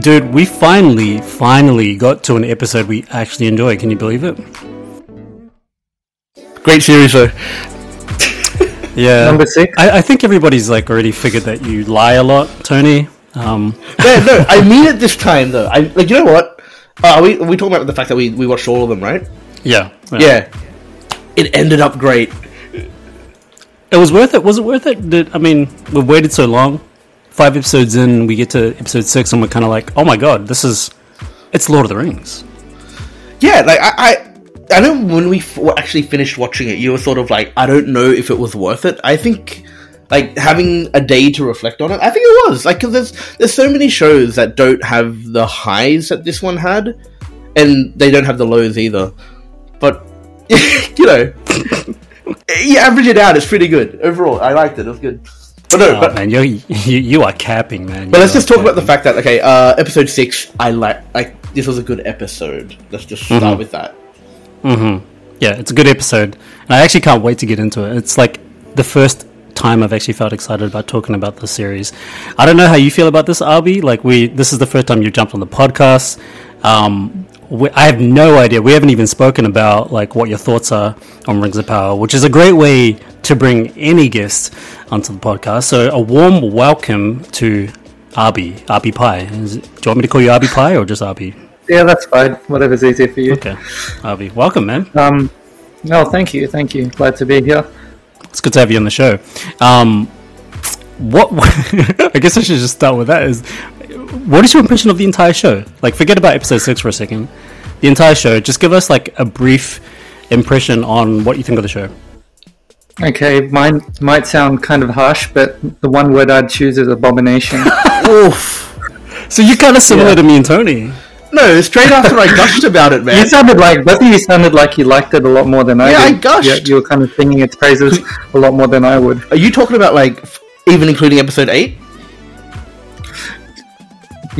Dude, we finally, finally got to an episode we actually enjoy. Can you believe it? Great series though. Yeah. Number six. I, I think everybody's like already figured that you lie a lot, Tony. Um, no, no, I mean it this time though. I like you know what? Uh, are we are we talking about the fact that we, we watched all of them, right? yeah. Yeah. It ended up great. It was worth it. Was it worth it? Did, I mean, we've waited so long. Five episodes in, we get to episode six, and we're kind of like, oh my god, this is. It's Lord of the Rings. Yeah, like I, I, I know when we f- actually finished watching it, you were sort of like, I don't know if it was worth it. I think, like having a day to reflect on it, I think it was. Like, 'cause there's there's so many shows that don't have the highs that this one had, and they don't have the lows either. But you know, you average it out, it's pretty good overall. I liked it. It was good. But no, Oh, but man, you're, you you are capping, man. But You let's just talk about the fact that okay, uh, episode six, I like like this was a good episode. Let's just start with that. Yeah, it's a good episode, and I actually can't wait to get into it. It's like the first time I've actually felt excited about talking about the series. I don't know how you feel about this, Ahbi. Like we, this is the first time you jumped on the podcast. Um, we, I have no idea. We haven't even spoken about like what your thoughts are on Rings of Power, which is a great way to bring any guest onto the podcast. So a warm welcome to Ahbi, Ahbi Pai. Is do you want me to call you Ahbi Pai or just Ahbi? Yeah, that's fine. Whatever's easier for you. Okay, Ahbi, welcome, man. Um, no, thank you, thank you. Glad to be here. It's good to have you on the show. Um, what I guess I should just start with that. Is what is your impression of the entire show? Like, forget about episode six for a second. The entire show. Just give us like a brief impression on what you think of the show. Okay, mine might sound kind of harsh, but the one word I'd choose is abomination. Oof. So you're kind of similar Yeah. to me and Tony. No, straight after I gushed about it, man. you sounded like both of you sounded like you liked it a lot more than I Yeah, I gushed. Yeah, you were kind of singing its praises a lot more than I would. Are you talking about like even including episode eight?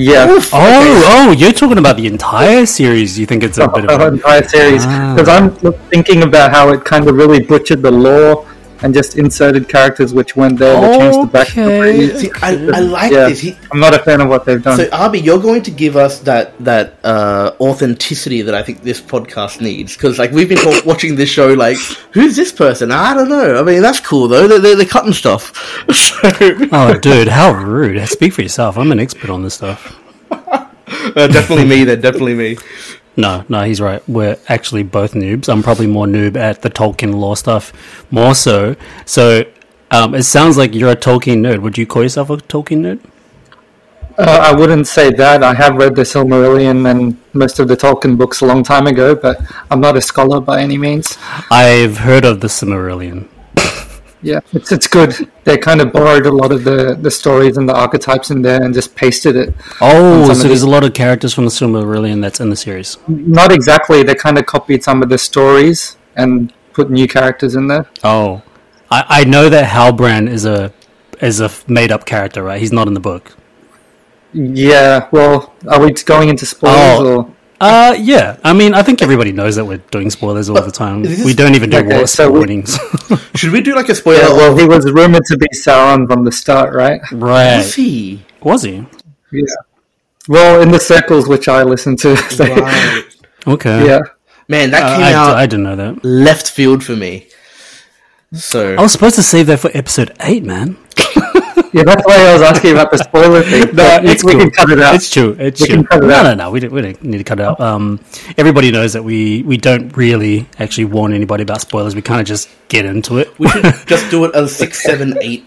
Yeah, Oof. Oh, oh, you're talking about the entire series. You think it's a bit the of a, entire series Ah. because I'm thinking about how it kind of really butchered the lore and just inserted characters which weren't there to change the backstory. See, I, I like Yeah, this. He, I'm not a fan of what they've done. so, Ahbi, you're going to give us that that uh, authenticity that I think this podcast needs because, like, we've been watching this show. Like, who's this person? I don't know. I mean, that's cool though. They're, they're, they're cutting stuff. So, oh, dude, how rude! Speak for yourself. I'm an expert on this stuff. uh, definitely me. Then definitely me. No, no, he's right. We're actually both noobs. I'm probably more noob at the Tolkien lore stuff, more so. So, um, it sounds like you're a Tolkien nerd. Would you call yourself a Tolkien nerd? Uh, I wouldn't say that. I have read the Silmarillion and most of the Tolkien books a long time ago, but I'm not a scholar by any means. I've heard of the Silmarillion. Yeah, it's it's good. They kind of borrowed a lot of the, the stories and the archetypes in there and just pasted it. Oh, so there's the- a lot of characters from the Silmarillion that's in the series. Not exactly. They kind of copied some of the stories and put new characters in there. Oh, I, I know that Halbrand is a is a made up character, right? He's not in the book. Yeah. Well, are we going into spoilers Oh. or? Uh, yeah. I mean, I think everybody knows that we're doing spoilers all the time. is We don't even do Okay, war so we- Should we do like a spoiler? Yeah, well, he was rumored to be Sauron from the start, right? right? Was he? Was he? Yeah. Well, in the circles which I listen to, they- Right. Okay. yeah. Man, that Uh, came I, out I didn't know that. left field for me. So I was supposed to save that for episode eight, man. Yeah, that's why I was asking about the spoiler thing. but we, it's we cool. can cut it out. It's true. It's We true. can cut it no, out. no, no. We don't, we don't need to cut it out. Um, everybody knows that we, we don't really actually warn anybody about spoilers. We kind of just get into it. we should just do it as six, seven, eight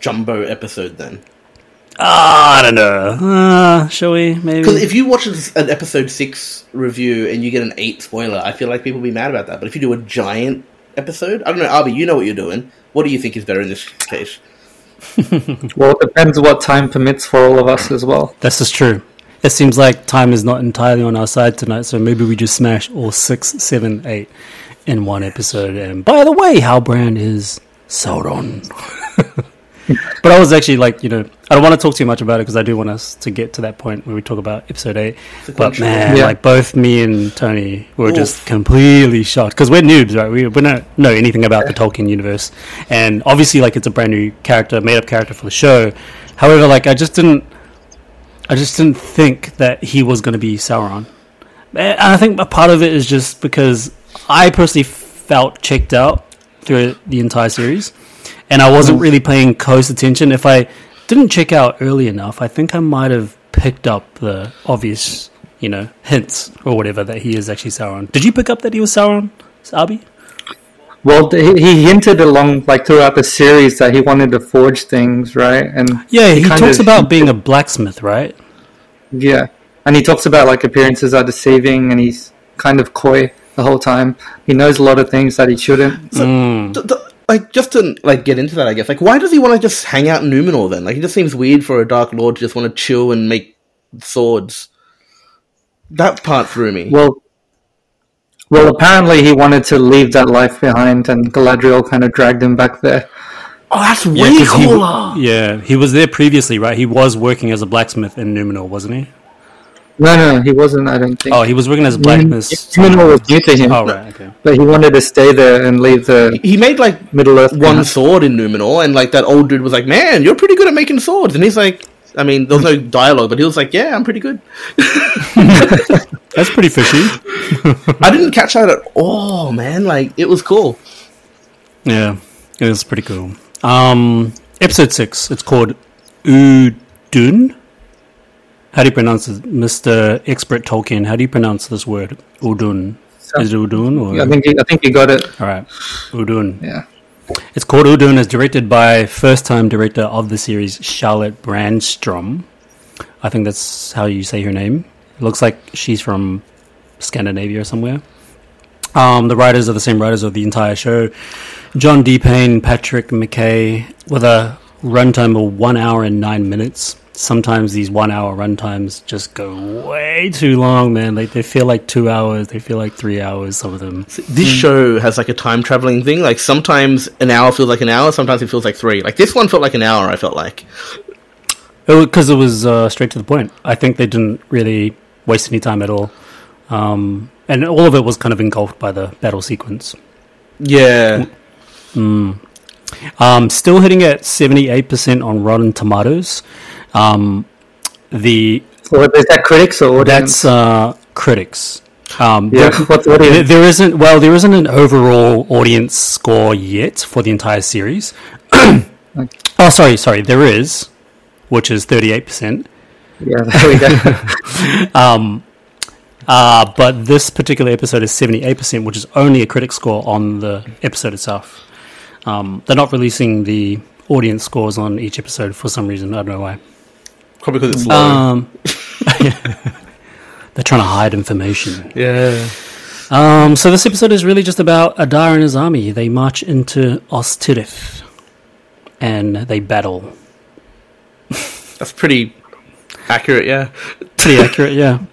jumbo episode then. Ah, I don't know. Uh, shall we? Maybe. Because if you watch an episode six review and you get an eight spoiler, I feel like people will be mad about that. But if you do a giant episode, I don't know, Ahbi, you know what you're doing. What do you think is better in this case? Well, it depends what time permits for all of us as well. This is true. It seems like time is not entirely on our side tonight, so maybe we just smash all six, seven, eight in one episode. And by the way, Halbrand is Sauron. but I was actually like, you know, I don't want to talk too much about it because I do want us to get to that point where we talk about episode eight. But man, Yeah. like both me and Tony were just completely shocked because we're noobs, right? We, we don't know anything about the Tolkien universe, and obviously, like it's a brand new character, made up character for the show. However, like I just didn't, I just didn't think that he was going to be Sauron. And I think a part of it is just because I personally felt checked out through the entire series, and I wasn't really paying close attention. If I didn't check out early enough, I think I might have picked up the obvious, you know, hints or whatever that he is actually Sauron. Did you pick up that he was Sauron, Ahbi? Well, he, he hinted along like throughout the series that he wanted to forge things, right? And Yeah, he, kind talks of- about being a blacksmith, right? yeah, and he talks about like appearances are deceiving, and he's kind of coy the whole time. He knows a lot of things that he shouldn't. Mm. Th- th- like just to like get into that, I guess. Like, why does he want to just hang out in Numenor then? Like, it just seems weird for a Dark Lord to just want to chill and make swords. That part threw me. Well, well, apparently he wanted to leave that life behind, and Galadriel kind of dragged him back there. oh, that's way Yeah, 'cause he, cooler. yeah, he was there previously, right? He was working as a blacksmith in Numenor, wasn't he? No, no, he wasn't. I don't think. Oh, he was working as a blacksmith. Numenor was new to him, Oh, right, okay. but he wanted to stay there and leave the he made like Middle Earth. one behind. sword in Numenor, and like that old dude was like, "Man, you're pretty good at making swords." And he's like, I mean, there was no dialogue, but he was like, "Yeah, I'm pretty good." That's pretty fishy. I didn't catch that at all, man. Like, it was cool. Yeah, it was pretty cool. Um, episode six. It's called Udun. How do you pronounce it, Mister Expert Tolkien? How do you pronounce this word? Udun. Is it Udun or? I think he, I think he got it. All right, Udun. Yeah. It's called Udun. It's directed by first-time director of the series, Charlotte Brandstrom. I think that's how you say her name. It looks like she's from Scandinavia or somewhere. Um, the writers are the same writers of the entire show. John D. Payne, Patrick McKay, with a runtime of one hour and nine minutes. Sometimes these one-hour runtimes just go way too long, man. Like they feel like two hours, they feel like three hours. Some of them. This show has like a time traveling thing. Like sometimes an hour feels like an hour, sometimes it feels like three. Like this one felt like an hour. I felt like. Because it was uh, straight to the point. I think they didn't really waste any time at all. Um, and all of it was kind of engulfed by the battle sequence. Yeah, Um, still hitting at 78% on Rotten Tomatoes. Um, the Or is that critics or audience? That's uh, critics. Um, yeah. there- What's there, audience? there isn't well, there isn't an overall audience score yet for the entire series. oh, sorry, sorry, there is, which is thirty-eight percent. Yeah, there we go. Um, uh, but this particular episode is 78%, which is only a critic score on the episode itself. Um, they're not releasing the audience scores on each episode for some reason. I don't know why. Probably because it's low. Um, they're trying to hide information. yeah, Um, so this episode is really just about Adar and his army. They march into Ostirith and they battle. that's pretty accurate. Yeah. Pretty accurate, yeah.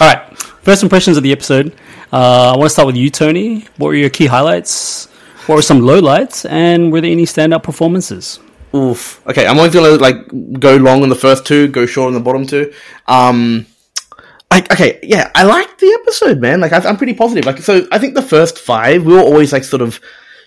All right. First impressions of the episode. Uh, I want to start with you, Tony. What were your key highlights? What were some lowlights? And were there any standout performances? Oof. Okay, I'm always gonna like go long on the first two, go short on the bottom two. Um, like okay, yeah, I liked the episode, man. Like I, I'm pretty positive. Like so, I think the first five we were always like sort of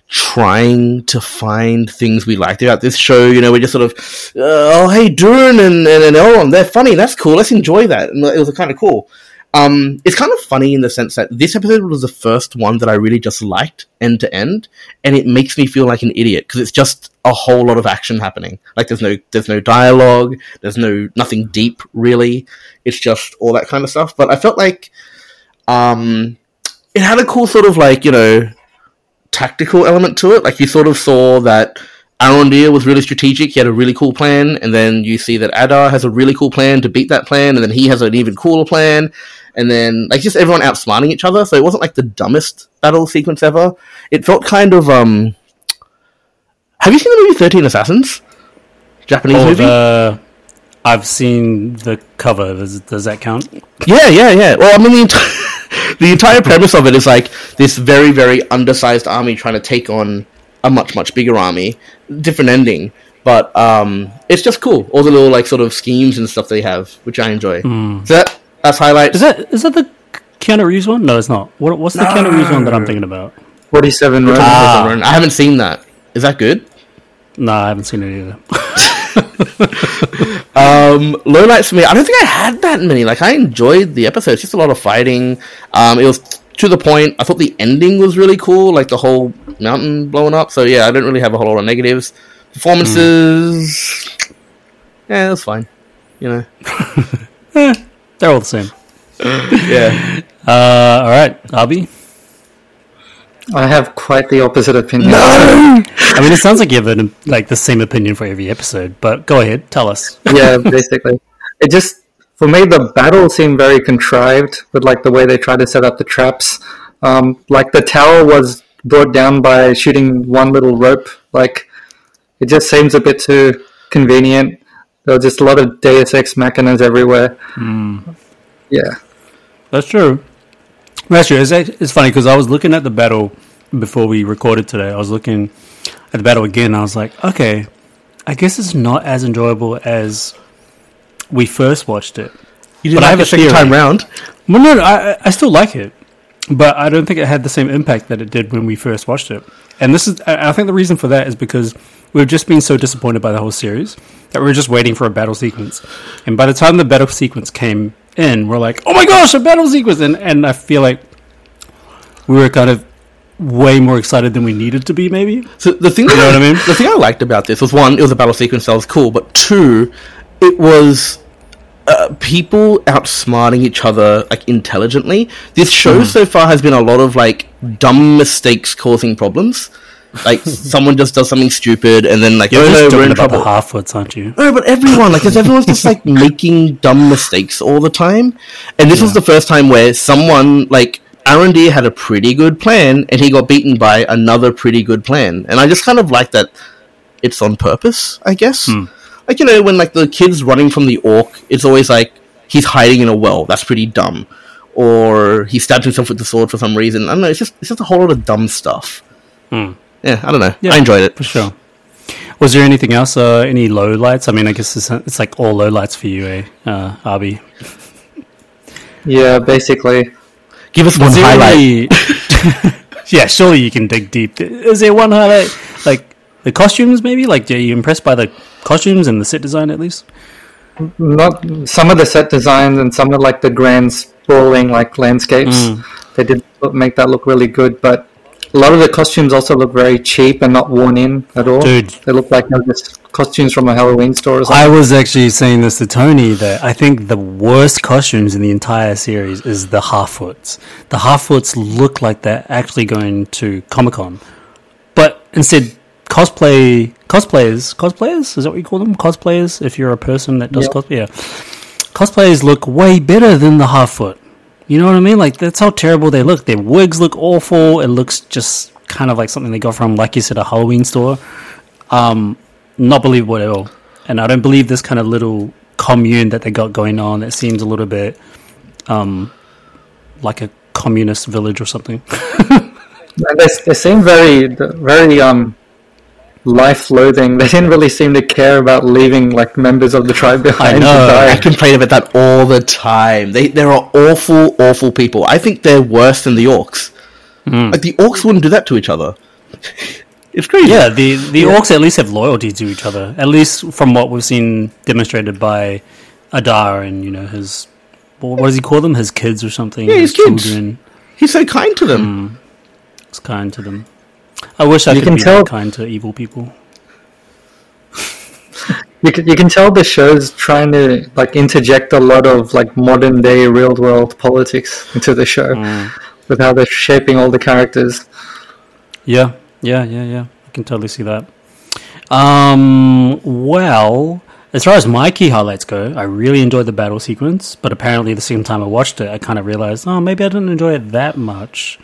trying to find things we liked about this show. You know, we're just sort of, uh, oh hey, Durin and and, and Elrond, they're funny. That's cool. Let's enjoy that. And it was kind of cool. Um, it's kind of funny in the sense that this episode was the first one that I really just liked end to end, and it makes me feel like an idiot because it's just a whole lot of action happening. Like there's no there's no dialogue, there's no nothing deep really. It's just all that kind of stuff. But I felt like um, it had a cool sort of like you know tactical element to it. Like you sort of saw that Arondir was really strategic. He had a really cool plan, and then you see that Adar has a really cool plan to beat that plan, and then he has an even cooler plan, and then like just everyone outsmarting each other. So it wasn't like the dumbest battle sequence ever. It felt kind of um. Have you seen the movie Thirteen Assassins? Japanese Oh, movie. the, I've seen the cover. Does, does that count? Yeah, yeah, yeah. Well, I mean, the entire, the entire premise of it is like this very, very undersized army trying to take on a much, much bigger army. Different ending, but um, it's just cool. All the little like sort of schemes and stuff they have, which I enjoy. So that that's highlights. Is that is that the Keanu Reeves one? No, it's not. What, what's the Keanu Reeves one that I'm thinking about? 47 Ronin. Ah. I haven't seen that. Is that good? No, I haven't seen it either. Um, lowlights for me. I don't think I had that many. Like I enjoyed the episode. It's just a lot of fighting. Um, it was to the point. I thought the ending was really cool, like the whole mountain blowing up. So yeah, I don't really have a whole lot of negatives. Performances, yeah, that's fine. You know, They're all the same. yeah. Uh, all right, Ahbi. I have quite the opposite opinion. I mean, it sounds like you have an, like the same opinion for every episode, but go ahead, tell us. yeah, basically. It just for me the battle seemed very contrived with like the way they tried to set up the traps. Um, like the tower was brought down by shooting one little rope. Like it just seems a bit too convenient. There were just a lot of Deus Ex machinas everywhere. Hmm. Yeah. That's true. That's true. It's, it's funny because I was looking at the battle before we recorded today. I was looking at the battle again. And I was like, okay, I guess it's not as enjoyable as we first watched it. You didn't But I have the a second time round. Well, no, no I, I- I still like it, but I don't think it had the same impact that it did when we first watched it. And this is, I I think the reason for that is because we've just been so disappointed by the whole series that we were just waiting for a battle sequence. And by the time the battle sequence came in, we're like, oh my gosh, a battle sequence! And, and I feel like we were kind of way more excited than we needed to be, maybe. So the thing, you know what I mean? The thing I liked about this was one, it was a battle sequence that was cool, but two, it was uh, people outsmarting each other like intelligently. This show Hmm. so far has been a lot of like dumb mistakes causing problems. Like someone just does something stupid, and then like You're oh just no, we're in about trouble. Harfoots, aren't you? No, but everyone, like, because everyone's just like making dumb mistakes all the time. And this was the first time where someone, like, Arondir had a pretty good plan and he got beaten by another pretty good plan. And I just kind of like that it's on purpose, I guess. Hmm. Like, you know, when, like, the kid's running from the orc, it's always like he's hiding in a well. That's pretty dumb. Or he stabbed himself with the sword for some reason. I don't know, it's just, it's just a whole lot of dumb stuff. Hmm. Yeah, I don't know. Yeah. I enjoyed it. For sure. Was there anything else? Uh, any low lights? I mean, I guess it's, it's like all low lights for you, eh, uh, Ahbi? Yeah, basically. Give us one highlight. any- yeah, surely you can dig deep. Is there one highlight? Like the costumes, maybe? Like, are you impressed by the costumes and the set design at least? Not some of the set designs and some of like the grand sprawling like landscapes. They did look- make that look really good, but a lot of the costumes also look very cheap and not worn in at all. Dude. they look like they're just costumes from a Halloween store or something. I was actually saying this to Tony that I think the worst costumes in the entire series is the Harfoots. The Harfoots look like they're actually going to Comic Con, but instead cosplay cosplayers cosplayers is that what you call them cosplayers if you're a person that does Yeah. cosplay yeah cosplayers look way better than the Harfoot you know what i mean? Like that's how terrible they look. Their wigs look awful. It looks just kind of like something they got from like you said a halloween store. Um not believable at all. And i don't believe this kind of little commune that they got going on. That seems a little bit um like a communist village or something. They, they seem very, very um, life-loathing. They didn't really seem to care about leaving like members of the tribe behind I know. I complain about that all the time. They there are awful, awful people. I think they're worse than the orcs. Hmm. Like the orcs wouldn't do that to each other. it's crazy. Yeah, the the orcs at least have loyalty to each other. At least from what we've seen demonstrated by Adar and you know his what does he call them? His kids or something? Yeah, his kids. children. he's so kind to them. Hmm. He's kind to them. I wish I You could can be tell- kind to evil people. You can, you can tell the show's trying to like interject a lot of like modern day real world politics into the show with how they're shaping all the characters. Yeah, yeah, yeah, yeah. I can totally see that. Um, well, as far as my key highlights go, I really enjoyed the battle sequence, but apparently the same time I watched it, I kind of realized, oh, maybe I didn't enjoy it that much.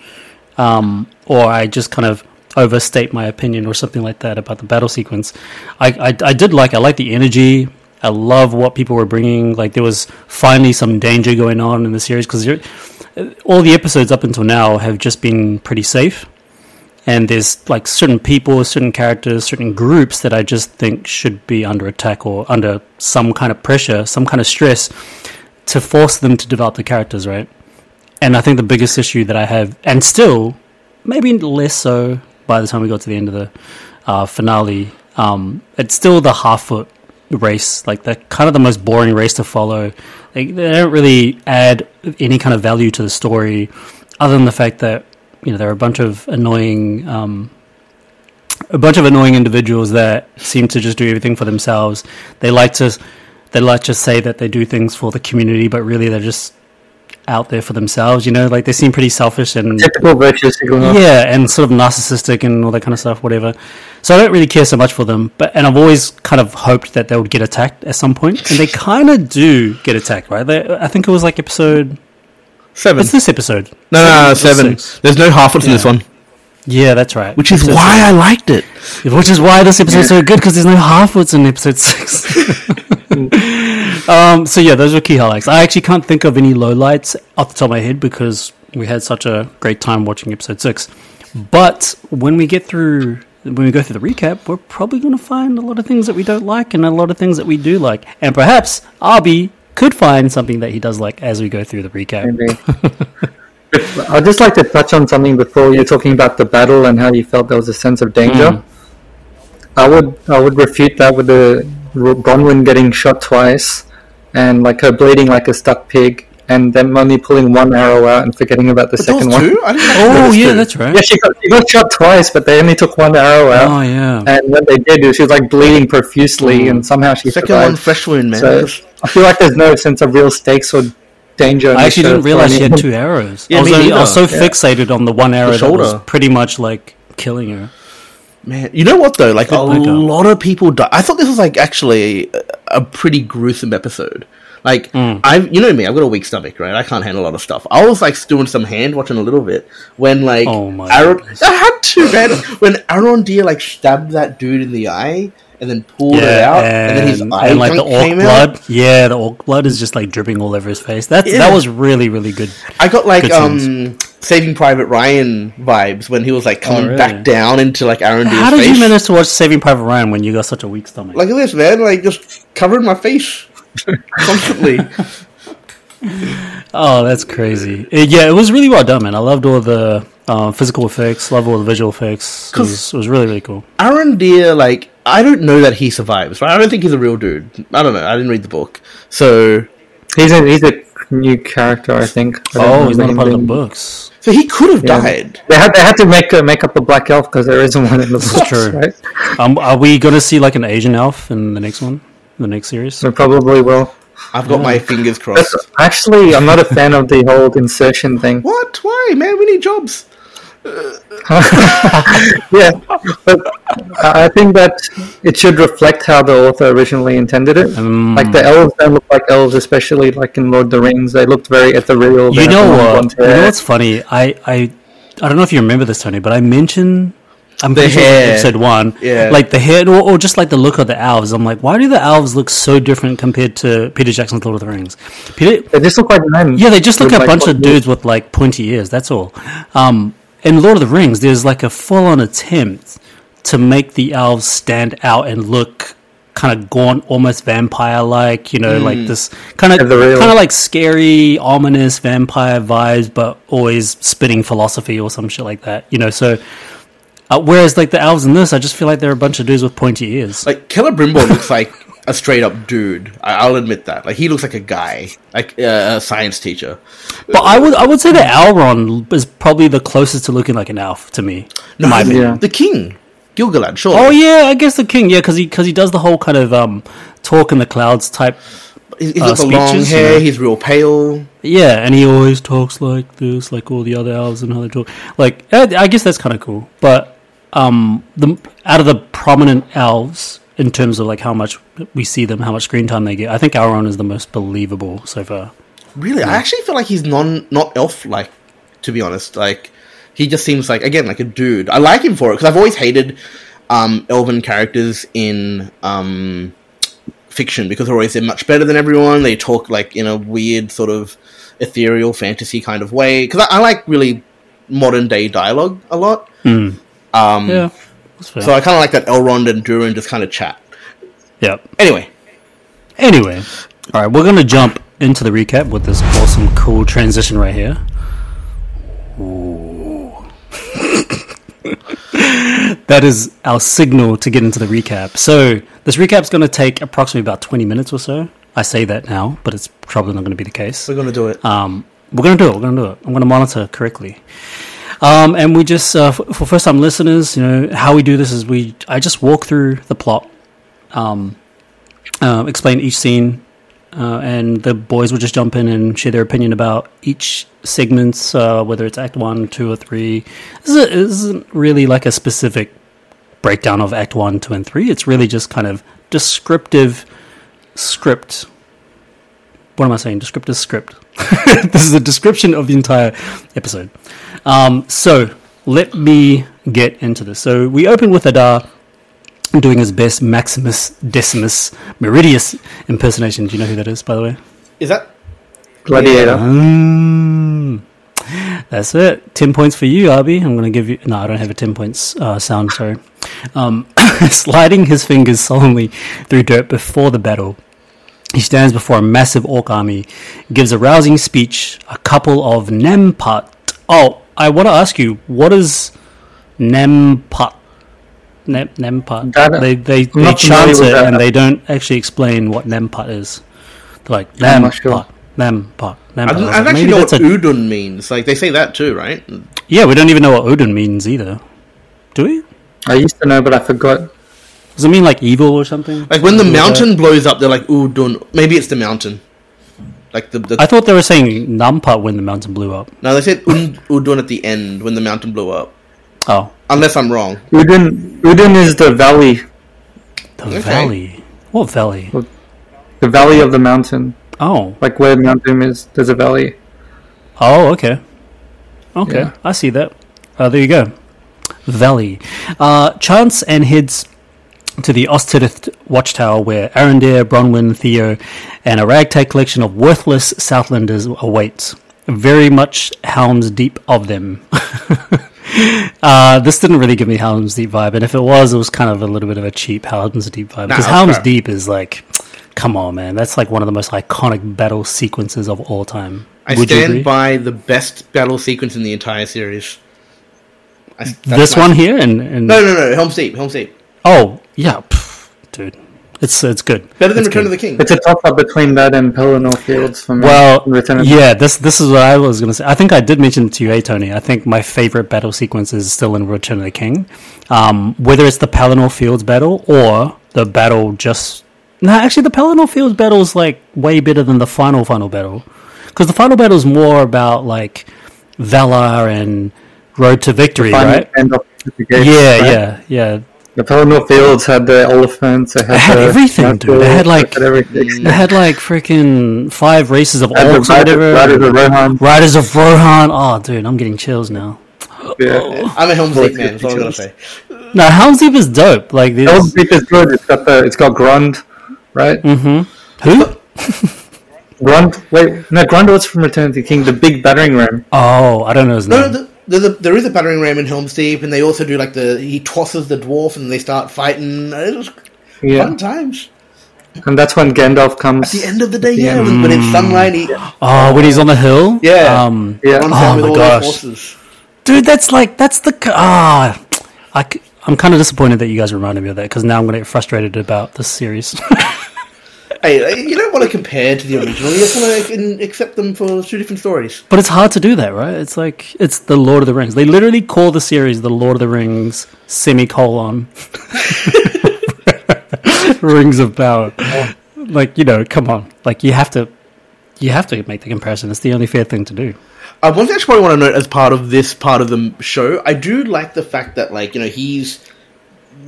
Um, or I just kind of overstate my opinion or something like that about the battle sequence. I, I, I did like, I like the energy. I love what people were bringing. Like there was finally some danger going on in the series because all the episodes up until now have just been pretty safe and there's like certain people, certain characters, certain groups that I just think should be under attack or under some kind of pressure, some kind of stress to force them to develop the characters, right? And I think the biggest issue that I have, and still maybe less so by the time we got to the end of the uh, finale, um, it's still the Harfoot race, like the kind of the most boring race to follow. They, they don't really add any kind of value to the story, other than the fact that you know there are a bunch of annoying. Um, a bunch of annoying individuals that seem to just do everything for themselves. They like to, they like to say that they do things for the community, but really they're just out there for themselves. You know, like they seem pretty selfish and Typical virtue signal. yeah, and sort of narcissistic and all that kind of stuff, whatever. So I don't really care so much for them, but and I've always kind of hoped that they would get attacked at some point, and they kind of do get attacked, right? They, I think it was like episode. Seven. It's this episode. no, no, no, seven. six. There's no half in this one, Yeah, that's right. which is Episode why I liked it. which is why this episode's so good because there's no Harfoots in episode six. um, so yeah, those were key highlights. I actually can't think of any lowlights off the top of my head because we had such a great time watching episode six. But when we get through, when we go through the recap, we're probably going to find a lot of things that we don't like and a lot of things that we do like, and perhaps Ahbi could find something that he does like as we go through the recap. Maybe. I'd just like to touch on something before you're talking about the battle and how you felt there was a sense of danger. Mm. I would I would refute that with the Bronwyn getting shot twice and like her bleeding like a stuck pig and them only pulling one arrow out and forgetting about the But second those one. two? I didn't Oh yeah, two. that's right. Yeah, she got, she got shot twice, but they only took one arrow out. Oh yeah. And when they did, she was like bleeding profusely, mm. and somehow she Second one, fresh wound, man. So I feel like there's no sense of real stakes or danger. I actually show uh, didn't realize she had two arrows. Yeah, I, was I was so. Yeah. fixated on the one arrow that was pretty much like killing her. Man, you know what though? Like a lot of people die. I thought this was like actually a, a pretty gruesome episode. Like Hmm. I, you know me, I've got a weak stomach, right? I can't handle a lot of stuff. I was like doing some hand watching a little bit when like Oh my Aaron, goodness. I had to man when Arondir like stabbed that dude in the eye and then pulled it out and, then his eye and, like the orc came blood. out. Yeah, the orc blood is just like dripping all over his face. That Yeah. that was really really good. I got like um Saving Private Ryan vibes when he was like coming Oh, really? back down into like Aaron How did face. you manage to watch Saving Private Ryan when you got such a weak stomach? Look at this, man! Like just covering my face constantly. oh, that's crazy. It- yeah, it was really well done, man. I loved all the uh, physical effects, level of the visual effects. It was, it was really really cool. Arondir, like, I don't know that he survives, right? I don't think he's a real dude. I don't know. I didn't read the book. So, He's a he's a new character, I think. I Oh, he's not a part of the books. so he could have Yeah. died. They had they had to make uh, make up a black elf because there isn't one in the books, true. right? Um, are we going to see like an Asian elf in the next one, the next series? So probably will. I've got my fingers crossed. Actually, I'm not a fan of the whole insertion thing. what? Why, man? We need jobs. Yeah, but I think that it should reflect how the author originally intended it. Um, Like the elves don't look like elves, especially like in Lord of the Rings. They looked very ethereal. You know what? blonde You know what's funny? I, I I don't know if you remember this, Tony, but I mentioned I'm The pretty sure episode one. Yeah. Like the hair, or, or just like the look of the elves. I'm like, why do the elves look so different compared to Peter Jackson's Lord of the Rings? Peter, They just look like men. yeah, they just look like a bunch of dudes with like pointy ears. That's all. Um, in Lord of the Rings, there's like a full-on attempt to make the elves stand out and look kind of gaunt, almost vampire-like. You know, like this kind of Ethereal. kind of like scary, ominous vampire vibes, but always spitting philosophy or some shit like that. You know, so. Uh, whereas, like the elves in this, I just feel like they're a bunch of dudes with pointy ears. Like, Celebrimbor looks like a straight up dude. I- I'll admit that. Like, he looks like a guy, like uh, a science teacher. But I would I would say that Elrond is probably the closest to looking like an elf to me. No, My the, opinion. Yeah. the king, Gilgalad, sure. Oh yeah, I guess the king. Yeah, because he because he does the whole kind of um talk in the clouds type. He's, he's uh, got the long speeches, hair. yeah. He's real pale. Yeah, and he always talks like this, like all the other elves and how they talk. Like I, I guess that's kind of cool. But um, the out of the prominent elves in terms of like how much we see them, how much screen time they get, I think Elrond is the most believable so far. Really, I actually feel like he's non not elf like. To be honest, like he just seems like again like a dude. I like him for it because I've always hated um, elven characters in um, fiction because they're always they're much better than everyone. They talk like in a weird sort of ethereal fantasy kind of way. Because I, I like really modern day dialogue a lot. Um, Yeah. So I kind of like that Elrond and Durin just kind of chat. yeah. Anyway, Anyway, all right, we're gonna jump into the recap with this awesome, cool transition right here. Ooh. that is our signal to get into the recap. So this recap's gonna take approximately about twenty minutes or so. I say that now, but it's probably not going to be the case. we're gonna do it. Um, we're going to do it. We're going to do it. I'm going to monitor correctly. Um, and we just, uh, for, for first time listeners, you know, how we do this is we, I just walk through the plot, um, uh, explain each scene, uh, and the boys will just jump in and share their opinion about each segments, uh, whether it's Act One, Two, or Three. This isn't really like a specific breakdown of Act One, Two, and Three. It's really just kind of descriptive script. What am I saying? Descriptive script. this is a description of the entire episode. Um, so let me get into this. So we open with Adar doing his best Maximus Decimus Meridius impersonation. Do you know who that is, by the way? Is that Gladiator. Mm. That's it. Ten points for you, Ahbi. I'm going to give you. No, I don't have a ten points uh, sound. Sorry. Um, sliding his fingers solemnly through dirt before the battle, he stands before a massive orc army, gives a rousing speech, a couple of Nempat. Oh, I want to ask you, what is Nempat? Nem, Nempat. That- uh, they they, they chant it and they don't actually explain what Nempat is. They're like I'm not Nempat, sure. Nempat, Nempat. I I don't, I like, don't actually know what a- Udun means. Like they say that too, right? Yeah, we don't even know what Udun means either. Do we? I used to know, but I forgot. Does it mean like evil or something? Like when the Something mountain that? blows up, they're like Udun. Maybe it's the mountain. Like the, the I thought they were saying Nampat when the mountain blew up. no, they said Un- Udun at the end when the mountain blew up. Oh, Unless I'm wrong. Udin, Udin is the valley, the Okay. valley. What valley? the valley of the mountain. Oh, Like where the mountain is, there's a valley. oh, okay, okay. Yeah. I see that. Uh, there you go. Valley. Uh, Chance and heads to the Ostirith Watchtower where Arondir, Bronwyn, Theo, and a ragtag collection of worthless Southlanders awaits. Very much Helm's Deep of them. uh, this didn't really give me Helm's Deep vibe, and if it was, it was kind of a little bit of a cheap Helm's Deep vibe. Because Nah, Helm's crap. Deep is like, come on, man, that's like one of the most iconic battle sequences of all time. I Would stand by the best battle sequence in the entire series. I, this my- one here, and, and No, no, no. Helm's Deep. Helm's Deep. Oh yeah, pff, dude, it's it's good. Better than It's Return good. of the King. It's a toss up between that and Pelennor Fields for me. Well, Return of yeah, this this is what I was going to say. I think I did mention it to you, eh, Tony. I think my favorite battle sequence is still in Return of the King. Um, whether it's the Pelennor Fields battle or the battle just no, actually, the Pelennor Fields battle is like way better than the final final battle because the final battle is more about like valor and road to victory, right? end of the gates, Yeah, right? yeah, yeah. The Pelennor Fields had the elephants. They had, They had the everything, dude. They had, like- they had everything. They had like freaking five races of They had the orcs Riders- whatever. Riders of Rohan. Riders of Rohan. Oh, dude, I'm getting chills now. Yeah. I'm a Helm's Well, Deep man. That's all I'm gonna say. No, Helm's Deep is dope. Like, these, Helm's Deep is good. It's got the it's got Grond, right? Mm. who? Grond. Wait, no, Grond was from Return of the King. The big battering ram. Oh, I don't know his No, name. no, the, there's a, there is a battering ram in Helm's Deep, and they also do like the he tosses the dwarf, and they start fighting. It was Yeah, fun times. and that's when Gandalf comes. At the end of the day, the yeah, end. when, when it's sunlight, he oh, when he's on the hill. Yeah. Um, Yeah. Oh my gosh. dude, that's like that's the c- ah. I, am kind of disappointed that you guys reminded me of that because now I'm going to get frustrated about this series. Hey, you don't want to compare to the original. You just want to accept them for two different stories. but it's hard to do that, right? It's like it's the Lord of the Rings. They literally call the series the Lord of the Rings semicolon Rings of Power. Like you know, come on. Like you have to, you have to make the comparison. It's the only fair thing to do. Uh, one thing I just probably want to note as part of this part of the show, I do like the fact that like you know he's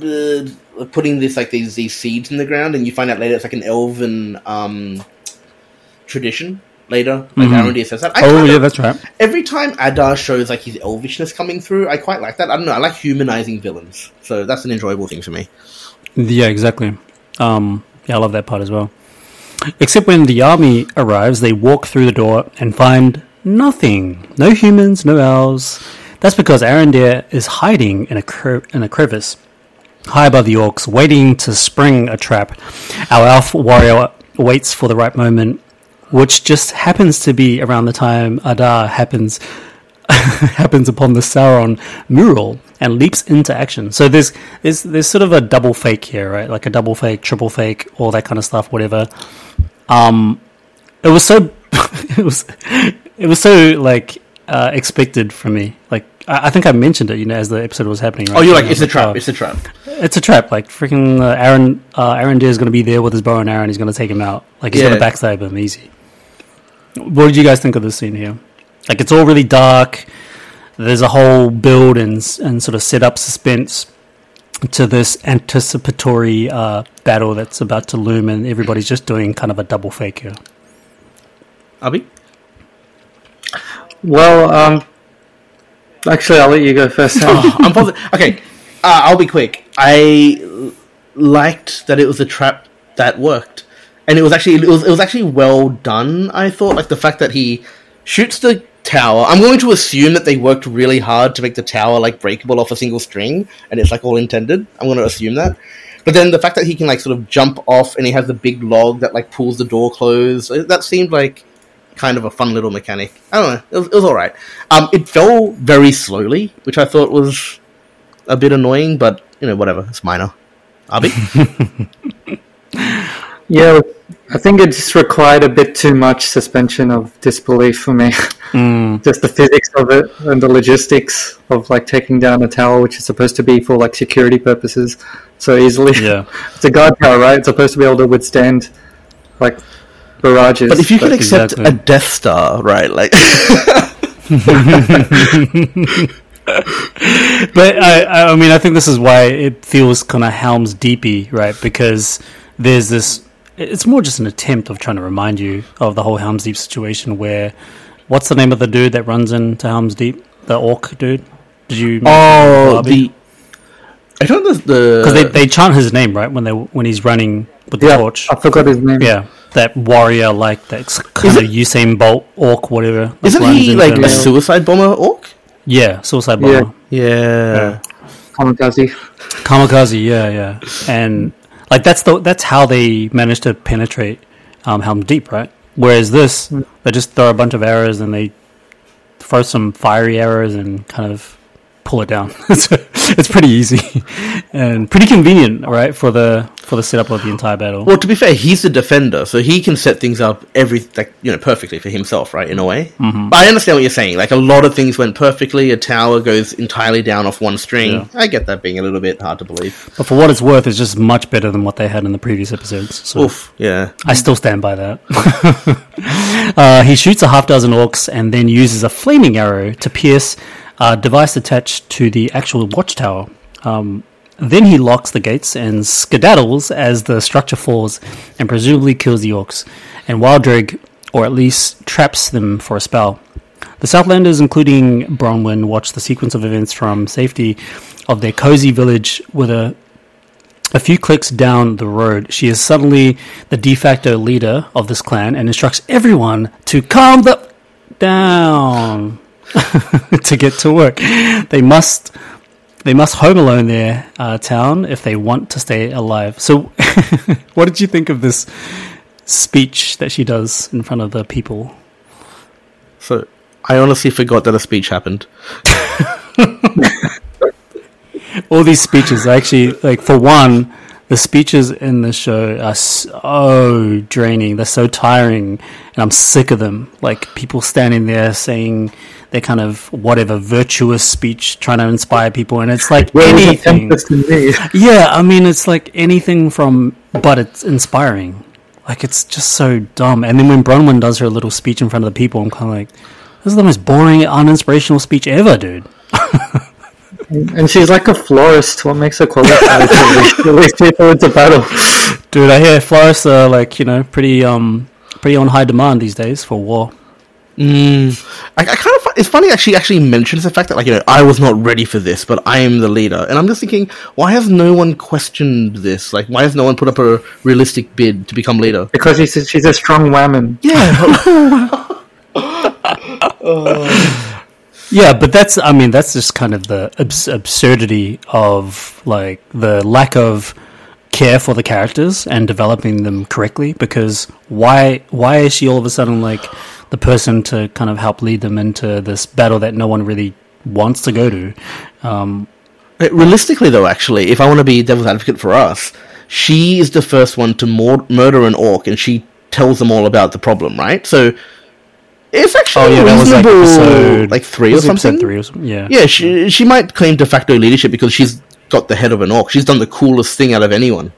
uh, putting this like these these seeds in the ground, and you find out later it's like an elven um, tradition. Later, like Mhm. Arondir says that. I Oh yeah, that's right. every time Adar shows like his elvishness coming through, I quite like that. I don't know. I like humanizing villains, so that's an enjoyable thing for me. Yeah, exactly. Um, yeah, I love that part as well. Except when the army arrives, they walk through the door and find nothing. No humans, no elves. That's because Arondir is hiding in a cre- in a crevice high above the orcs, waiting to spring a trap. Our elf warrior waits for the right moment, which just happens to be around the time Adar happens happens upon the Sauron mural and leaps into action. So there's there's there's sort of a double fake here, right? Like a double fake, triple fake, all that kind of stuff, whatever. Um, it was so it was it was so like uh, expected from me. Like I, I think I mentioned it, you know, as the episode was happening. Right? Oh, you're like, it's a trap. oh, It's a trap. it's a trap. Like freaking uh, Aaron, uh, Arondir is going to be there with his bow and arrow. and He's going to take him out. Like he's Yeah. going to backstab him easy. What did you guys think of this scene here? Like it's all really dark. There's a whole build and and sort of set up suspense to this anticipatory uh, battle that's about to loom, and everybody's just doing kind of a double fake here. Ahbi? Well, um, actually, I'll let you go first. Oh, I'm. Okay, uh, I'll be quick. I liked that it was a trap that worked, and it was actually it was it was actually well done. I thought like the fact that he shoots the tower. I'm going to assume that they worked really hard to make the tower like breakable off a single string, and it's like all intended. I'm going to assume that. But then the fact that he can like sort of jump off and he has the big log that like pulls the door closed, that seemed like kind of a fun little mechanic. I don't know. It was, it was all right. Um, it fell very slowly, which I thought was a bit annoying, but you know, whatever. It's minor. Ahbi? yeah, I think it just required a bit too much suspension of disbelief for me. just the physics of it and the logistics of like taking down a tower, which is supposed to be for like security purposes, so easily. Yeah. it's a guard tower, right? It's supposed to be able to withstand like barrages. but if you could accept Exactly. a Death Star, right? Like, But I, I mean, I think this is why it feels kind of Helm's Deepy, right? Because there's this. It's more just an attempt of trying to remind you of the whole Helm's Deep situation. Where, what's the name of the dude that runs into Helm's Deep? The orc dude. Did you? oh, the. I don't know the. because they they chant his name right when they when he's running with the yeah, torch. I forgot his name. Yeah, that warrior like that kind of Usain Bolt orc, whatever. that Isn't runs he into like him. a suicide bomber orc? yeah, suicide Yeah. bomber. Yeah. Kamikaze. Kamikaze, yeah, yeah, and like that's the that's how they managed to penetrate um, Helm Deep, right? Whereas this, they just throw a bunch of arrows and they throw some fiery arrows and kind of pull it down. it's, it's pretty easy and pretty convenient, right, for the for the setup of the entire battle. Well, to be fair, he's the defender, so he can set things up every like you know perfectly for himself, right? In a way. Mm-hmm. But I understand what you're saying. Like a lot of things went perfectly. A tower goes entirely down off one string. Yeah. I get that being a little bit hard to believe. But for what it's worth, it's just much better than what they had in the previous episodes. So Oof. Yeah. I still stand by that. uh, he shoots a half dozen orcs and then uses a flaming arrow to pierce a device attached to the actual watchtower. Um, then he locks the gates and skedaddles as the structure falls and presumably kills the orcs, and Waldreg, or at least traps them for a spell. The Southlanders, including Bronwyn, watch the sequence of events from safety of their cozy village with a a few clicks down the road, she is suddenly the de facto leader of this clan and instructs everyone to calm the down to get to work. They must they must home alone their uh, town if they want to stay alive. So, what did you think of this speech that she does in front of the people? So I honestly forgot that a speech happened. all these speeches are actually like for one the speeches in the show are so draining they're so tiring and i'm sick of them like people standing there saying their kind of whatever virtuous speech trying to inspire people and it's like Where anything yeah i mean it's like anything from but it's inspiring like it's just so dumb and then when bronwyn does her little speech in front of the people i'm kind of like this is the most boring uninspirational speech ever dude And she's like a florist. What makes her qualified to lead people into battle? Dude, I hear florists are like you know pretty um pretty on high demand these days for war. Mm. I, I kind of it's funny that she actually mentions the fact that like you know I was not ready for this, but I am the leader, and I'm just thinking, why has no one questioned this? Like, why has no one put up a realistic bid to become leader? Because she's, she's a strong woman. Yeah, Yeah, but that's I mean that's just kind of the abs- absurdity of like the lack of care for the characters and developing them correctly because why why is she all of a sudden like the person to kind of help lead them into this battle that no one really wants to go to um, Realistically, though, actually, if I want to be devil's advocate for us, she is the first one to mur- murder an orc, and she tells them all about the problem, right? So it's actually oh yeah that was like episode like three or something. three or something yeah Yeah, she she might claim de facto leadership because she's got the head of an orc. She's done the coolest thing out of anyone.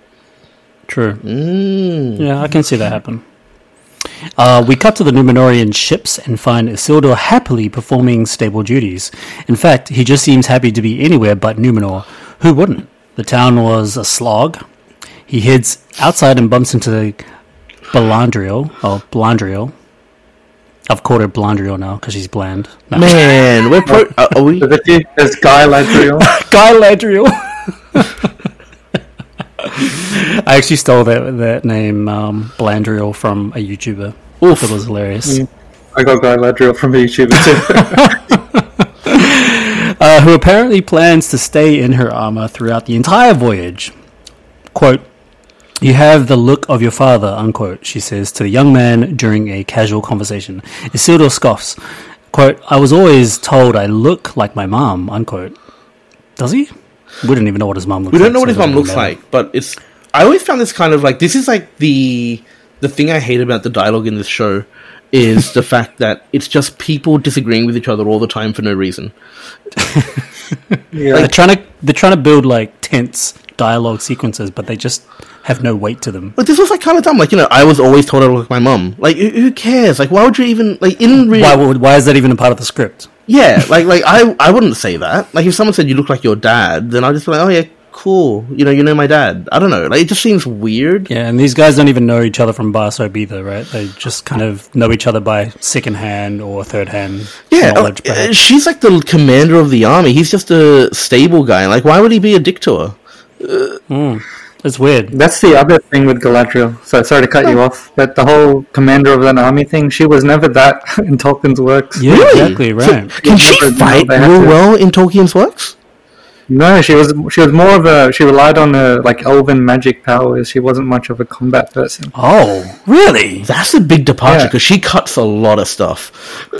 true Mm. Yeah, I can see that happen. Uh, we cut to the Numenorean ships and find Isildur happily performing stable duties. In fact, he just seems happy to be anywhere but Numenor. Who wouldn't? The town was a slog. He heads outside and bumps into the Belandriel. Oh, Belandriel. I've called her Belandriel now because she's bland. No. Man, we're pro- are we? There's, a few- there's Guy Ladriel. Guy Ladriel. I actually stole that that name, um, Blandriel, from a YouTuber. Oof. It was hilarious. I got Guy Ladriel from a YouTuber too. uh, who apparently plans to stay in her armor throughout the entire voyage. Quote, You have the look of your father, unquote, she says to the young man during a casual conversation. Isildur scoffs, quote, I was always told I look like my mom, unquote. Does he? We don't even know what his mom looks like. We don't know so what it his mom looks matter. like, but it's. I always found this kind of like this is like the the thing I hate about the dialogue in this show is the fact that it's just people disagreeing with each other all the time for no reason. yeah. They're trying to they're trying to build like tense dialogue sequences, but they just have no weight to them. But this was like kind of dumb. Like you know, I was always told I look like my mum. Like who, who cares? Like why would you even like in real? Why would, why is that even a part of the script? Yeah, like like I I wouldn't say that. Like if someone said you look like your dad, then I'd just be like, oh yeah, cool. You know, you know my dad. I don't know. Like it just seems weird. Yeah, and these guys don't even know each other from bar soap either, right? They just kind of know each other by second hand or third hand Yeah, knowledge. uh, she's like the commander of the army. He's just a stable guy. Like, why would he be a dick to her? It's weird. That's the other thing with Galadriel. So sorry to cut you off, but the whole commander of an army thing, she was never that in Tolkien's works. Yeah, Really? exactly right. Can she fight real well in Tolkien's works? No, she was she was more of a she relied on her like elven magic powers. She wasn't much of a combat person. oh, really? That's a big departure Yeah. because she cuts a lot of stuff.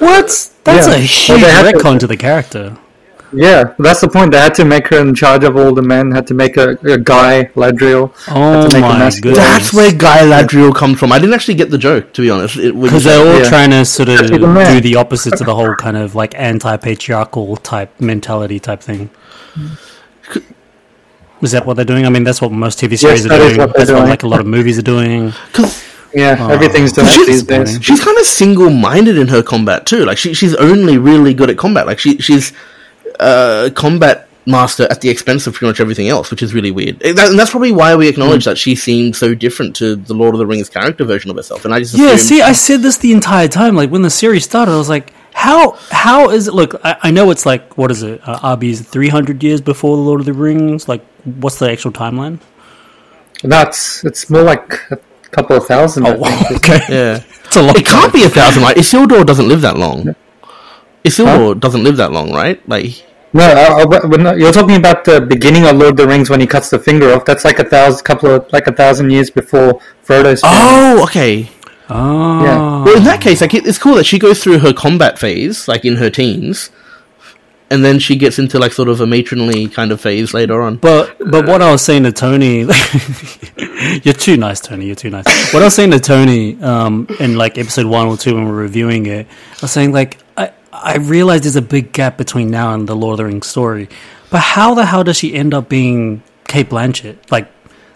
What? That's Yeah. a huge they had to- retcon to the character. Yeah, that's the point. They had to make her in charge of all the men. Had to make a, a guy Ladriel. Oh to make a my goodness! That's where Guy Ladriel comes from. I didn't actually get the joke, to be honest. It, when you because they're all Yeah. trying to sort of She's do the opposite to the whole kind of like anti-patriarchal type mentality type thing. Is that what they're doing? I mean, that's what most TV series that are is doing. what they're That's what like a lot of movies are doing. Yeah, everything's done She's- these days. she's kind of single-minded in her combat too. Like she, she's only really good at combat. Like she, she's a combat master at the expense of pretty much everything else, which is really weird. And, that, and that's probably why we acknowledge Hmm. that she seems so different to the Lord of the Rings character version of herself. And I just Yeah, assumed- see, I said this the entire time. Like when the series started, I was like, "How? How is it? Look, I, I know it's like what is it? Uh, RB's three hundred years before the Lord of the Rings. Like, what's the actual timeline? That's it's it's more like a couple of thousand. I think. okay, yeah. it's a lot. It can't be a thousand, right? Isildur doesn't live that long. Isildur doesn't live that long, right? Like, No, I, I, when, you're talking about the beginning of Lord of the Rings when he cuts the finger off. That's like a thousand, couple of like a thousand years before Frodo's. family. oh, okay. Oh, Yeah. Well, in that case, like it's cool that she goes through her combat phase, like in her teens, and then she gets into like sort of a matronly kind of phase later on. But but what I was saying to Tony, you're too nice, Tony. You're too nice. What I was saying to Tony um, in like episode one or two when we were reviewing it, I was saying like I I realize there's a big gap between now and the Lord of the Rings story, but how the hell does she end up being Cate Blanchett? Like,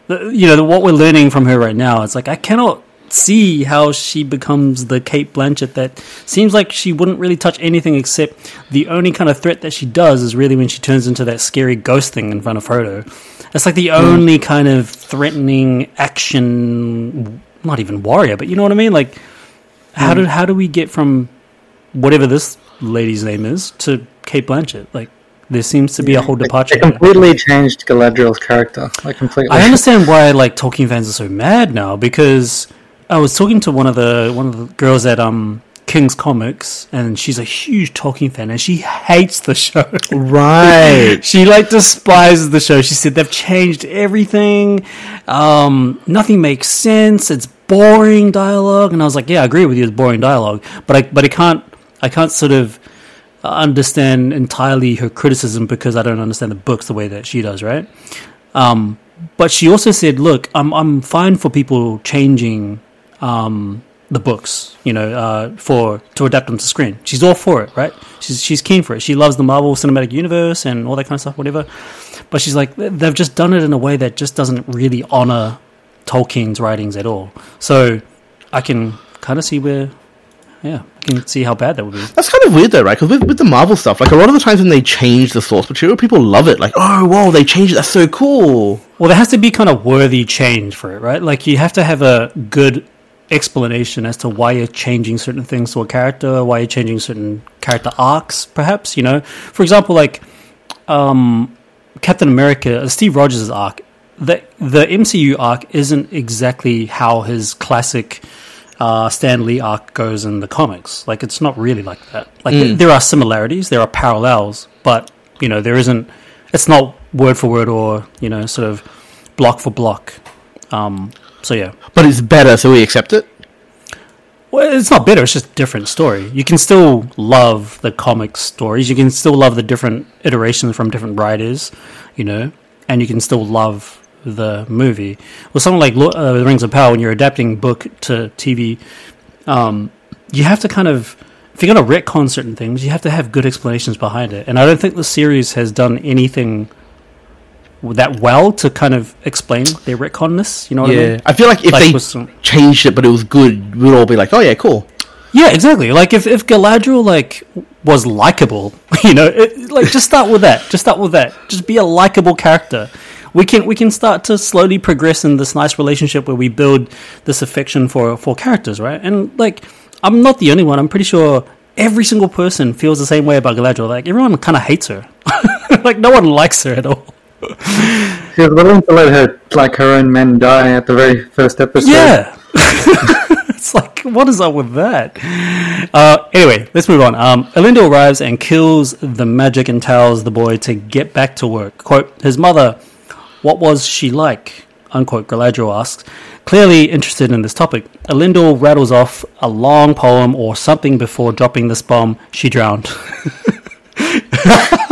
you know, what we're learning from her right now, it's like I cannot see how she becomes the Cate Blanchett that seems like she wouldn't really touch anything except the only kind of threat that she does is really when she turns into that scary ghost thing in front of Frodo. That's like the hmm. only kind of threatening action, not even warrior, but you know what I mean? Like, how hmm. do how do we get from whatever this lady's name is to Cate Blanchett? Like, there seems to be a whole departure. They there. completely changed Galadriel's character. Like completely. I understand why like Tolkien fans are so mad now because I was talking to one of the one of the girls at um King's Comics, and she's a huge Tolkien fan, and she hates the show. Right. she like despises the show. She said they've changed everything. Um, nothing makes sense. It's boring dialogue, and I was like, yeah, I agree with you. It's boring dialogue, but I but I can't I can't sort of understand entirely her criticism because I don't understand the books the way that she does, right? Um, but she also said, "Look, I'm I'm fine for people changing um, the books, you know, uh, for to adapt them to screen. She's all for it, right? She's she's keen for it. She loves the Marvel Cinematic Universe and all that kind of stuff, whatever. But she's like, they've just done it in a way that just doesn't really honor Tolkien's writings at all. So I can kind of see where." Yeah, I can see how bad that would be. That's kind of weird though, right? Because with, with the Marvel stuff, like a lot of the times when they change the source material, people love it. Like, oh, whoa, they changed it. That's so cool. Well, there has to be kind of worthy change for it, right? Like you have to have a good explanation as to why you're changing certain things to a character, why you're changing certain character arcs, perhaps. You know, for example, like um, Captain America, Steve Rogers' arc. The the MCU arc isn't exactly how his classic uh, Stan Lee arc goes in the comics. Like it's not really like that. Like th- there are similarities, there are parallels, but you know there isn't. It's not word for word or you know sort of block for block. Um, so yeah, But it's better, so we accept it. well, it's not better. It's just a different story. You can still love the comic stories. You can still love the different iterations from different writers, you know, and you can still love the movie. Well, something like uh, Rings of Power, when you're adapting book to TV, um, you have to kind of if you're going to retcon certain things, you have to have good explanations behind it. And I don't think the series has done anything that well to kind of explain their retconness. You know what I mean? I feel like if Like they some- changed it, but it was good, we'd all be like, oh yeah, cool. Yeah, exactly. Like if if Galadriel like was likable, you know, it, like just start with that. Just start with that. Just be a likable character. We can we can start to slowly progress in this nice relationship where we build this affection for for characters, right? And like I'm not the only one. I'm pretty sure every single person feels the same way about Galadriel. Like everyone kind of hates her. like no one likes her at all. She was willing to let her, like her own men die at the very first episode. Yeah. it's like, what is up with that? Uh, anyway, let's move on. Um, Elendil arrives and kills the magic and tells the boy to get back to work. Quote, his mother, what was she like? Unquote, Galadriel asks. Clearly interested in this topic, Elendil rattles off a long poem or something before dropping this bomb. She drowned.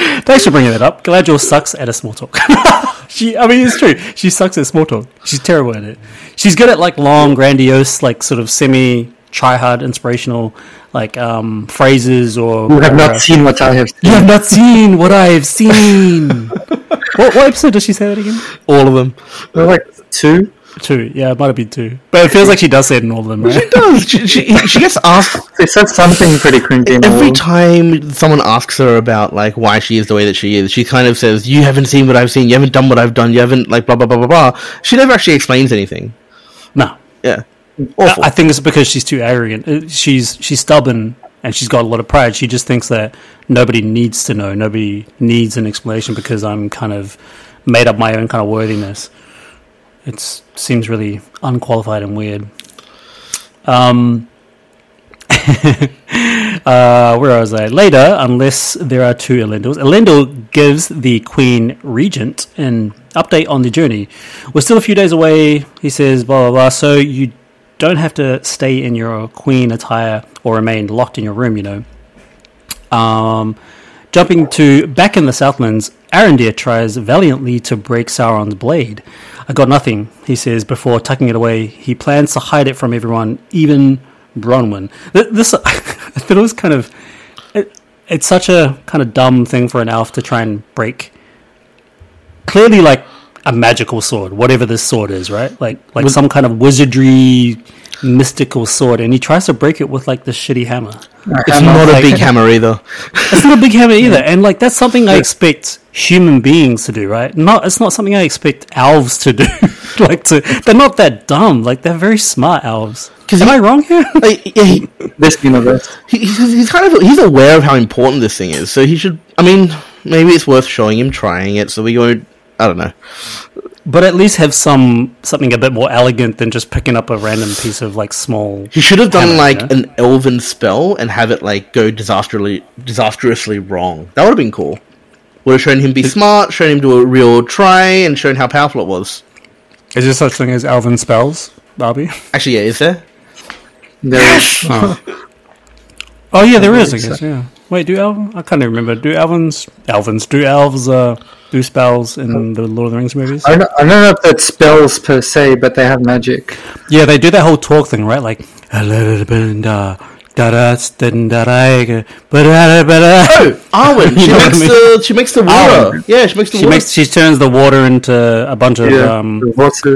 Thanks for bringing that up. Glad Galadriel sucks at a small talk. she, I mean, it's true. She sucks at small talk. She's terrible at it. She's good at like long, grandiose, like sort of semi try hard, inspirational, like um, phrases or. You have or- not seen what I have seen You have not seen what I have seen. what, what episode does she say that again? All of them. There were like two. Two. Yeah, it might have been two. But it feels like she does say it in all of them, right? She does. She, she, she gets asked They said something pretty cringy. in all every time someone asks her about like why she is the way that she is. She kind of says, "You haven't seen what I've seen. You haven't done what I've done. You haven't like blah blah blah blah blah." She never actually explains anything. No. Yeah, I, awful. I think it's because she's too arrogant. Uh, She's she's stubborn and she's got a lot of pride. She just thinks that nobody needs to know. Nobody needs an explanation because I'm kind of made up my own kind of worthiness. It seems really unqualified and weird. Um, uh, where was I? Later, unless there are two Elendils, Elendil gives the Queen Regent an update on the journey. We're still a few days away, he says, blah, blah, blah. So you don't have to stay in your Queen attire or remain locked in your room, you know. Um, jumping to back in the Southlands, Arondir tries valiantly to break Sauron's blade. I got nothing, he says, before tucking it away. He plans to hide it from everyone, even Bronwyn. Th- This, I thought it was kind of. It, it's such a kind of dumb thing for an elf to try and break. Clearly, like a magical sword, whatever this sword is, right? Like like some kind of wizardry, mystical sword, and he tries to break it with like this shitty hammer. it's hammer, not a like- big hammer either. It's not a big hammer either, and like that's something I expect human beings to do, right? Not it's not something I expect elves to do. like to, they're not that dumb. Like they're very smart elves. 'Cause Am he- I wrong here? Like, yeah, he, This universe. he, he's, he's kind of he's aware of how important this thing is, so he should. I mean, maybe it's worth showing him trying it, so we won't. I don't know. but at least have some something a bit more elegant than just picking up a random piece of like small. He should have done Hammer, like yeah. an elven spell and have it like go disastrously disastrously wrong. That would have been cool. Would have shown him be smart, shown him do a real try, and shown how powerful it was. Is there such thing as elven spells, Barbie? Actually, yeah, is there? There is- Oh yeah, there is. I believe guess. Yeah. Wait, do elves? I can't even remember. Do elves? Elvins? Do elves? Uh, do spells in the Lord of the Rings movies? I, don't, I don't know if that's spells per se, but they have magic. Yeah, they do that whole talk thing, right? Like, Oh, Arwen. You She know what I makes mean? the she makes the water. Arwen. Yeah, she makes the she water. makes she turns the water into a bunch of Yeah, um,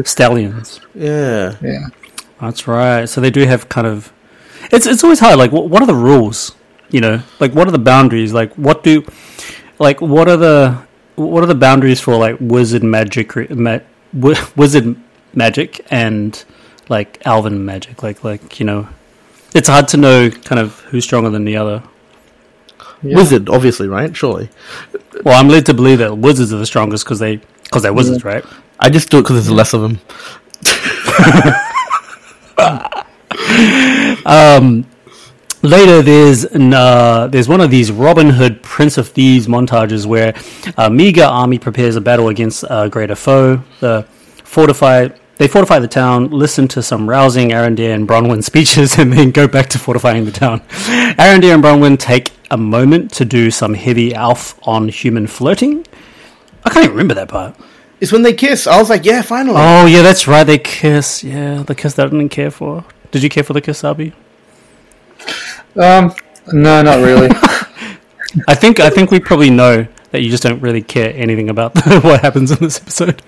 stallions. yeah. Yeah. That's right. So they do have kind of. It's it's always hard. Like, what, what are the rules? You know, like what are the boundaries? Like, what do, like, what are the what are the boundaries for like wizard magic, ma- wizard magic, and like elven magic? Like, like you know, it's hard to know kind of who's stronger than the other. Yeah. Wizard, obviously, right? Surely. Well, I'm led to believe that wizards are the strongest because they because they're wizards, right? I just do it because there's less of them. Um, Later, there's uh, there's one of these Robin Hood Prince of Thieves montages where a meager army prepares a battle against a greater foe. The fortify they fortify the town, listen to some rousing Arondir and Bronwyn speeches, and then go back to fortifying the town. Arondir and Bronwyn take a moment to do some heavy elf on human flirting. I can't even remember that part. It's when they kiss. I was like, yeah, finally. Oh yeah, that's right. They kiss. Yeah, the kiss that I didn't care for. Did you care for the kiss, Ahbi? Um, no, not really. I think I think we probably know that you just don't really care anything about what happens in this episode.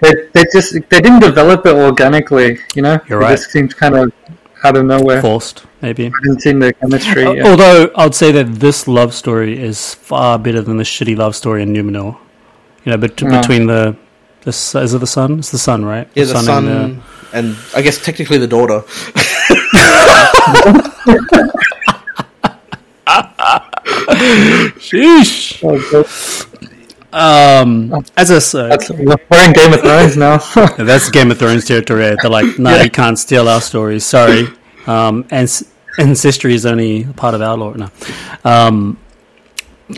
they, they just they didn't develop it organically. You know, You're it right. just seems kind of out of nowhere. Forced, maybe. I didn't seem the chemistry. Uh, yeah. Although I'd say that this love story is far better than the shitty love story in Numenor. You know, bet- Yeah. between the, the s- is it the sun? It's the sun, right? yeah, the son, and, uh, and I guess technically the daughter. sheesh. Um, as I said, That's, we're in Game of Thrones now. That's Game of Thrones territory. They're like, no, you can't steal our stories. Sorry. Um, and ancestry is only part of our lore. No. Um,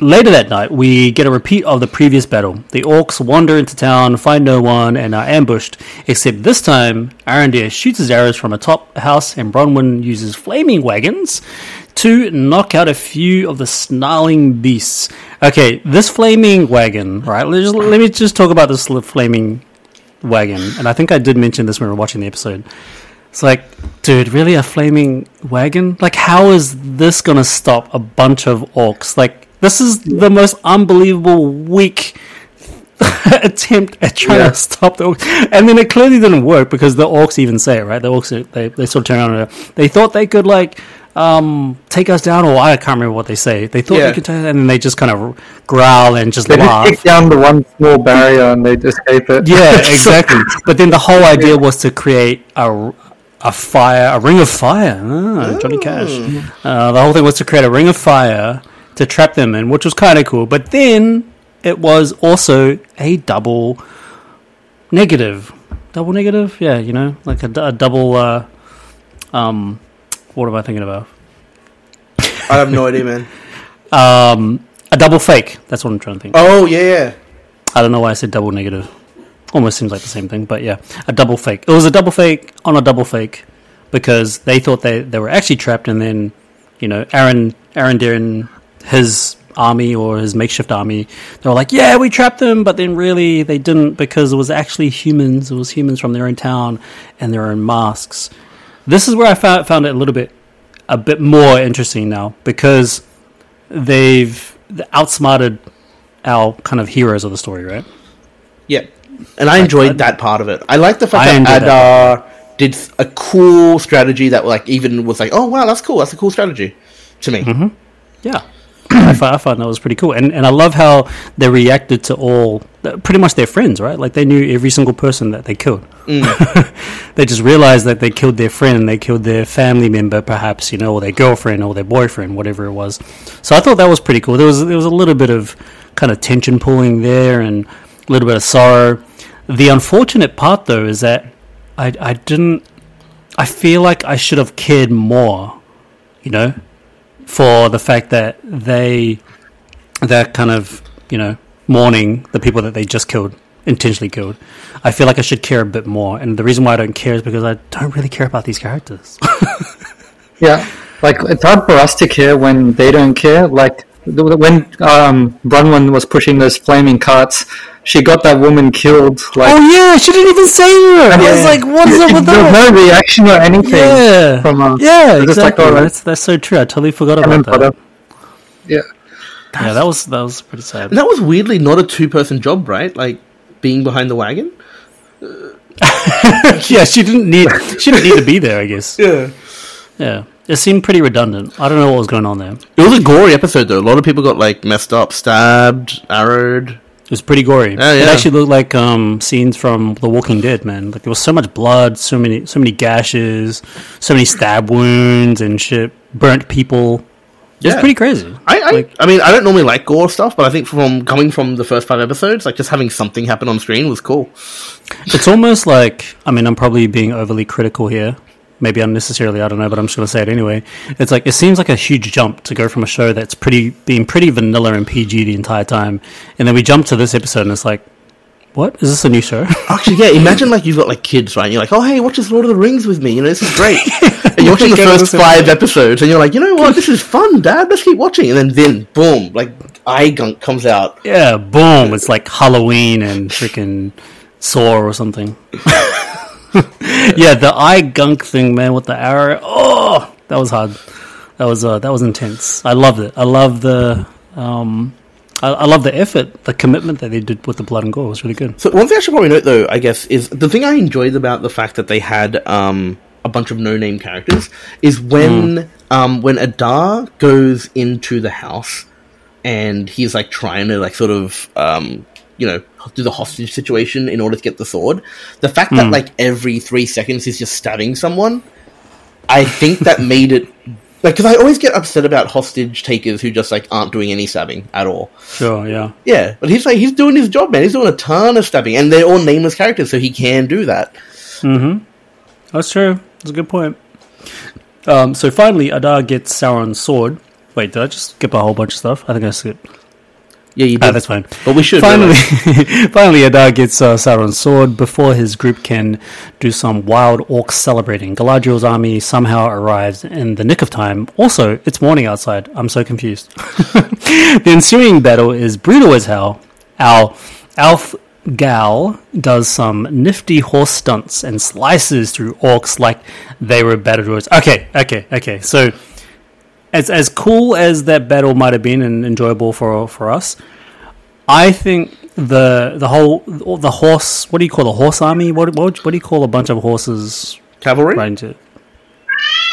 later that night, we get a repeat of the previous battle. The orcs wander into town, find no one, and are ambushed. Except this time, Arondir shoots his arrows from atop a house, and Bronwyn uses flaming wagons to knock out a few of the snarling beasts. Okay, this flaming wagon, right? Let, just, let me just talk about this flaming wagon. And I think I did mention this when we were watching the episode. It's like, dude, really a flaming wagon? Like, how is this gonna stop a bunch of orcs? Like, this is the most unbelievable weak attempt at trying Yeah. to stop the orcs. And then it clearly didn't work because the orcs even say it, right? The orcs, they, they sort of turn around and they thought they could, like, um, take us down, or I can't remember what they say. They thought Yeah. they could, take, and then they just kind of growl and just they just laugh. kick down the one small barrier and they just escape it. Yeah, exactly. but then the whole idea was to create a, a fire, a ring of fire. Ah, Johnny Cash. Uh, the whole thing was to create a ring of fire to trap them in, which was kind of cool. But then it was also a double negative. Double negative? Yeah, you know, like a double. Uh, um, what am I thinking about? I have no idea, man. Um, a double fake. That's what I'm trying to think. Oh yeah, yeah. I don't know why I said double negative. Almost seems like the same thing, but yeah, a double fake. It was a double fake on a double fake because they thought they, they were actually trapped, and then you know Aaron Aaron Darren his army or his makeshift army they were like yeah we trapped them but then really they didn't because it was actually humans it was humans from their own town and their own masks this is where i found, found it a little bit a bit more interesting now because they've outsmarted our kind of heroes of the story right Yeah, and I enjoyed that part of it. I like the fact I that Adar did a cool strategy that like even was like, oh wow, that's cool. That's a cool strategy to me. Mm-hmm. Yeah. I, found, I found that was pretty cool, and and I love how they reacted to all pretty much their friends, right? Like they knew every single person that they killed. Mm. they just realized that they killed their friend, they killed their family member, perhaps you know, or their girlfriend or their boyfriend, whatever it was. So I thought that was pretty cool. There was there was a little bit of kind of tension pulling there, and a little bit of sorrow. The unfortunate part, though, is that I I didn't. I feel like I should have cared more, you know, for the fact that they they're kind of you know mourning the people that they just killed intentionally killed. I feel like I should care a bit more, and the reason why I don't care is because I don't really care about these characters. Yeah, like it's hard for us to care when they don't care. Like when um, Bronwyn was pushing those flaming carts, she got that woman killed. Like oh yeah, she didn't even say her. I was like, what's up with there was that? no reaction or anything Yeah, from uh, yeah, Just like, exactly. all right. that's that's so true. I totally forgot Ellen about that. Potter. Yeah, Yeah, that was that was pretty sad. And that was weirdly not a two person job, right? Like being behind the wagon. yeah, she didn't need she didn't need to be there. I guess. Yeah. Yeah, it seemed pretty redundant. I don't know what was going on there. It was a gory episode though. A lot of people got like messed up, stabbed, arrowed. It was pretty gory. Oh, It actually looked like um, scenes from The Walking Dead, man. Like there was so much blood, so many, so many gashes, so many stab wounds and shit. Burnt people. It was Yeah. pretty crazy. I, I, Like- I mean, I don't normally like gore stuff, but I think from coming from the first five episodes, like just having something happen on screen was cool. It's almost like I mean, I'm probably being overly critical here. Maybe unnecessarily, I don't know, but I'm just going to say it anyway. It's like it seems like a huge jump to go from a show that's pretty being pretty vanilla and PG the entire time, and then we jump to this episode and it's like, what is this a new show? Actually, yeah. Imagine like you've got like kids, right? And you're like, oh hey, watch this Lord of the Rings with me. You know, this is great. and you're watching the first five episodes, and you're like, you know what, this is fun, Dad. Let's keep watching. And then, then boom, like eye gunk comes out. yeah, boom! It's like Halloween and freaking Saw or something. yeah, the eye gunk thing, man, with the arrow. Oh, that was hard. That was uh, that was intense. I loved it. I love the um, I, I love the effort, the commitment that they did with the blood and gore. It was really good. So one thing I should probably note, though, I guess, is the thing I enjoyed about the fact that they had um, a bunch of no-name characters is when um, when Adar goes into the house and he's like trying to like sort of um, you know do the hostage situation in order to get the sword. The fact that like every three seconds he's just stabbing someone, I think that made it. Like, because I always get upset about hostage takers who just like aren't doing any stabbing at all. Sure, yeah. Yeah, but he's like he's doing his job, man. He's doing a ton of stabbing, and they're all nameless characters, so he can do that. Hmm. That's true. That's a good point. Um, so finally, Adar gets Sauron's sword. Wait, did I just skip a whole bunch of stuff? I think I skipped. Yeah, you Ah, did. that's fine. But we should finally, finally, Adar gets uh, Sauron's sword before his group can do some wild orcs celebrating. Galadriel's army somehow arrives in the nick of time. Also, it's morning outside. I'm so confused. the ensuing battle is brutal as hell. Our Alf Gal does some nifty horse stunts and slices through orcs like they were battle droids. Okay, okay, okay. So as as cool as that battle might have been and enjoyable for for us, I think the the whole the horse. What do you call a horse army? What what, what do you call a bunch of horses cavalry, riding to?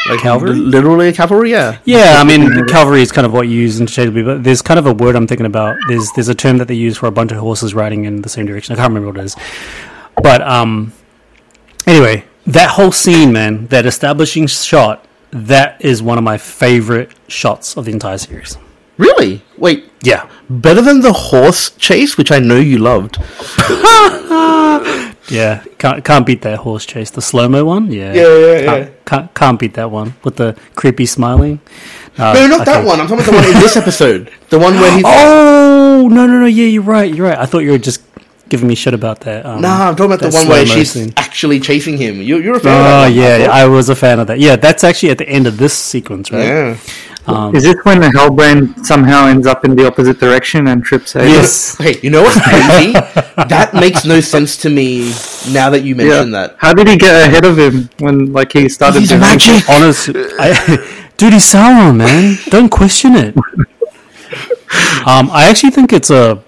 like cavalry? li- literally a cavalry. Yeah, Yeah, I mean cavalry is kind of what you use interchangeably, but there's kind of a word I'm thinking about. There's there's a term that they use for a bunch of horses riding in the same direction. I can't remember what it is, but um, anyway, that whole scene, man, that establishing shot, that is one of my favorite shots of the entire series. really. Wait, Yeah, better than the horse chase, which I know you loved. Yeah, can't can't beat that horse chase. The slow mo one, yeah, Yeah, yeah, yeah. Can't, can't, can't beat that one with the creepy smiling. Uh, No, not that one. I'm talking about the one in this episode. The one where he's. Oh no no no! Yeah, you're right. You're right. I thought you were just giving me shit about that. Um, Nah, I'm talking about the one where she's scene. actually chasing him. You, you're a fan of Oh that one, yeah, yeah, thought. I was a fan of that. Yeah, that's actually at the end of this sequence, right? yeah. Um, Is this when the Halbrand somehow ends up in the opposite direction and trips over? yes. Okay, you know what's crazy? that makes no sense to me now that you Yeah. mention that. How did he get ahead of him when like he started He's doing magic. Honest, I, dude, he's Sauron, man. Don't question it. Um, I actually think it's a.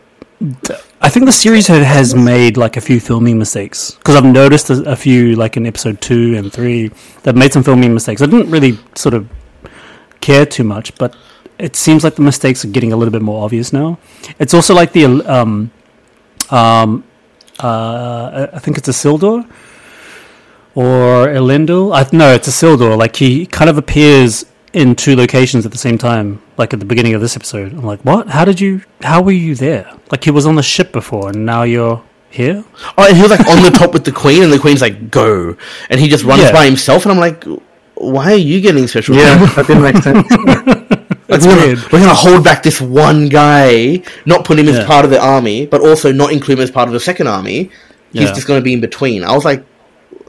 I think the series has made like a few filming mistakes because I've noticed a, a few like in episode two and three that made some filming mistakes. I didn't really sort of care too much, but it seems like the mistakes are getting a little bit more obvious now. It's also like the um, um, uh, I think it's Isildur or Elendil. I no, it's Isildur. Like he kind of appears in two locations at the same time. Like at the beginning of this episode, I'm like, what? How did you? How were you there? Like he was on the ship before, and now you're here. Oh, and he was like on the top with the queen, and the queen's like, "Go," and he just runs Yeah. by himself, and I'm like, "Why are you getting special?" Yeah, that didn't make sense. That's we're weird. Gonna, we're gonna hold back this one guy, not put him as Yeah. part of the army, but also not include him as part of the second army. He's Yeah. just gonna be in between. I was like,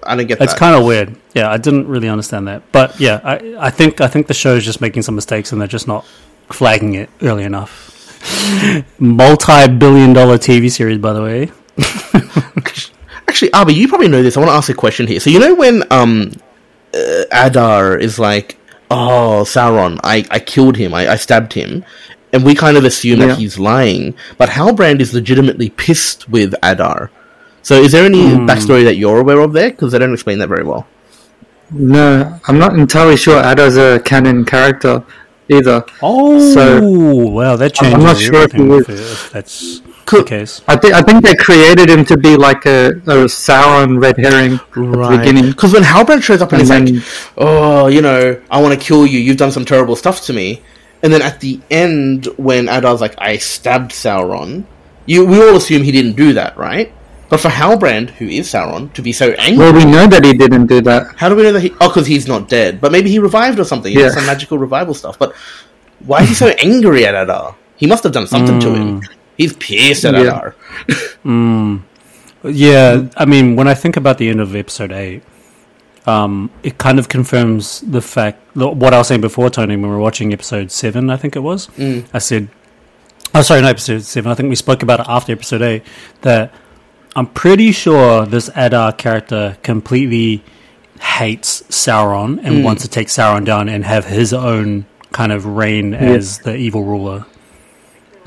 I don't get It's that. kind of weird. Yeah, I didn't really understand that. But yeah, I, I think I think the show is just making some mistakes and they're just not flagging it early enough. Multi-billion dollar TV series, by the way. Actually, Ahbi, you probably know this. I want to ask a question here. So you know when um, uh, Adar is like, "Oh, Sauron, I, I killed him. I, I stabbed him," and we kind of assume Yeah. that he's lying, but Halbrand is legitimately pissed with Adar. So is there any backstory that you're aware of there? Because they don't explain that very well. No, I'm not entirely sure Adar's a canon character either. Oh, So- wow, that changes I'm not sure if he if, if that's Cool. the case. I think I think they created him to be like a, a Sauron red herring at the beginning. Because when Halbrand shows up and, And he's then- like, "Oh, you know, I want to kill you. You've done some terrible stuff to me," and then at the end, when Adar's like, "I stabbed Sauron," you we all assume he didn't do that, right? But for Halbrand, who is Sauron, to be so angry, Well, we know that he didn't do that. how do we know that he? Oh, because he's not dead. But maybe he revived or something. He Yeah. some magical revival stuff. But why is he so angry at Adar? He must have done something to him. Mm. He's pissed at Yeah. Adar. Mm. Yeah, I mean, when I think about the end of episode eight, um, it kind of confirms the fact what I was saying before, Tony. When we were watching episode seven, I think it was. Mm. I said, "Oh, sorry, not episode seven. I think we spoke about it after episode eight. That I'm pretty sure this Adar character completely hates Sauron and wants to take Sauron down and have his own kind of reign as the evil ruler."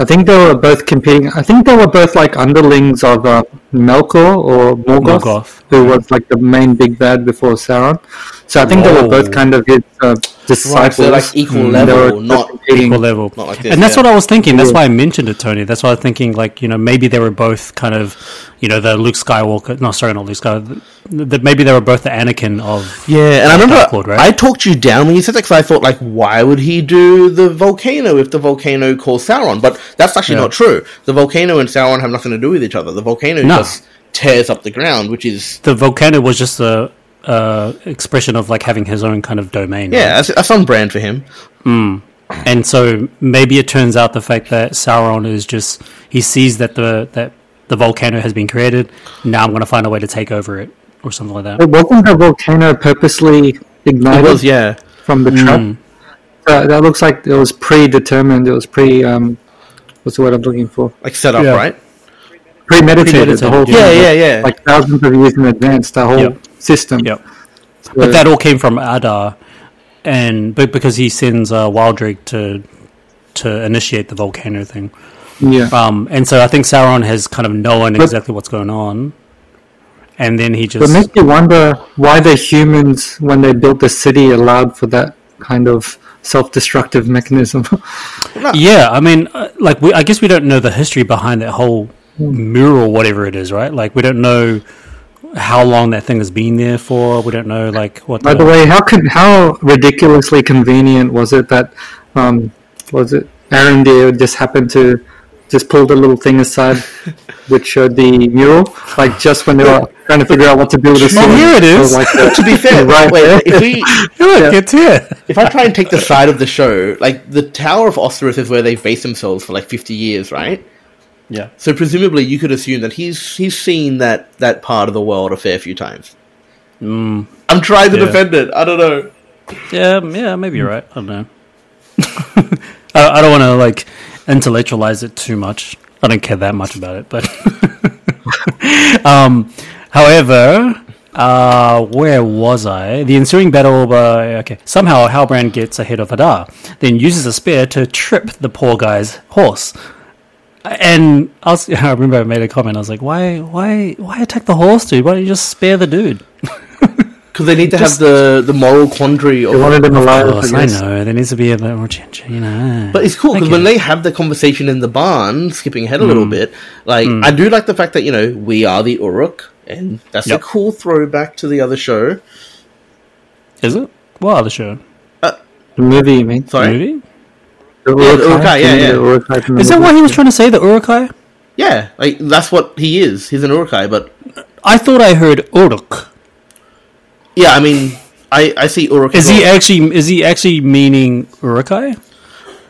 I think they were both competing. I think they were both like underlings of uh, Melkor or Morgoth, Morgoth, who was like the main big bad before Sauron. So I think they were both kind of his uh, Right, disciples. so like equal level, were not competing. equal level. not like this. and that's yeah. what I was thinking. That's why I mentioned it, Tony. That's why I was thinking, like, you know, maybe they were both kind of, you know, the Luke Skywalker. No, sorry, not Luke Skywalker. That maybe they were both the Anakin of. Yeah, and I remember Dark Lord, right? I talked you down when you said that because I thought, like, why would he do the volcano if the volcano calls Sauron? But that's actually Yeah. not true. The volcano and Sauron have nothing to do with each other. The volcano No. Just tears up the ground, which is The volcano was just a uh, expression of like having his own kind of domain. yeah, right? that's, that's on brand for him. and so maybe it turns out the fact that Sauron is just he sees that the that the volcano has been created. Now I'm going to find a way to take over it or something like that. It wasn't the volcano purposely It ignited was, yeah. from the trap. So that looks like it was predetermined. It was pre. Um, what's the word I'm looking for? Like set up, Yeah. right? Premeditated. The whole Premeditated, thing, Yeah, yeah, yeah. Like thousands of years in advance. The whole Yep. system. Yep. So- But that all came from Adar, and but because he sends uh, Waldreg to to initiate the volcano thing, yeah. um, and so I think Sauron has kind of known But- exactly what's going on, and then he But it makes you wonder why the humans, when they built the city, allowed for that kind of self-destructive mechanism. yeah, I mean, uh, like we, I guess we don't know the history behind that whole mural, whatever it is, right? Like we don't know how long that thing has been there for. We don't know like what. By the way, how could how ridiculously convenient was it that um, was it Arondir just happened to just pull the little thing aside, which showed the mural, like just when they were trying to figure out what to do with the Oh, sword. here it is. Like, the- to be fair, right wait, there. if we Look, it's here. if I try and take the side of the show, like the Tower of Ostirith is where they've based themselves for like fifty years, right? Yeah. So presumably, you could assume that he's he's seen that that part of the world a fair few times. I'm trying to Yeah. defend it. I don't know. Yeah, yeah, maybe you're right. I don't know. I, I don't want to like intellectualize it too much. I don't care that much about it, but um, however, uh, where was I? The ensuing battle. Uh, okay, somehow Halbrand gets ahead of Adar, then uses a spear to trip the poor guy's horse. And I, was, I remember I made a comment. I was like, "Why, why, why attack the horse, dude? Why don't you just spare the dude?" Because they need to Just- have the, the moral quandary of They wanted him alive. Of course, I I know there needs to be a bit more ginger, you know. But it's cool because when they have the conversation in the barn, skipping ahead a little Mm. bit, like I do like the fact that you know we are the Uruk, and that's Yep. a cool throwback to the other show. Is it? What other show? The movie, you mean? Sorry, The Yeah, the Uruk-hai, Uruk-hai, yeah, yeah. Uruk-hai Is that what he was trying to say? The Uruk-hai? Yeah, like that's what he is. He's an Uruk-hai, but I thought I heard Uruk. yeah, I mean, I I see Uruk. Is he well. actually is he actually meaning Uruk-hai?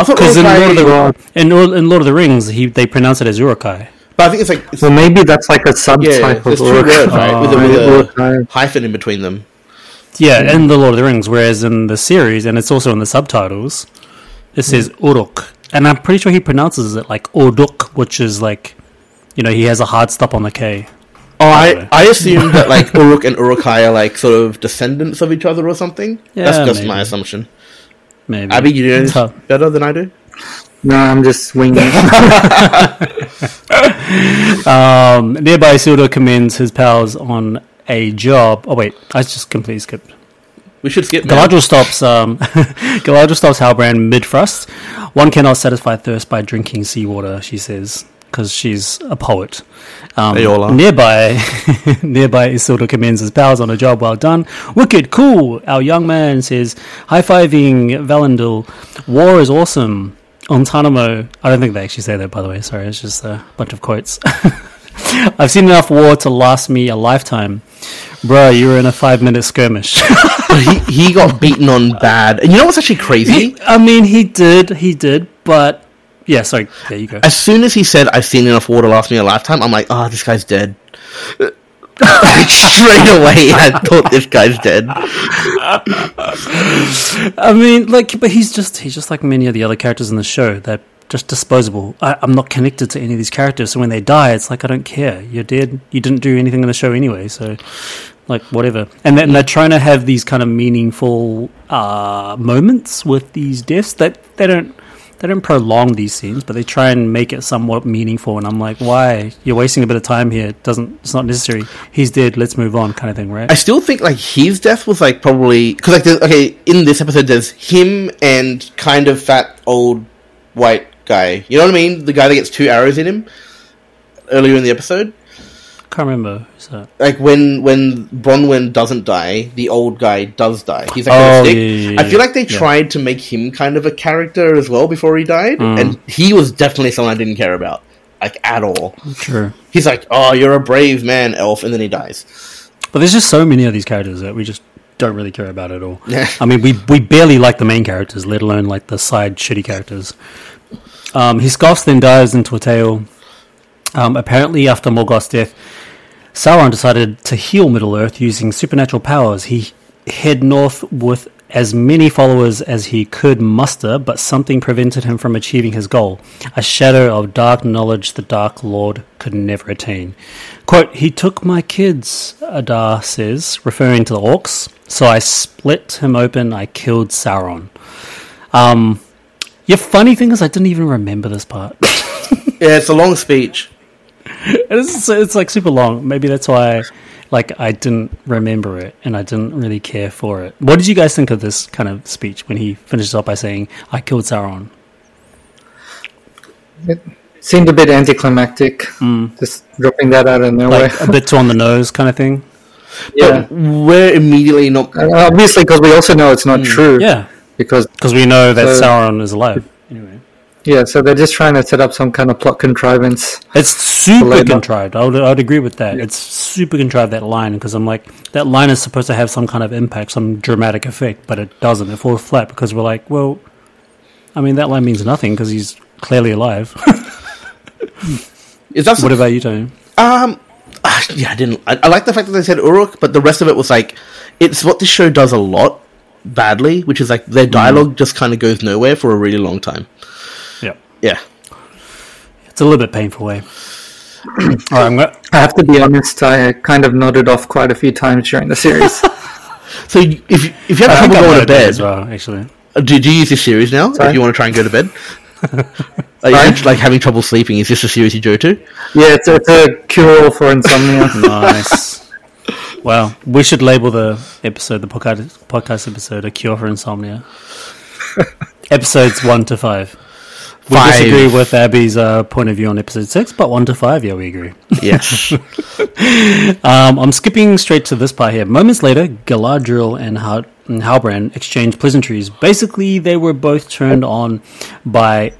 I thought Because in Lord of the in, Lord- in Lord of the Rings, he they pronounce it as Uruk-hai. but I think it's like it's, So maybe that's like a subtype yeah, of there's two Uruk. words right with, a, oh, with a Uruk-hai. hyphen in between them. Yeah, in the Lord of the Rings. Whereas in the series, and it's also in the subtitles, it says Uruk, and I'm pretty sure he pronounces it like Orduk, which is like, you know, he has a hard stop on the K. Oh, Probably. I, I assume that like Uruk and Uruk-hai are like sort of descendants of each other or something. Yeah, That's just my maybe. assumption. Maybe. Ahbi, you know Tough. better than I do. No, I'm just swinging. Um, nearby, Isildur commends his powers on a job. Oh wait, I just completely skipped. We should skip. Galadriel stops. Um, Galadriel stops Halbrand mid thrust. One cannot satisfy thirst by drinking seawater. She says because she's a poet. Um, They all are. Nearby, nearby, Isildur commends his powers on a job well done. Wicked cool. Our young man says, high fiving Valandil. War is awesome. Ontamo, I don't think they actually say that, by the way. Sorry, it's just a bunch of quotes. I've seen enough war to last me a lifetime. Bruh, you were in a five minute skirmish. he he got beaten on bad. And you know what's actually crazy? I mean, he did, he did, but yeah. Sorry, there you go. As soon as he said, "I've seen enough war to last me a lifetime," I'm like, "Ah, this guy's dead." Straight away, I thought this guy's dead. I mean, like, but he's just he's just like many of the other characters in the show. They're just disposable. I, I'm not connected to any of these characters, so when they die, it's like I don't care. You're dead. You didn't do anything in the show anyway, so like whatever. And then they're trying to have these kind of meaningful uh, moments with these deaths that they don't. They don't prolong these scenes, but they try and make it somewhat meaningful. And I'm like, why? You're wasting a bit of time here. It doesn't. It's not necessary. He's dead. Let's move on, kind of thing, right? I still think like his death was like probably because like okay in this episode there's him and kind of fat old white guy. You know what I mean? The guy that gets two arrows in him earlier in the episode. Can't remember. Who's that? Like when when Bronwyn doesn't die, the old guy does die. He's like Oh, a stick. yeah, yeah, yeah, I feel like they tried to make him kind of a character as well before he died, Mm. and he was definitely someone I didn't care about, like at all. True. He's like, "Oh, you're a brave man, elf," and then he dies. But there's just so many of these characters that we just don't really care about at all. Yeah. I mean, we we barely like the main characters, let alone like the side shitty characters. Um, he scoffs, then dives into a tale. Um, apparently, after Morgoth's death, Sauron decided to heal Middle Earth using supernatural powers. He head north with as many followers as he could muster, but something prevented him from achieving his goal a shadow of dark knowledge the Dark Lord could never attain. Quote, He took my kids, Adar says, referring to the orcs, so I split him open, I killed Sauron. Um, your funny thing is, I didn't even remember this part. Yeah, it's a long speech. it's, it's like super long. Maybe that's why, like, I didn't remember it and I didn't really care for it. What did you guys think of this kind of speech when he finishes up by saying, "I killed Sauron"? It seemed a bit anticlimactic, mm. just dropping that out of nowhere. Like a bit too on the nose, kind of thing. yeah, But we're immediately not. And obviously because we also know it's not mm. true. Yeah, because because we know that So- Sauron is alive. Anyway, yeah, so they're just trying to set up some kind of plot contrivance. it's super contrived. I would, I would agree with that. It's super contrived that line because I'm like that line is supposed to have some kind of impact, some dramatic effect, but it doesn't. It falls flat because we're like, well, I mean that line means nothing because he's clearly alive. Is that what about you, Tony? Um, ah, yeah, I didn't. I, I like the fact that they said Uruk, but the rest of it was like, it's what this show does a lot badly, which is like their dialogue just kind of goes nowhere for a really long time. Yeah. Yeah, It's a little bit painful way. All right, I'm gonna, I have to be honest, I kind of nodded off quite a few times during the series. so if you- if you have think trouble going to bed, as well. Actually, uh, do, do you use this series now? Sorry? If you want to try and go to bed, like, Sorry? if, like having trouble sleeping, is this a series you go to? yeah, it's, it's a cure-all for insomnia. nice. Well, we should label the episode, the podcast, podcast episode, "A Cure for Insomnia." Episodes one to five. We Five. disagree with Ahbi's uh, point of view on episode six, but one to five, yeah, we agree. Yes. Um, I'm skipping straight to this part here. Moments later, Galadriel and, and Halbrand exchange pleasantries. Basically, they were both turned on by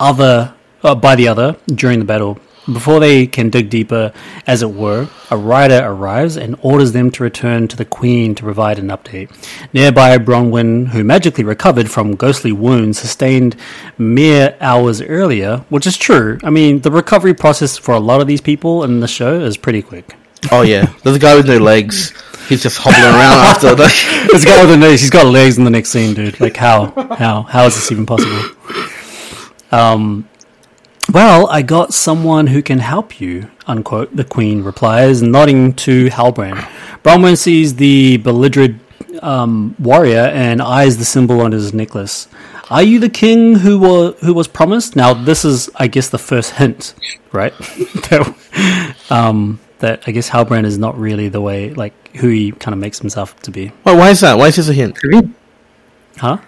other uh, by the other during the battle. Before they can dig deeper, as it were, a rider arrives and orders them to return to the Queen to provide an update. Nearby, Bronwyn, who magically recovered from ghostly wounds sustained mere hours earlier, which is true. I mean, the recovery process for a lot of these people in the show is pretty quick. Oh yeah, there's a guy with no legs. He's just hobbling around after. Like, this guy with the nose, he's got legs in the next scene, dude. Like, how? How? How is this even possible? Um, well, I got someone who can help you, unquote, the Queen replies, nodding to Halbrand. Bronwyn sees the belligerent um, warrior and eyes the symbol on his necklace. Are you the king who was who was promised? Now, this is, I guess, the first hint, right? that, um, that I guess Halbrand is not really the way, like, who he kind of makes himself to be. Why- why is that? Why is this a hint? Huh?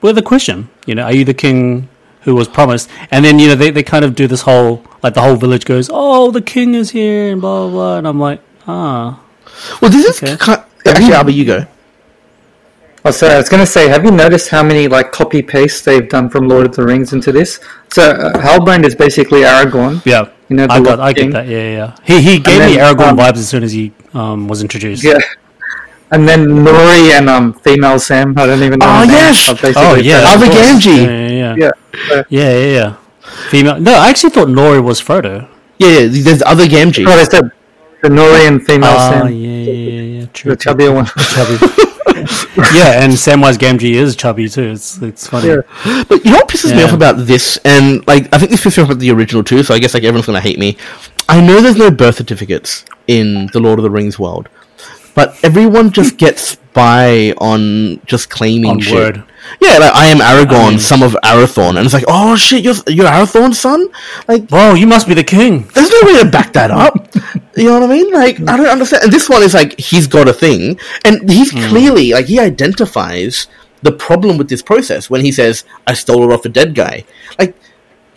Well, the question, you know, are you the king who was promised? And then, you know, they, they kind of do this whole, like, the whole village goes, oh, the king is here, and blah, blah, blah. And I'm like, ah. Well, this is Okay. ki- actually Albert. You go. Oh, sorry, I was going to say, have you noticed how many like copy paste they've done from Lord of the Rings into this? So uh, Halbrand is basically Aragorn. Yeah. You know, I the got, Lost I get that. Yeah, yeah, yeah. He he gave me then, Aragorn um, vibes as soon as he um, was introduced. Yeah. And then Nori and um, female Sam. I don't even know. Oh, yes! Oh yeah, friends. Alva. Gamgee. Yeah, yeah, yeah, Yeah. yeah, yeah, yeah. Female. No, I actually thought Nori was Frodo. Yeah, yeah. There's other Gamgee. Oh, they said the Nori and female Ah, Sam. yeah, yeah, yeah, yeah. True. The chubbier one. chubby. yeah, and Samwise Gamgee is chubby too. It's it's funny. Yeah. But you know what pisses me off about this, and like I think this pisses me off about the original too. So I guess like everyone's gonna hate me. I know there's no birth certificates in the Lord of the Rings world, but everyone just gets by on just claiming On shit. word. Yeah, like I am Aragorn, I mean- son of Arathorn, and it's like, oh shit, you're you're Arathorn's son. Like, Whoa, you must be the king. there's no way to back that up. you know what I mean? Like, I don't understand. And this one is like, he's got a thing, and he's Hmm. clearly like he identifies the problem with this process when he says, "I stole it off a dead guy." Like,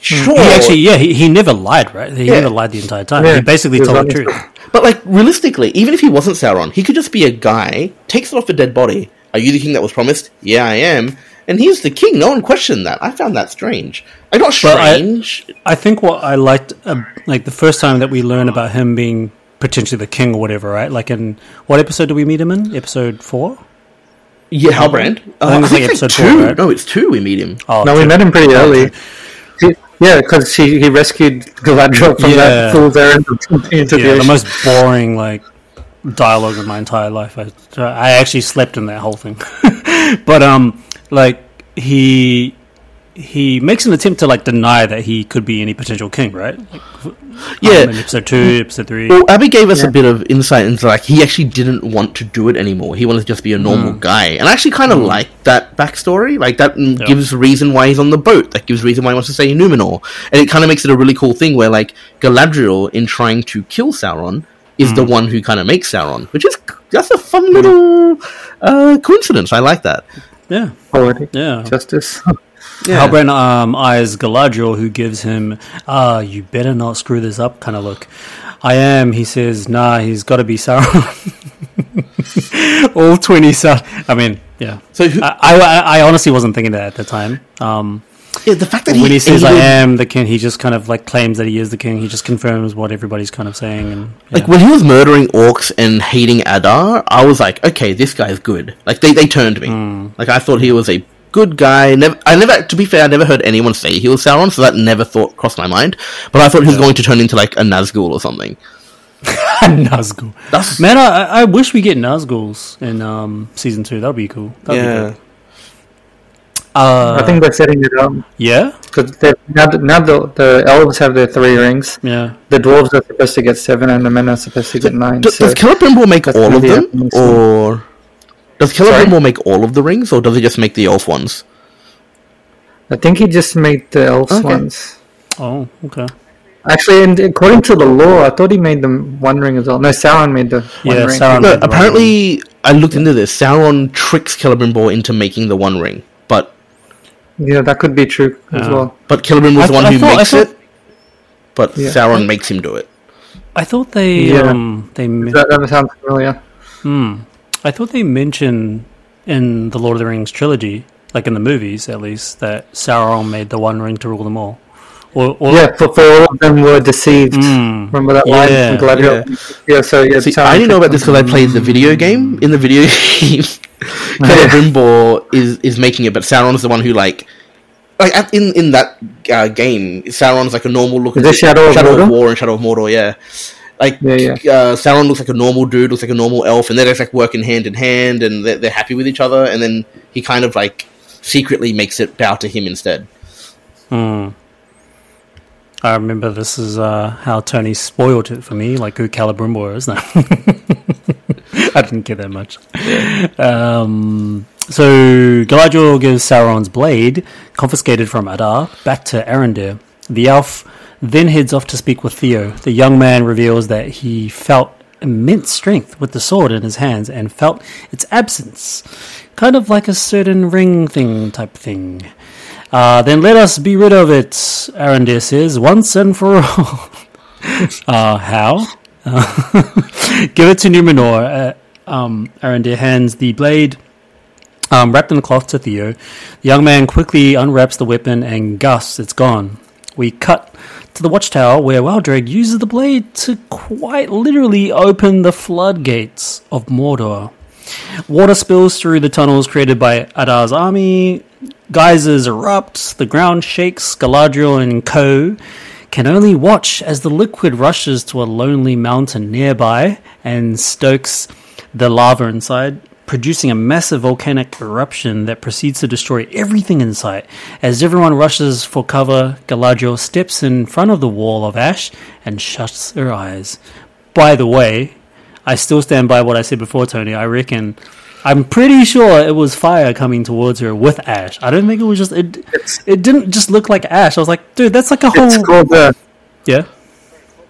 sure, Hmm. He actually, yeah, he, he never lied, right? He Yeah. never lied the entire time. Yeah, he basically he told the truth. But like realistically, even if he wasn't Sauron, he could just be a guy, takes it off a dead body. Are you the king that was promised? Yeah, I am. And he's the king. No one questioned that. I found that strange. Like, not Well, I- strange. I think what I liked, uh, like the first time that we learn about him being potentially the king or whatever, right? Like in what episode do we meet him in? Episode four. yeah, Halbrand. Uh, I think it's like it's episode two. four, right? No, it's two. We meet him. Oh, No, we met him pretty Oh, early. Yeah, because he he rescued Galadriel from Yeah. that fool's errand into the Yeah, the ocean. most boring like dialogue of my entire life. I I actually slept in that whole thing. but um, like he he makes an attempt to like deny that he could be any potential king, right? Like, Yeah. um, in episode two, episode three. Well, Ahbi gave us Yeah. a bit of insight into like he actually didn't want to do it anymore. He wanted to just be a normal Hmm. guy, and I actually kind of like that backstory. Like that mm, Yeah. gives reason why he's on the boat. That gives reason why he wants to stay in Numenor, and it kind of makes it a really cool thing where like Galadriel, in trying to kill Sauron, is Hmm. the one who kind of makes Sauron, which is that's a fun little uh, coincidence. I like that. yeah, Poetic yeah. justice. Yeah. Halbrand um, eyes Galadriel, who gives him, ah, you better not screw this up kind of look. I am, he says, nah, he's got to be Sauron. All 20 Sauron. I mean, yeah. So who, I, I, I honestly wasn't thinking that at the time. Um, yeah, the fact that when he says, I am the king, he just kind of like claims that he is the king. He just confirms what everybody's kind of saying. And yeah. Like when he was murdering orcs and hating Adar, I was like, okay, this guy's good. Like they, they turned me. Hmm. Like I thought he was a good guy. Never, I never, to be fair, I never heard anyone say he was Sauron, so that never thought crossed my mind. But I thought he was going to turn into like a Nazgul or something. Nazgul. That's Man, I, I wish we get Nazguls in um, season two. That would be cool. That'd yeah. be good. Uh, I think they're setting it up yeah, because now, the, now the, the elves have their three rings. yeah. The dwarves are supposed to get seven, and the men are supposed to get nine. Does, so does Celebrimbor make all of be them, or does Sorry? Celebrimbor make all of the rings, or does he just make the elf ones? I think he just made the elf Okay. ones. Oh, okay. Actually, and according to the law, I thought he made them one ring as well. No, Sauron made the one Yeah, ring. Sauron- No, made the apparently, I looked into this. Sauron tricks Celebrimbor into making the One Ring, but Yeah, that could be true as well. but Celebrimbor I is the one I who thought- makes thought- it. But Yeah. Sauron makes him do it. I thought they Yeah. um they me- That, that sounds familiar. hmm. I thought they mentioned in the Lord of the Rings trilogy, like in the movies at least, that Sauron made the One Ring to rule them all. Or, or Yeah, for, for all of them were deceived. Remember that line. Yeah, from Galadriel? Yeah. so yeah. See, Sauron I didn't know about tricked this because I played the video game. In the video game, Celebrimbor is is making it, but Sauron is the one who like. Like at- in in that uh, game, Sauron's like a normal looking Is it Shadow of War and Shadow of Mordor, yeah. Like Yeah, yeah. Uh, Sauron looks like a normal dude, looks like a normal elf, and they're just like working hand in hand, and they're, they're happy with each other. And then he kind of like secretly makes it bow to him instead. Hmm. I remember this is uh, how Tony spoiled it for me, like who Celebrimbor is. No. I didn't care that much. Um, so Galadriel gives Sauron's blade, confiscated from Adar, back to Arondir. The elf then heads off to speak with Theo. The young man reveals that he felt immense strength with the sword in his hands and felt its absence, kind of like a certain ring thing type thing. Uh, then let us be rid of it, Arondir says, once and for all. uh, how? Uh, give it to Numenor. Uh, um, Arondir hands the blade um, wrapped in a cloth to Theo. The young man quickly unwraps the weapon and Gus, it's gone. We cut to the watchtower where Waldreg uses the blade to quite literally open the floodgates of Mordor. Water spills through the tunnels created by Adar's army. Geysers erupt. The ground shakes. Galadriel and Co. can only watch as the liquid rushes to a lonely mountain nearby and stokes the lava inside, producing a massive volcanic eruption that proceeds to destroy everything in sight. As everyone rushes for cover, Galadriel steps in front of the wall of ash and shuts her eyes. By the way, I still stand by what I said before, Tony. I reckon. I'm pretty sure it was fire coming towards her with ash. I don't think it was just it. It didn't just look like ash. I was like, dude, that's like a whole It's called the yeah.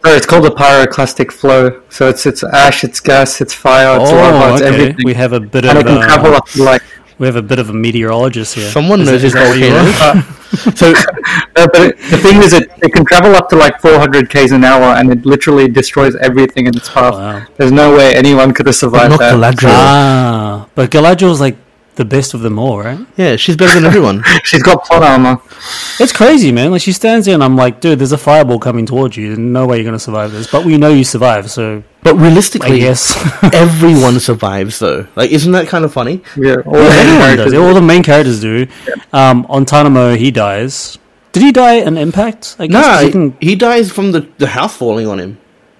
Sorry, it's called the pyroclastic flow. So it's it's ash, it's gas, it's fire, it's Oh, lava, it's okay. everything. We have a bit and of it can travel uh, up to like we have a bit of a meteorologist here. Someone Is knows it- is his that what you are? volcanoes. so No, but it, the thing is, it, it can travel up to like 400 k's an hour, and it literally destroys everything in its path. Wow. There's no way anyone could have survived not that. Galadriel. Ah, but Galadriel's like the best of them all, right? yeah, she's better than everyone. She's got plot armor. It's crazy, man. Like she stands there, and I'm like, dude, there's a fireball coming towards you. There's No way you're gonna survive this. But we know you survive, so But realistically, yes, everyone survives though. Like, isn't that kind of funny? Yeah, all the main everyone characters. does. All the main characters do. Um, on Tanamo, he dies. Did he die in Impact? I guess 'cause Nah, he can- he dies from the, the house falling on him,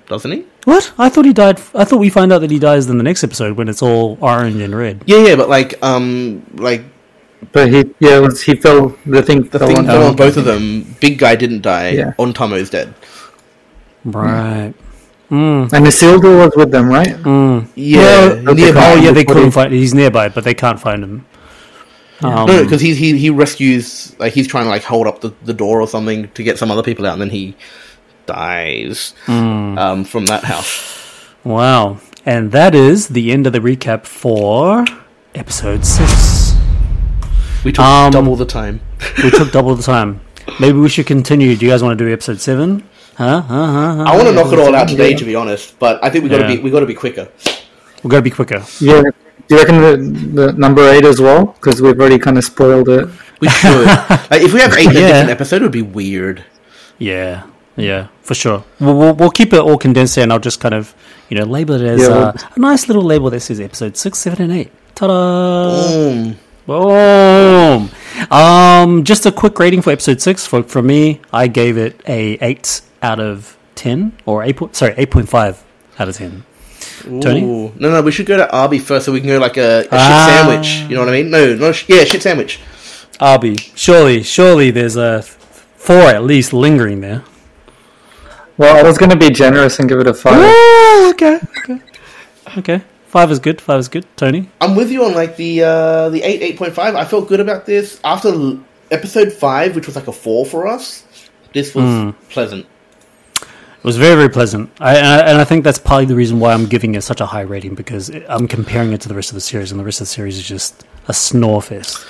doesn't he? What? I thought he died. I thought we find out that he dies in the next episode when it's all orange and red. Yeah, yeah, but like, um, like But he, yeah, it was, he fell. The thing the fell thing on fell on both of them. Big guy didn't die. Yeah. Ontamo's dead. Right. And the Isildur was with them, right? Yeah, Well, nearby. Oh yeah, they couldn't find. He's nearby, but they can't find him. Um, No, because he, he he rescues like he's trying to like hold up the, the door or something to get some other people out, and then he dies Hmm. um, from that house. Wow. And that is the end of the recap for episode six. We took Um, double the time. We took double the time. Maybe we should continue. Do you guys want to do episode seven? Huh? Huh? Huh? huh? I want to knock it all out today, to be honest, but I think we got to Yeah. be we got to be quicker. We're gonna be quicker. Yeah. Do you reckon the, the number eight as well? Because we've already kind of spoiled it. We should. like if we have eight in a different episode, it would be weird. Yeah, yeah, for sure. We'll, we'll, we'll keep it all condensed here, and I'll just kind of, you know, label it as Yeah, uh, a nice little label that says episode six, seven, and eight. Ta-da! Boom. Boom! Um, just a quick rating for episode six. For for me, I gave it a eight out of ten, or eight. point- Sorry, eight point five out of ten. Tony? Ooh. No, no, we should go to Ahbi first, so we can go like a, a Ah. shit sandwich. You know what I mean? No, no, sh- yeah, shit sandwich. Ahbi, surely, surely, there's a four at least lingering there. Well, I was going to be generous and give it a five. Oh, okay, okay, okay. Five is good. Five is good. Tony. I'm with you on like the uh, the eight eight point five. I felt good about this after episode five, which was like a four for us. This was Hmm. pleasant. It was very, very pleasant. I, and, I, and I think that's probably the reason why I'm giving it such a high rating because it, I'm comparing it to the rest of the series, and the rest of the series is just a snore fest.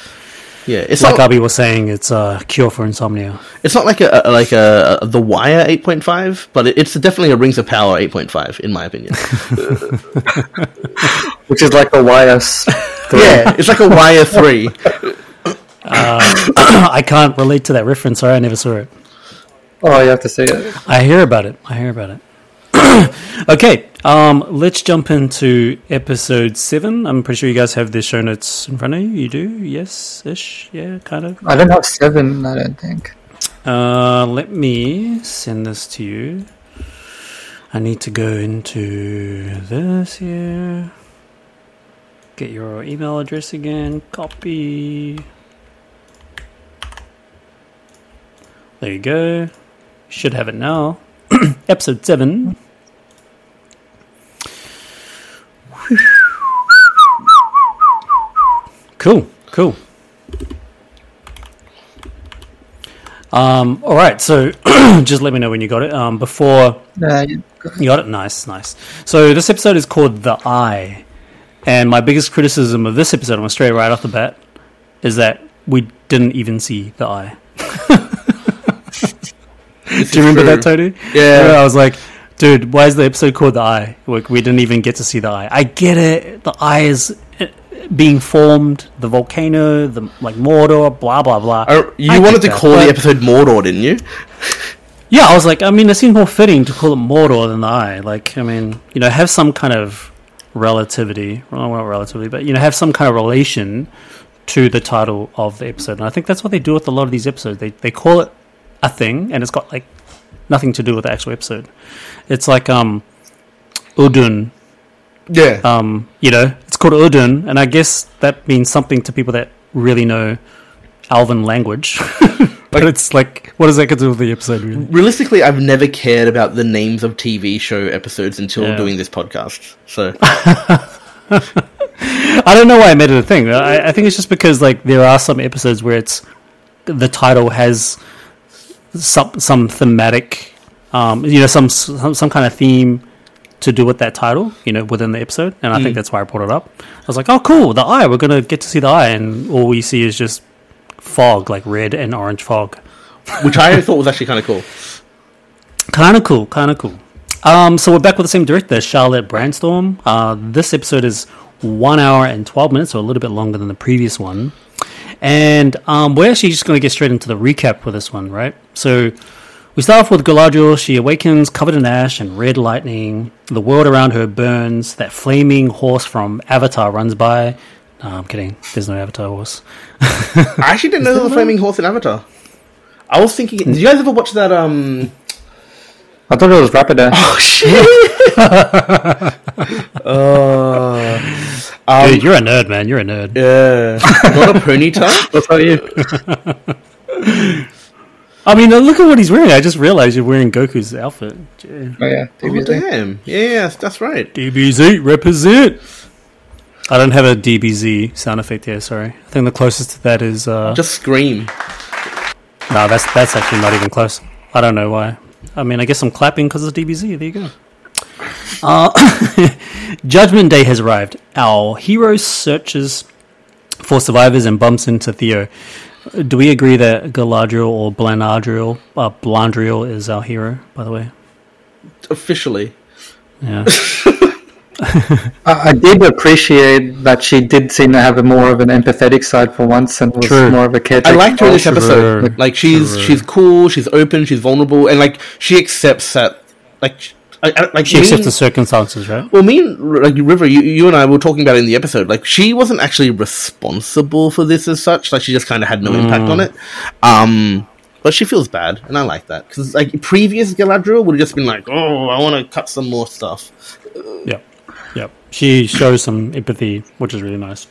Yeah, it's Like not Ahbi was saying, it's a cure for insomnia. it's not like a, a like a, a The Wire eight point five, but it, it's definitely a Rings of Power eight point five in my opinion. Which is like a YS. yeah, it's like a Wire three. Um, I can't relate to that reference. Sorry, I never saw it. Oh, you have to say it. I hear about it. I hear about it. okay, um, let's jump into episode seven. I'm pretty sure you guys have the show notes in front of you. You do? Yes, ish. Yeah, kind of. I don't have seven. I don't think. Uh, let me send this to you. I need to go into this here. Get your email address again. Copy. There you go. Should have it now. Episode 7. Cool, cool. Um, all right, so just let me know when you got it. Um, before Uh, you- you got it, nice, nice. So this episode is called The Eye, and my biggest criticism of this episode, I'm gonna straight right off the bat, is that we didn't even see the eye. Do you remember true. that, Tony? Yeah. I was like, dude, why is the episode called The Eye? Like, we didn't even get to see the eye. I get it. The eye is uh, being formed, the volcano, the like Mordor, blah blah blah. Uh, you I wanted to that, call the episode Mordor, didn't you? Yeah, I was like, I mean, it seems more fitting to call it Mordor than the Eye. Like, I mean, you know, have some kind of relativity, well, not relativity, but you know, have some kind of relation to the title of the episode. And I think that's what they do with a lot of these episodes. They they call it a thing, and it's got like nothing to do with the actual episode. It's like um, Udun. Yeah. Um, you know, it's called Udun, and I guess that means something to people that really know elven language. but it's like, what does that got to do with the episode? Really? Realistically, I've never cared about the names of TV show episodes until Yeah. doing this podcast. So I don't know why I made it a thing. I, I think it's just because like there are some episodes where it's the title has some some thematic, um, you know, some some some kind of theme to do with that title, you know, within the episode, and I think that's why I brought it up. I was like, oh, cool, the eye. We're gonna get to see the eye, and all we see is just fog, like red and orange fog. which I thought was actually kind of cool. Kind of cool, kind of cool. Um, so we're back with the same director, Charlotte Brändström. Uh, this episode is one hour and twelve minutes, so a little bit longer than the previous one. And um, we're actually just going to get straight into the recap for this one, right? So we start off with Galadriel. She awakens covered in ash and red lightning. The world around her burns. That flaming horse from Avatar runs by. No, I'm kidding. There's no Avatar horse. I actually didn't know there was a flaming horse in Avatar. I was thinking, did you guys ever watch that? Um, I thought it was Rapidash. oh shit! uh, Dude, you're a nerd, man. You're a nerd. yeah, not a ponytail. What about you? I mean, look at what he's wearing. I just realized you're wearing Goku's outfit. Gee. Oh yeah, Oh DBZ. damn! Yeah, yeah, that's right. DBZ represent. I don't have a DBZ sound effect here. Sorry. I think the closest to that is. Uh, Just scream. no, that's that's actually not even close. I don't know why. I mean, I guess I'm clapping because of DBZ. There you go. Uh, Judgment Day has arrived. Our hero searches for survivors and bumps into Theo. Do we agree that Galadriel or Blanadriel, uh, Blandriel is our hero? By the way, Officially, yeah. I, I did appreciate that she did seem to have a more of an empathetic side for once, and was True. more of a caretaker. I liked her in this True. episode. Like she's True. she's cool, she's open, she's vulnerable, and like she accepts that. Like, I, I, like She me- accepts the circumstances, right? Well, me and like River, you, you and I were talking about it in the episode. Like, she wasn't actually responsible for this as such. Like, she just kind of had no impact on it. Um, but she feels bad, and I like that because like previous Galadriel would have just been like, "Oh, I want to cut some more stuff." Yep. She shows some empathy, which is really nice.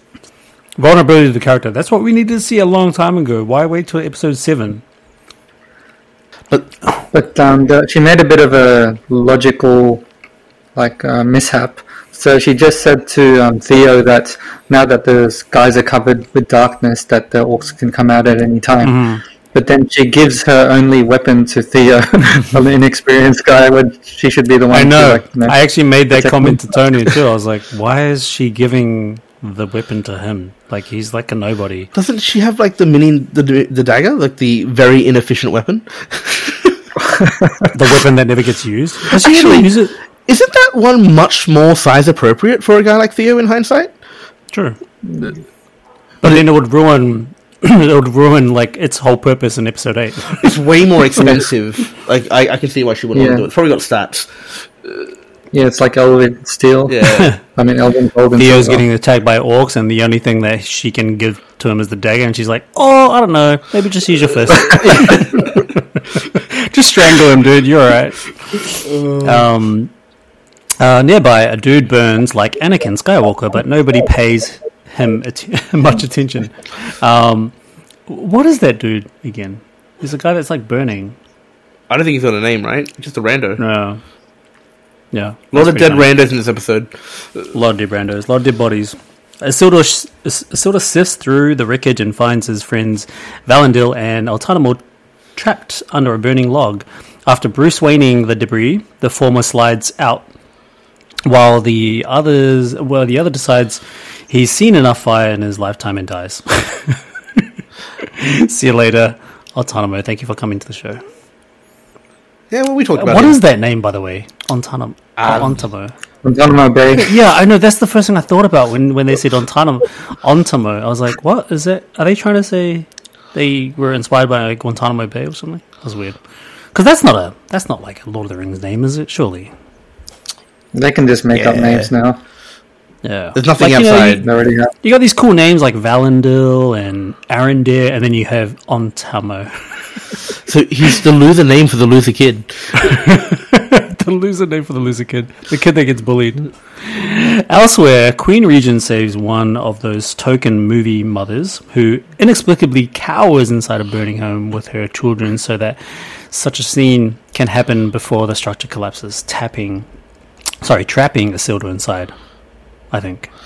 Vulnerability to the character. That's what we needed to see a long time ago. Why wait till episode seven? But But um, the, she made a bit of a logical, like, uh, mishap. So she just said to um, Theo that now that the skies are covered with darkness, that the orcs can come out at any time. Mm-hmm. But then she gives her only weapon to Theo, an inexperienced guy, when she should be the one. I know. To, like, you know I actually made that protect comment to. Tony too. I was like, why is she giving the weapon to him? Like he's like a nobody. doesn't she have like the mini the the dagger, like the very inefficient weapon? The weapon that never gets used. Does she ever Actually- use it? Isn't that one much more size appropriate for a guy like Theo in hindsight? True. But then it would ruin it would ruin like its whole purpose in episode eight. It's way more expensive. like I, I can see why she wouldn't want to do it. It's probably got stats. Yeah, it's like Elven Steel. Yeah. I mean Elven Gold. and Theo's Silver. getting attacked by orcs, and the only thing that she can give to him is the dagger, and she's like, "Oh, I don't know, maybe just use your fist, just strangle him, dude. You're alright." Um, uh, nearby, a dude burns like Anakin Skywalker, but nobody pays him att- much attention. Um, what is that dude again? He's a guy that's like burning. I don't think he's got a name, right? Just a rando. No. Yeah. A lot of dead funny. randos in this episode. A lot of dead randos, a lot of dead bodies. Isildur, Isildur sifts through the wreckage and finds his friends Valandil and Altanamor trapped under a burning log. After Bruce Wayning the debris, the former slides out, while the others, well, the other decides he's seen enough fire in his lifetime and dies. See you later, Altanamo. Thank you for coming to the show. Yeah, well, we talked about What it. is that name, by the way? Ontanamo. Um, Ontamo. Guantanamo Bay. Yeah, I know. That's the first thing I thought about when, when they said Ontanamo. Ontamo. I was like, what is that? Are they trying to say they were inspired by like, Guantanamo Bay or something? That was weird. Because that's not a that's not like a Lord of the Rings name, is it? Surely. They can just make up names now. Yeah. There's nothing Like, you know, outside. you- They already have. You got these cool names like Valandil and Arondir, and then you have Ontamo. So he's the loser name for the loser kid. the loser name for the loser kid. The kid that gets bullied. Elsewhere, Queen Regent saves one of those token movie mothers who inexplicably cowers inside a burning home with her children so that such a scene can happen before the structure collapses, tapping, sorry, trapping Isildur inside, I think.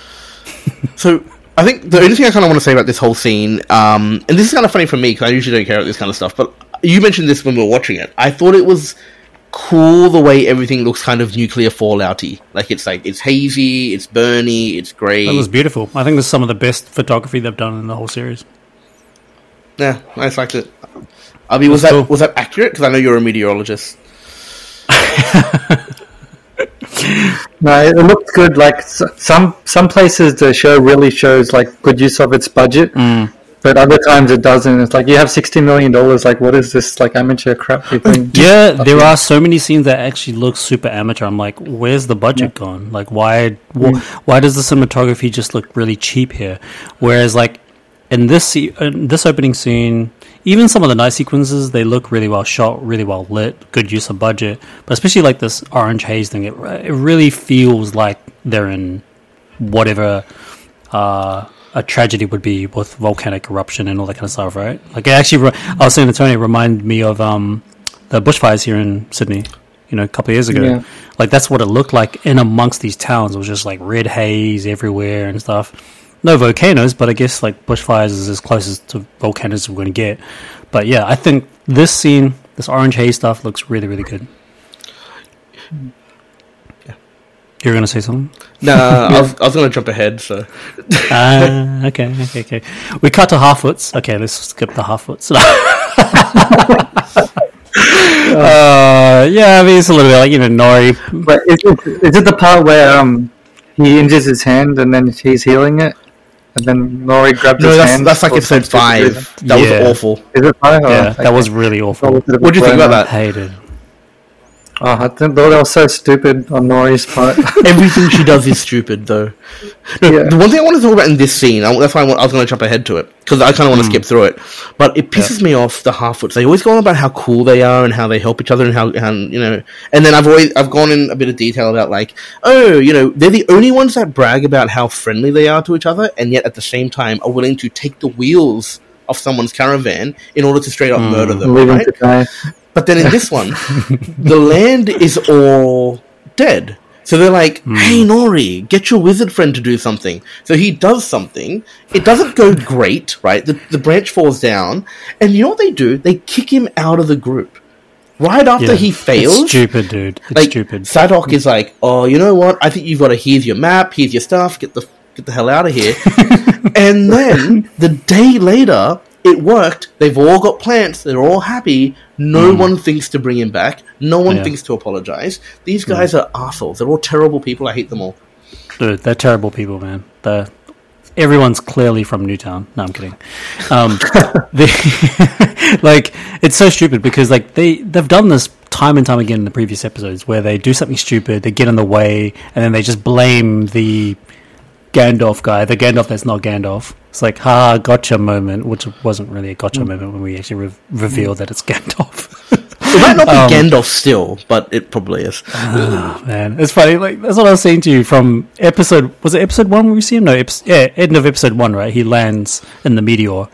So I think the only thing I kind of want to say about this whole scene, um, and this is kind of funny for me because I usually don't care about this kind of stuff, but you mentioned this when we were watching it. I thought it was cool the way everything looks kind of nuclear fallouty. Like it's like it's hazy, it's burny, it's grey. That was beautiful. I think this is some of the best photography they've done in the whole series. yeah, I just liked it. Ahbi, was That's that cool. was that accurate? Because I know you're a meteorologist. No, it looked good. Like some some places, the show really shows like good use of its budget, Mm. but other times it doesn't. It's like you have sixty million dollars. Like, what is this like amateur crap you think? Yeah, there are so many scenes that actually look super amateur. I'm like, where's the budget gone? Like, why, wh- why does the cinematography just look really cheap here? Whereas, like in this in this opening scene, even some of the night sequences, they look really well shot, really well lit, good use of budget. But especially like this orange haze thing, it it really feels like they're in whatever uh, a tragedy would be with volcanic eruption and all that kind of stuff, right? Like, it actually, re- I was saying to Tony, it reminded me of um, the bushfires here in Sydney, you know, a couple of years ago. Yeah. Like, that's what it looked like in amongst these towns. It was just like red haze everywhere and stuff. No volcanoes, but I guess like bushfires is as close as to volcanoes we're going to get. But yeah, I think this scene, this orange haze stuff, looks really, really good. Yeah. You're going to say something? No, I was, I was going to jump ahead. So Ah, okay, okay, okay. We cut to Harfoots. Okay, let's skip the Harfoots. uh, yeah, I mean it's a little bit like you know Nori. But is it, is it the part where um he injures his hand and then he's healing it, and then Nori grabs no, his that's hand? that's like or episode five. That Yeah. was awful. Is it five? Oh, Yeah, okay. that was really awful. What What do you think about that? Hated. Oh, I th- thought that was so stupid on Nori's part. Everything she does is stupid, though. No, Yeah. The one thing I want to talk about in this scene, I, that's why I, want, I was going to jump ahead to it because I kind of want to hmm. skip through it. But it pisses me off the Harfoots. They always go on about how cool they are and how they help each other and how, and you know. And then I've always I've gone in a bit of detail about like, oh, you know, they're the only ones that brag about how friendly they are to each other, and yet at the same time are willing to take the wheels off someone's caravan in order to straight up hmm. murder them. Right? But then in this one, the land is all dead. So they're like, hmm. hey, Nori, get your wizard friend to do something. So he does something. It doesn't go great, right? The, the branch falls down. And you know what they do? They kick him out of the group. Right after Yeah. he fails. It's stupid, dude. It's like, stupid. Sadoc is like, oh, you know what? I think you've got to, here's your map, here's your stuff, get the, get the hell out of here. and then the day later, it worked. They've all got plants. They're all happy. No one thinks to bring him back. No one. Yeah. thinks to apologize. These guys are assholes. They're all terrible people. I hate them all. Dude, they're terrible people, man. They're everyone's clearly from Newtown. No, I'm kidding. Um, they, like it's so stupid because like they they've done this time and time again in the previous episodes where they do something stupid, they get in the way, and then they just blame the Gandalf guy, the Gandalf that's not Gandalf. It's like, ha, gotcha moment, which wasn't really a gotcha mm. moment when we actually re- reveal mm. that it's Gandalf. It might not be Um, Gandalf still, but it probably is. Oh, man, it's funny. Like that's what I was saying to you from episode. Was it episode one where we see him? No, episode, yeah, end of episode one. Right, he lands in the meteor,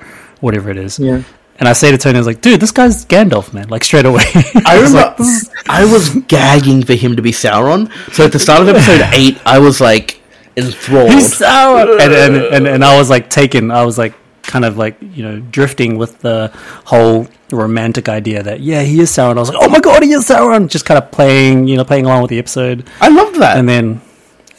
whatever it is. Yeah. And I say to Tony, I was like, dude, this guy's Gandalf, man. Like straight away. I was remember like, I was gagging for him to be Sauron. So at the start of episode eight, I was like enthralled. he's sour. And, and and and I was like taken. I was like kind of like you know drifting with the whole romantic idea that yeah he is Sauron. I was like, oh my god, he is Sauron. Just kind of playing, you know, playing along with the episode. I loved that. and then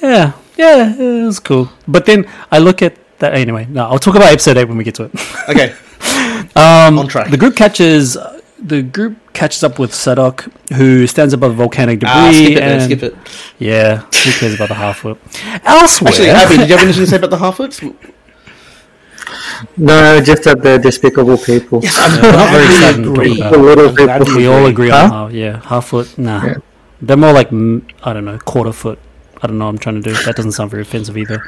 yeah, yeah, it was cool. But then I look at that anyway. No, I'll talk about episode eight when we get to it. okay, Um, on track. the group catches the group catches up with Sadoc, who stands above volcanic debris. Ah, skip it, and, skip it. Yeah, who cares about the Harfoot? Elsewhere, Actually, Ahbi, did you have anything to say about the Harfoots? No, just that they're despicable people. I'm not very glad excited we to talk about little people. we all agree Huh? on half. Yeah, half foot. Nah, Yeah. they're more like I don't know, quarter foot. I don't know. what I'm trying to do. That doesn't sound very offensive either.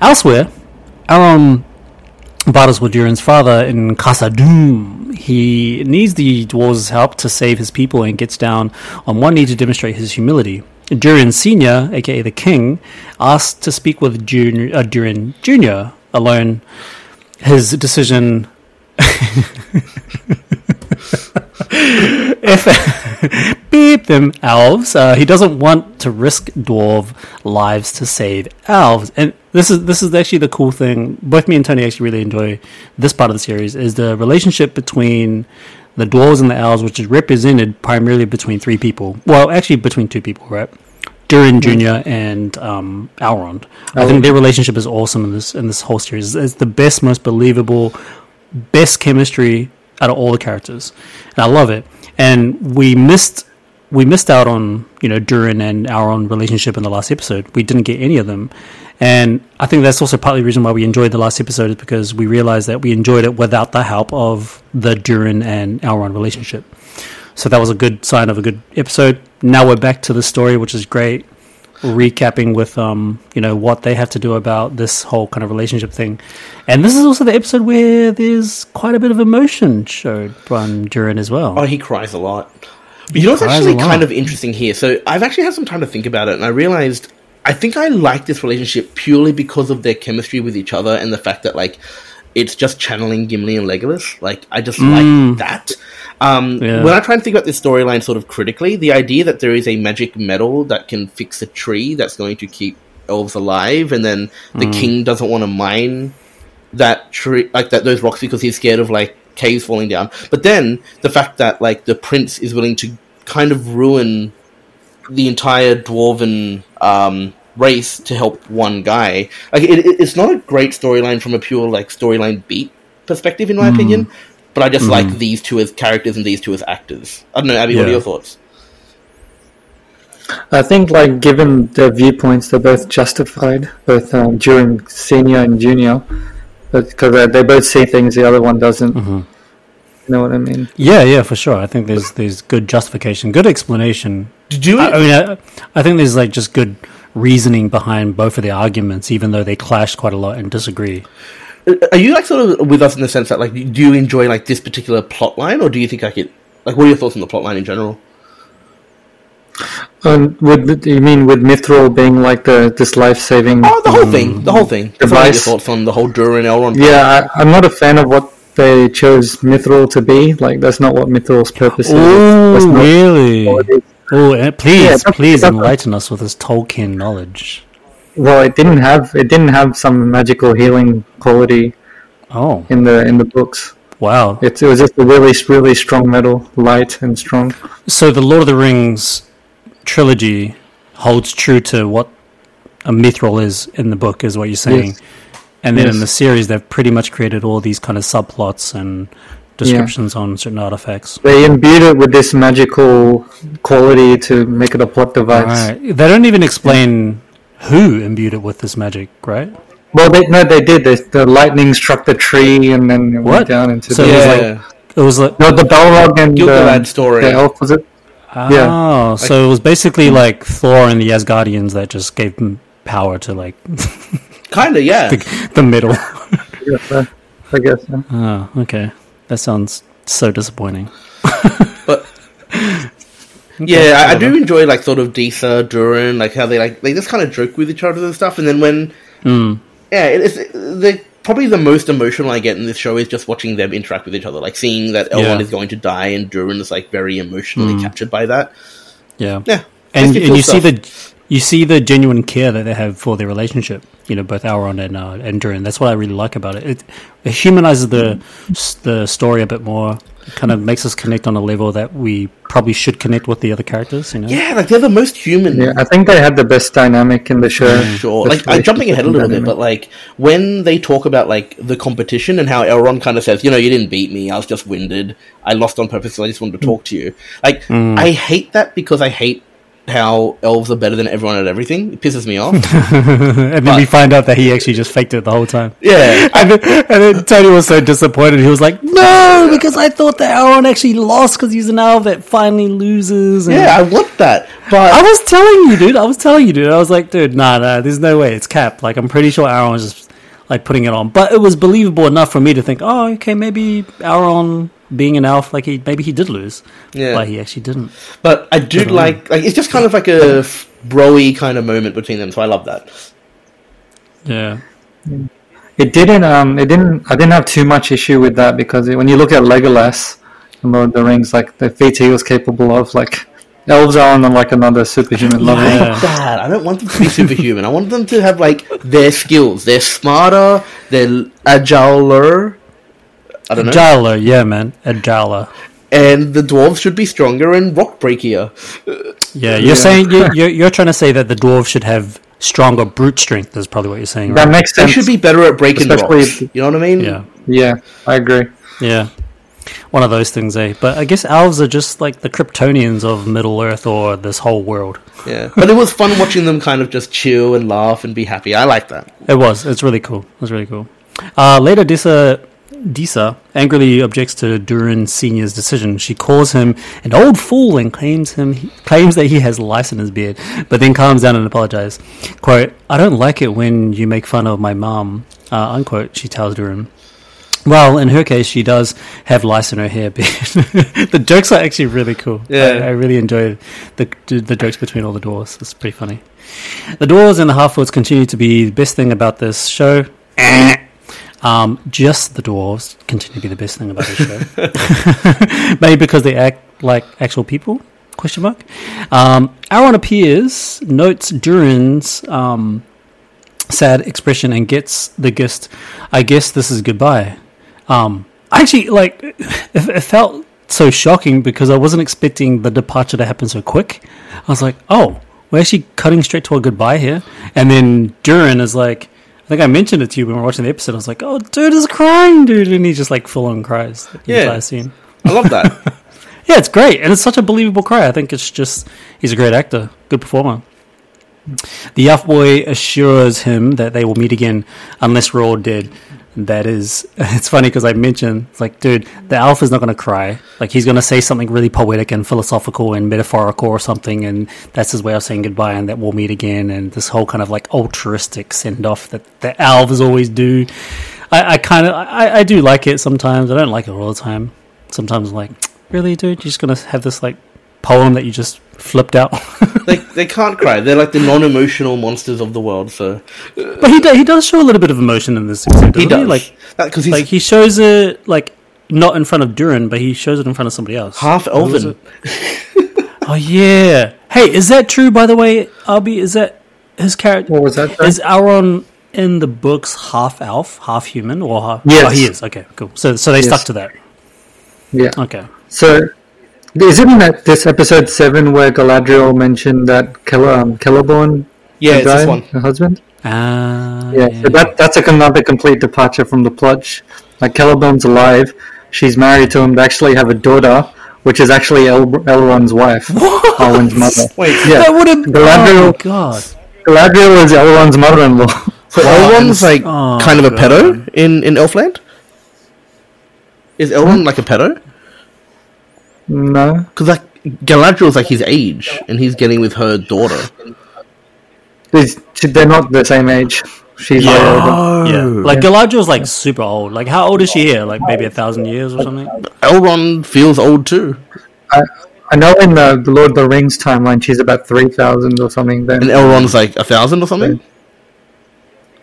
Elsewhere, Elrond battles with Durin's father in Casa Doom. He needs the dwarves' help to save his people and gets down on one knee to demonstrate his humility. Durin Senior, aka the King, asks to speak with Junior, uh, Durin Junior alone. His decision if beep them elves, uh, he doesn't want to risk dwarf lives to save elves. And this is this is actually the cool thing. Both me and Tony actually really enjoy this part of the series is the relationship between the dwarves and the elves, which is represented primarily between three people. Well, actually between two people, right? Durin Junior and um, Elrond. I think their relationship is awesome in this in this whole series. It's the best, most believable, best chemistry out of all the characters, and I love it. And we missed we missed out on you know Durin and Elrond relationship in the last episode. We didn't get any of them, and I think that's also partly the reason why we enjoyed the last episode is because we realized that we enjoyed it without the help of the Durin and Elrond relationship. So that was a good sign of a good episode. Now we're back to the story, which is great. Recapping with um, you know, what they have to do about this whole kind of relationship thing. And this is also the episode where there's quite a bit of emotion showed from Durin as well. Oh, he cries a lot. But you know what's actually kind of interesting here? So I've actually had some time to think about it, and I realized I think I like this relationship purely because of their chemistry with each other and the fact that like it's just channeling Gimli and Legolas. Like I just like that. Um, Yeah. When I try and think about this storyline sort of critically, the idea that there is a magic metal that can fix a tree that's going to keep elves alive, and then the king doesn't want to mine that tree like that those rocks because he's scared of like caves falling down. But then the fact that like the prince is willing to kind of ruin the entire dwarven um, race to help one guy, like it, it- it's not a great storyline from a pure like storyline beat perspective, in my opinion. But I just like these two as characters and these two as actors. I don't know, Ahbi. What are your thoughts? I think, like, given their viewpoints, they're both justified, both um, Durin senior and junior, because uh, they both see things the other one doesn't. You know what I mean? Yeah, yeah, for sure. I think there's there's good justification, good explanation. Did you? I, I mean, I, I think there's like just good reasoning behind both of the arguments, even though they clash quite a lot and disagree. Are you like sort of with us in the sense that like do you enjoy like this particular plot line, or do you think like it? Like, what are your thoughts on the plot line in general? Um, would you mean with Mithril being like the this life saving? Oh, the whole thing, the whole thing. Just wanna get your Device. thoughts on the whole Durin Elrond. Yeah, I, I'm not a fan of what they chose Mithril to be. Like, that's not what Mithril's purpose is. Oh, really? what it is. Oh, please, Yeah, please enlighten us with this Tolkien knowledge. Well, it didn't have it didn't have some magical healing quality Oh, in the in the books. wow. It, it was just a really really strong metal, light and strong. So the Lord of the Rings trilogy holds true to what a mithril is in the book, is what you're saying. Yes. And then in the series, they've pretty much created all these kind of subplots and descriptions on certain artifacts. They imbued it with this magical quality to make it a plot device. Right. They don't even explain who imbued it with this magic, right? Well, they no, they did. They, the lightning struck the tree and then it What? went down into So the. it was Yeah. like it was like no, the Balrog and Gil-galad the, story. the elf was it? oh, so it was basically like Thor and the Asgardians that just gave him power to like Kind of, yeah. the, the middle. Yes, uh, I guess. yeah. oh, okay, that sounds so disappointing. But yeah, I, I do enjoy like sort of Disa, Durin, like how they like they just kind of joke with each other and stuff. And then when hmm. yeah, it- it's the probably the most emotional I get in this show is just watching them interact with each other, like seeing that Elrond Yeah. is going to die and Durin is like very emotionally hmm. captured by that. Yeah, Yeah, and, and you see the you see the genuine care that they have for their relationship. You know, both Elrond and uh, and Durin. That's what I really like about it. It, it humanizes the the story a bit more. It kind of makes us connect on a level that we probably should connect with the other characters. You know, yeah, like they're the most human. Yeah, I think they had the best dynamic in the show. Sure. Best Like I'm jumping ahead a little bit, but like when they talk about like the competition and how Elrond kind of says, you know, you didn't beat me, I was just winded. I lost on purpose, so I just wanted to talk to you. Like I hate that because I hate how elves are better than everyone at everything. It pisses me off. and then we find out that he actually just faked it the whole time. yeah. And then, and then Tony was so disappointed. He was like, "No, because I thought that Elrond actually lost because he's an elf that finally loses." And Yeah, I want that. But I was telling you, dude. I was telling you, dude. I was like, dude, nah, nah. There's no way. It's Cap. Like, I'm pretty sure Elrond was just like putting it on, but it was believable enough for me to think, oh, okay, maybe Elrond being an elf, like he maybe he did lose, Yeah. but he actually didn't. but I do like like it's just kind of like a broy kind of moment between them, so I love that. Yeah, It didn't. Um, it didn't. I didn't have too much issue with that because when you look at Legolas in Lord of the Rings, like the feat he was capable of, like elves are on like another superhuman level. I Yeah. that. I don't want them to be superhuman. I want them to have like their skills. They're smarter. They're agiler. I don't know. Agiler, yeah, man, Agiler. and the dwarves should be stronger and rock breakier. Yeah, you're Yeah. saying you're, you're you're trying to say that the dwarves should have stronger brute strength. Is probably what you're saying, Right? That right? makes They should be better at breaking Especially- rocks. You know what I mean? Yeah, Yeah, I agree. yeah. One of those things, eh? But I guess elves are just like the Kryptonians of Middle Earth or this whole world. Yeah. But it was fun watching them kind of just chill and laugh and be happy. I like that. It was. It's really cool. It was really cool. Uh, later, Disa, Disa angrily objects to Durin Senior's decision. She calls him an old fool and claims him claims that he has lice in his beard, but then calms down and apologizes. "Quote: I don't like it when you make fun of my mom." Uh, unquote. She tells Durin. Well, in her case, she does have lice in her hair the jokes are actually really cool. Yeah. I, I really enjoy the the jokes between all the dwarves. It's pretty funny. The dwarves and the half-orcs continue to be the best thing about this show. Um, just the dwarves continue to be the best thing about this show. Maybe because they act like actual people? Question mark. Um, Elrond appears, notes Durin's um, sad expression, and gets the gist. I guess this is goodbye. Um, actually, like, it, it felt so shocking because I wasn't expecting the departure to happen so quick. I was like, oh, we're actually cutting straight to a goodbye here. And then Durin is like, I think I mentioned it to you when we were watching the episode. I was like, oh, dude is crying, dude. And he just like full on cries. The Yeah. entire scene. I love that. Yeah, it's great, and it's such a believable cry. I think it's just he's a great actor, good performer. The Elf Boy assures him that they will meet again unless we're all dead. That is, it's funny because I mentioned, it's like, dude, the elf is not going to cry. Like, he's going to say something really poetic and philosophical and metaphorical or something, and that's his way of saying goodbye and that we'll meet again. And this whole kind of like altruistic send off that the elves always do. I, I kind of, I, I do like it sometimes. I don't like it all the time. Sometimes I'm like, really, dude, you're just going to have this like poem that you just flipped out. they they can't cry. They're like the non-emotional monsters of the world. So but he, do, he does show a little bit of emotion in this episode. he doesn't does Like, because he's like he shows it like not in front of Durin, but he shows it in front of somebody else. half Who was elven. Oh yeah. Hey, is that true? By the way, Ahbi, is that his character? What was that? sorry? Is Elrond in the books half elf, half human, or half? Yes. Oh, he is. Okay, cool. So, so they Yes. stuck to that. Yeah. Okay. So, is it in that this episode seven where Galadriel mentioned that Kel- um, Celeborn Yeah, had it's this one. her husband? Ah. Yeah, so that that's like another complete departure from the plot. Like Celeborn's alive, she's married to him. They actually have a daughter, which is actually El- Elrond's wife, Elrond's mother. Wait, Yeah, That would have. Galadriel, Oh god. Galadriel is Elrond's mother-in-law. So Elrond's like Oh, kind of a God. pedo in in Elfland. Is Elrond like a pedo? No. Because like Galadriel's like his age, and he's getting with her daughter. They're not the same age. She's way older. Yeah, like Galadriel's like super old. Like, how old is she here? Like maybe a thousand years or something. Elrond feels old too, I, I know in the, the Lord of the Rings timeline, she's about 3,000 or something then. and Elrond's like a thousand or something.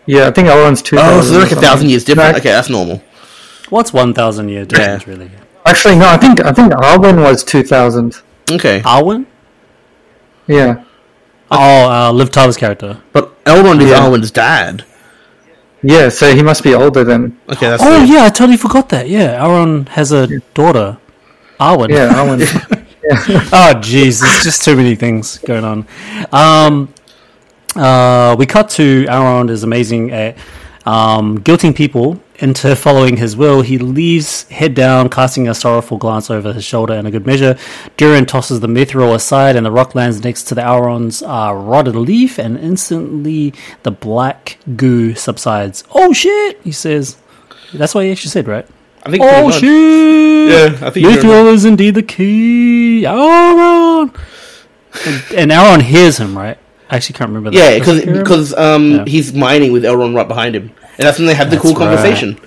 yeah, I think Elrond's 2,000. Oh, so they're like a thousand years different. No, Okay, that's normal. What's one thousand year difference really? Actually, no, I think I think Arwen was 2,000. Okay, Arwen? Yeah. Oh, uh, Liv Tyler's character. but Elrond is Yeah. Arwen's dad. Yeah, so he must be older than. Okay, that's Oh weird. yeah, I totally forgot that. Yeah, Elrond has a daughter, Arwen. Yeah, Arwen. oh jeez, there's just too many things going on. Um, uh, we cut to Elrond is amazing at um, guilting people into following his will. He leaves head down, casting a sorrowful glance over his shoulder in a good measure. Durin tosses the mithril aside, and the rock lands next to the Elrond's uh, rotted leaf, and instantly the black goo subsides. Oh shit! He says. That's what he actually said, right? I think. Oh shit! Yeah, I think Mithril is indeed the key. Elrond, and, and Elrond hears him, right? I actually can't remember. that. Yeah, because because um Yeah. he's mining with Elrond right behind him, and that's when they have the That's cool right. conversation.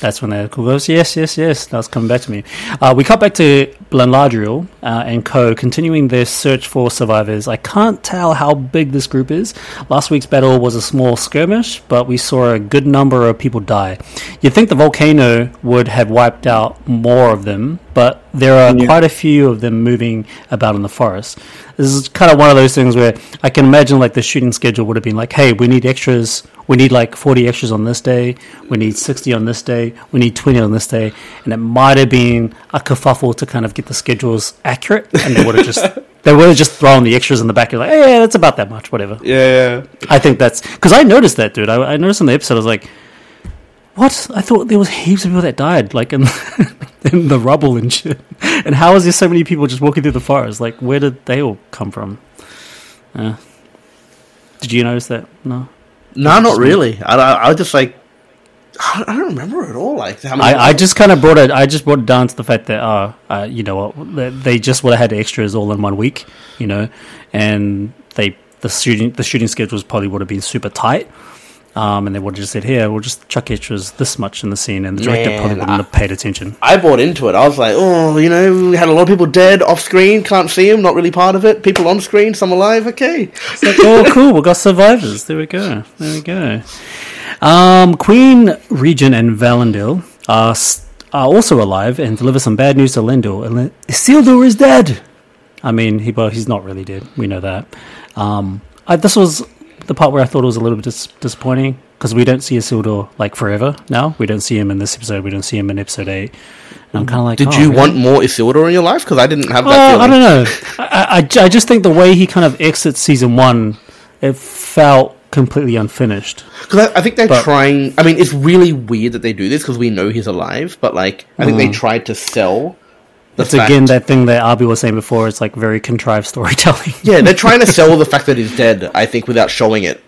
That's when the cool goes, yes, yes, yes. That's coming back to me. Uh, we cut back to Blenladriel uh, and Co. continuing their search for survivors. I can't tell how big this group is. Last week's battle was a small skirmish, but we saw a good number of people die. You'd think the volcano would have wiped out more of them, but there are Yeah. quite a few of them moving about in the forest. This is kind of one of those things where I can imagine like the shooting schedule would have been like, hey, we need extras. We need like 40 extras on this day. We need 60 on this day. We need 20 on this day. And it might have been a kerfuffle to kind of get the schedules accurate. And they would have just, they would have just thrown the extras in the back. You're like, hey, yeah, that's about that much, whatever. Yeah, I think that's, because I noticed that, dude. I, I noticed in the episode, I was like, what? I thought there was heaps of people that died, like in, in the rubble and shit. And how is there so many people just walking through the forest? Like, where did they all come from? Uh, did you notice that? No. no, not really. I, I, was just like, I don't remember at all. Like how many? I, I just kind of brought it. I just brought it down to the fact that, uh, uh, you know what, they- they just would have had extras all in one week, you know, and they the shooting the shooting schedules probably would have been super tight. Um, and they would have just said, "Here, we'll just chuck extras this much in the scene," and the director probably wouldn't I- have paid attention. I bought into it. I was like, oh, you know, we had a lot of people dead off screen, can't see them, not really part of it. People on screen, some alive. Okay, like, oh, cool, we got survivors. There we go. There we go. Um, Queen, Regent, and Valandil are, are also alive and deliver some bad news to Elendil. And Isildur is dead. I mean, he well, he's not really dead. We know that. Um, I, this was the part where I thought it was a little bit dis- disappointing because we don't see Isildur like forever now. We don't see him in this episode. We don't see him in episode eight. And I'm kind of like, did oh, you really? want more Isildur in your life? Because I didn't have that feeling. I don't know. I, I, I just think the way he kind of exits season one, it felt completely unfinished. Because I, I think they're But- trying. I mean, it's really weird that they do this because we know he's alive. But like, I think they mm. tried to sell. The Mm. It's fact- again that thing that Ahbi was saying before. It's like very contrived storytelling. Yeah, they're trying to sell the fact that he's dead. I think without showing it.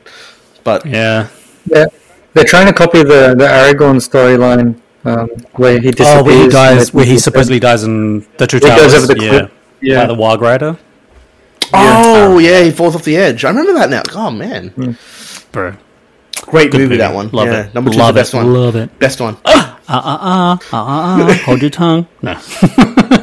But yeah. Yeah, they're trying to copy the the Aragorn storyline um, where he disappears. Oh, where he dies, where he supposedly dies in the Two He goes Towers. over the yeah. cliff. Yeah. By the Warg Rider. oh yeah, he falls off the edge. I remember that now. Oh man, Bro. great Good movie, that one. Love yeah, it. number two, Love the best it. one. Love it. Best one. Ah, ah, ah, ah, ah, ah. Hold your tongue. No.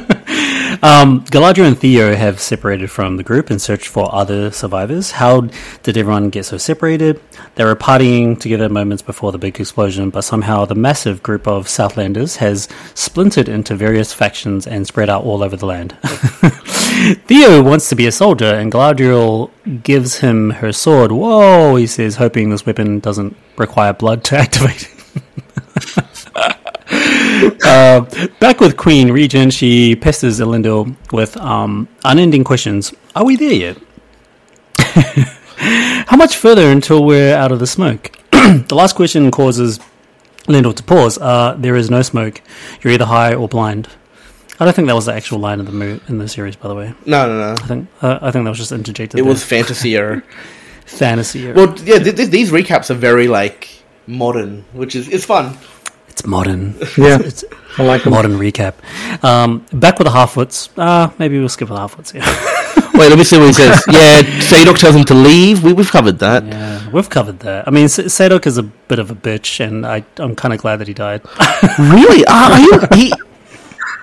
um, Galadriel and Theo have separated from the group and searched for other survivors. How did everyone get so separated? They were partying together moments before the big explosion, but somehow the massive group of Southlanders has splintered into various factions and spread out all over the land. Theo wants to be a soldier, and Galadriel gives him her sword. Whoa, he says, hoping this weapon doesn't require blood to activate. Uh, back with Queen Regent, she pesters Elendil with um, unending questions. Are we there yet? How much further until we're out of the smoke? the last question causes Elendil to pause. Uh, there is no smoke. You're either high or blind. I don't think that was the actual line in the mo- in the series, by the way. No, no, no. I think uh, I think that was just interjected. It there. was fantasy or fantasy. Well, yeah, th- th- these recaps are very like modern, which is it's fun. It's modern. Yeah, It's I like them. modern recap. Um, back with the Harfoots. Uh, maybe we'll skip the Harfoots. Yeah. Wait, let me see what he says. yeah, Sadoc tells him to leave. We, we've covered that. yeah, we've covered that. I mean, S- Sadoc is a bit of a bitch, and I, I'm kind of glad that he died. Really? Ah, are you, he?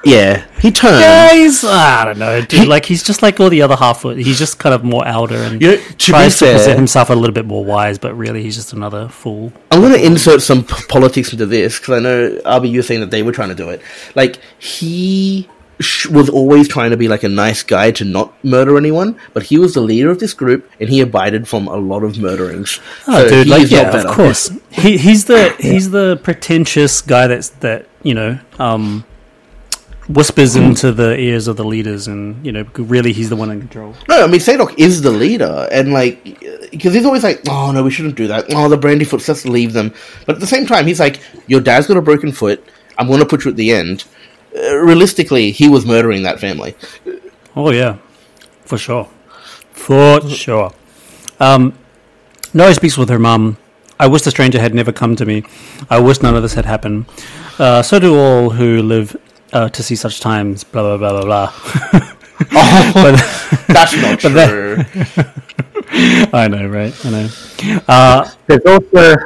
Yeah, he turned. Yeah, he's I don't know, dude. like he's just like all the other half. He's just kind of more elder and You know, to tries to present himself a little bit more wise, but really he's just another fool. I'm going to insert some p- politics into this because I know Ahbi, you were saying that they were trying to do it. Like he sh- was always trying to be like a nice guy to not murder anyone, but he was the leader of this group and he abided from a lot of murderings. Oh, So dude, like yeah, of course. He he's the he's the pretentious guy that's that you know um, whispers into the ears of the leaders, and you know really he's the one in control. No, I mean Sadoc is the leader, and like because he's always like, "Oh no, we shouldn't do that." Oh, the Brandyfoots, let's leave them. But at the same time, he's like, "Your dad's got a broken foot. I'm going to put you at the end." Uh, realistically, he was murdering that family. Oh yeah, for sure, for sure. Um, Nora speaks with her mum. I wish the stranger had never come to me. I wish none of this had happened. Uh, so do all who live uh, to see such times. Blah blah blah blah blah. Oh, that's not true. that- I know, right? I know. Uh, There's also,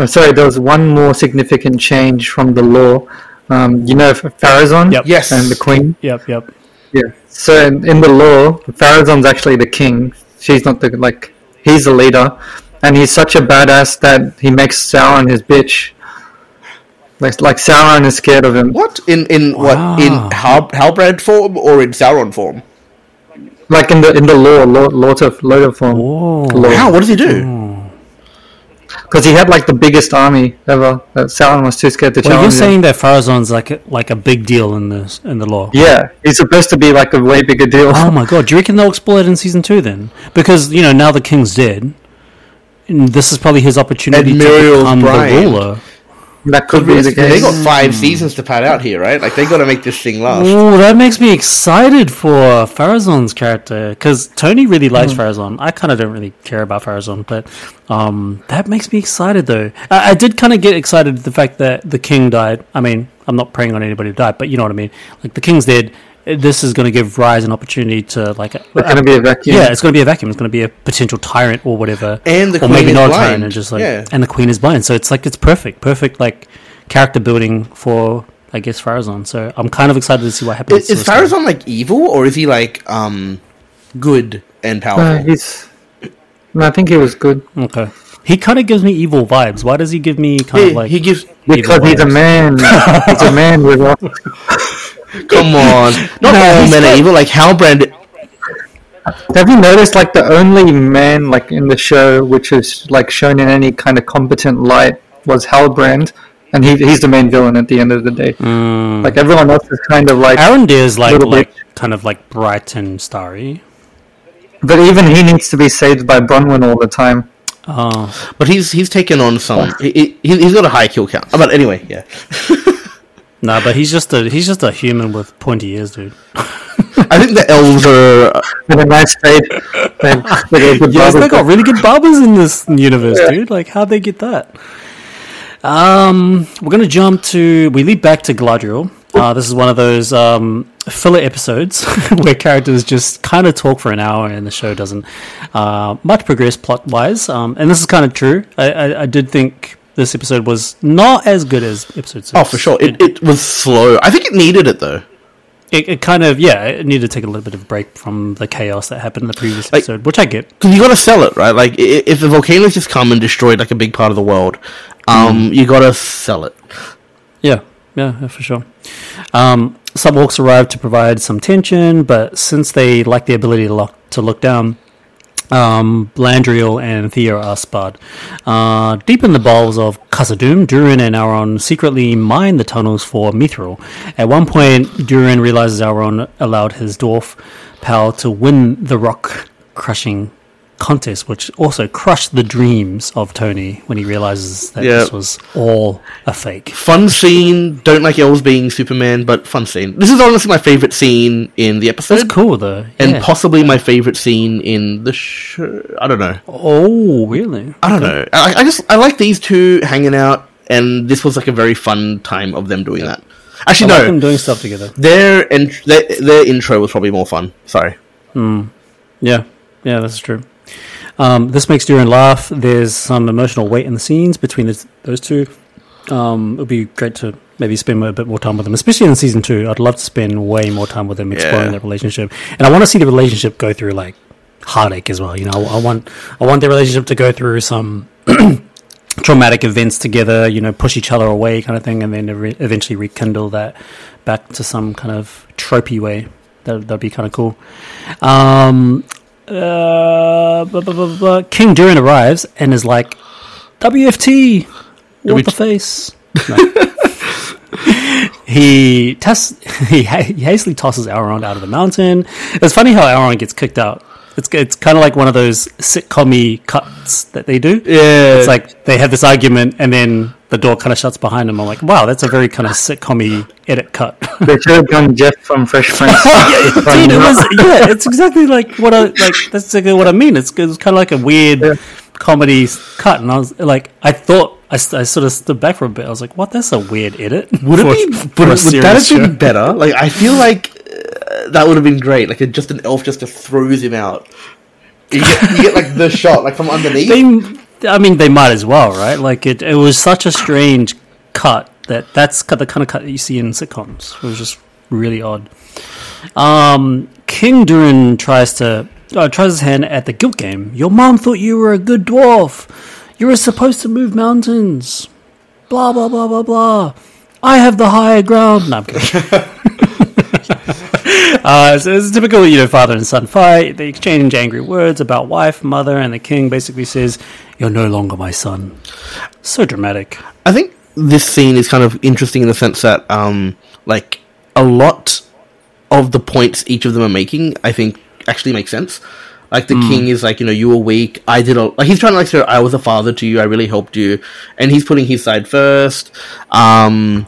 oh, sorry, there was one more significant change from the lore. Um, you know, Pharazon Yep. yes, and the Queen. yep, yep. Yeah. So in, in the lore, Pharazon's actually the king. She's not the like. He's the leader, and he's such a badass that he makes Sauron his bitch. Like, like Sauron is scared of him. What in in Wow. what in Hal- Halbrand form or in Sauron form? Like in the in the lore, lore, Lord of Lord of form. Whoa. Law. How? What does he do? Hmm. Because he had like the biggest army ever. That Sauron was too scared to Well, you're challenge him. saying that Pharazon's like a, like a big deal in this in the lore. Yeah, he's supposed to be like a way bigger deal. Oh my god! Do you reckon they'll explore it in season two then? Because you know now the king's dead, and this is probably his opportunity And to Míriel's become bride. the ruler. That could be the case. They got five seasons to pad out here, right? Like they got to make this thing last. Oh, that makes me excited for Pharazon's character because Tony really likes Hmm. Pharazon. I kind of don't really care about Pharazon, but um, that makes me excited though. I, I did kind of get excited at the fact that the king died. I mean, I'm not praying on anybody to die, but you know what I mean. Like the king's dead. This is going to give Rise an opportunity to like. It's gonna be a vacuum. Yeah, it's going to be a vacuum. It's going to be a potential tyrant or whatever, And the or queen maybe is not a blind. tyrant, and just like, Yeah. and the queen is blind. So it's like it's perfect, perfect like character building for I guess Pharazon. So I'm kind of excited to see what happens. Is, to is this. Pharazon like evil or is he like um good and Uh, powerful? he's. No, I think he was good Okay, he kind of gives me evil vibes. Why does he give me kind he, of like he gives. because he's a man. he's a man with. all- Come on, not No, all he's men are evil. Like Halbrand. Have you noticed like the only man like in the show which is like shown in any kind of competent light was Halbrand, and he, he's the main villain at the end of the day. Mm. Like everyone else is kind of like, Arondir is like Little like bit. kind of like bright and starry. but even he needs to be saved by Bronwyn all the time. Oh, But he's he's taken on some. He, he, he's got a high kill count. But anyway, yeah. no, but he's just a he's just a human with pointy ears, dude. I think the elves are. With a nice fade. and with a Yes, they got really good barbers in this universe, dude. Like, how'd they get that? Um, we're gonna jump to. We lead back to Galadriel. Uh, this is one of those um, filler episodes where characters just kind of talk for an hour and the show doesn't uh, much progress plot wise. Um, and this is kind of true. I, I, I did think this episode was not as good as episode six. Oh, for sure. It, it was slow. I think it needed it though. It, it kind of yeah, it needed to take a little bit of a break from the chaos that happened in the previous Like- episode, which I get. Because you got to sell it, right? Like, if the volcanoes just come and destroyed like a big part of the world, um, you got to sell it. Yeah, yeah, for sure. Um, some orcs arrive to provide some tension, but since they lack the ability to look, to look down, um, Blandriel and Thea are. Uh, deep in the bowels of Khazad-dûm, Durin and Elrond secretly mine the tunnels for Mithril. At one point, Durin realizes Elrond allowed his dwarf pal to win the rock crushing contest, which also crushed the dreams of Tony when he realizes that Yeah. this was all a fake. Fun scene. Don't like elves being Superman, but fun scene. This is honestly my favorite scene in the episode, It's cool though, and possibly my favorite scene in the show. I don't know. oh, really? I don't know. I, I just I like these two hanging out, and this was like a very fun time of them doing that. I Actually, like no. them doing stuff together. Their, int- their their intro was probably more fun. Sorry. Hmm. Yeah, yeah, that's true. Um, this makes Durin laugh. There's some emotional weight in the scenes between this, those two. Um, it would be great to maybe spend a bit more time with them, especially in season two. I'd love to spend way more time with them exploring Yeah. their relationship, and I want to see the relationship go through like heartache as well. You know, I, I want I want their relationship to go through some traumatic events together. You know, push each other away, kind of thing, and then re- eventually rekindle that back to some kind of tropey way. That that'd be kind of cool. Um, uh, bu- bu- bu- King Durin arrives and is like, WFT, what we- the face? No. he tests, he, ha- he hastily tosses Elrond out of the mountain. It's funny how Elrond gets kicked out. It's it's kind of like one of those sitcom cuts that they do. Yeah. It's like they have this argument and then the door kind of shuts behind him. I'm like, wow, that's a very kind of sitcom edit cut. They should have done Jeff from Fresh Prince. Dude, it was yeah. It's exactly like what I like. That's exactly what I mean. It's it's kind of like a weird Yeah. comedy cut, and I was like, I thought I, I sort of stood back for a bit. I was like, what? That's a weird edit. Would for- it be? for Would, a would serious that have show. been better? Like, I feel like uh, that would have been great. Like, just an elf just throws him out. You get, you get like the shot, like from underneath. They, I mean, they might as well, right? Like it, it was such a strange cut that that's the kind of cut that you see in sitcoms. It was just really odd. Um, King Durin tries to uh, tries his hand at the guilt game. Your mom thought you were a good dwarf. You were supposed to move mountains. Blah blah blah blah blah. I have the higher ground. No, I'm kidding. Uh, so it's a typical, you know, father and son fight. They exchange angry words about wife, mother, and the king basically says, "You're no longer my son." So dramatic. I think this scene is kind of interesting in the sense that, um, like, a lot of the points each of them are making, I think, actually make sense. Like the king is like, you know, you were weak. I did a like he's trying to like say, I was a father to you. I really helped you, and he's putting his side first. Um,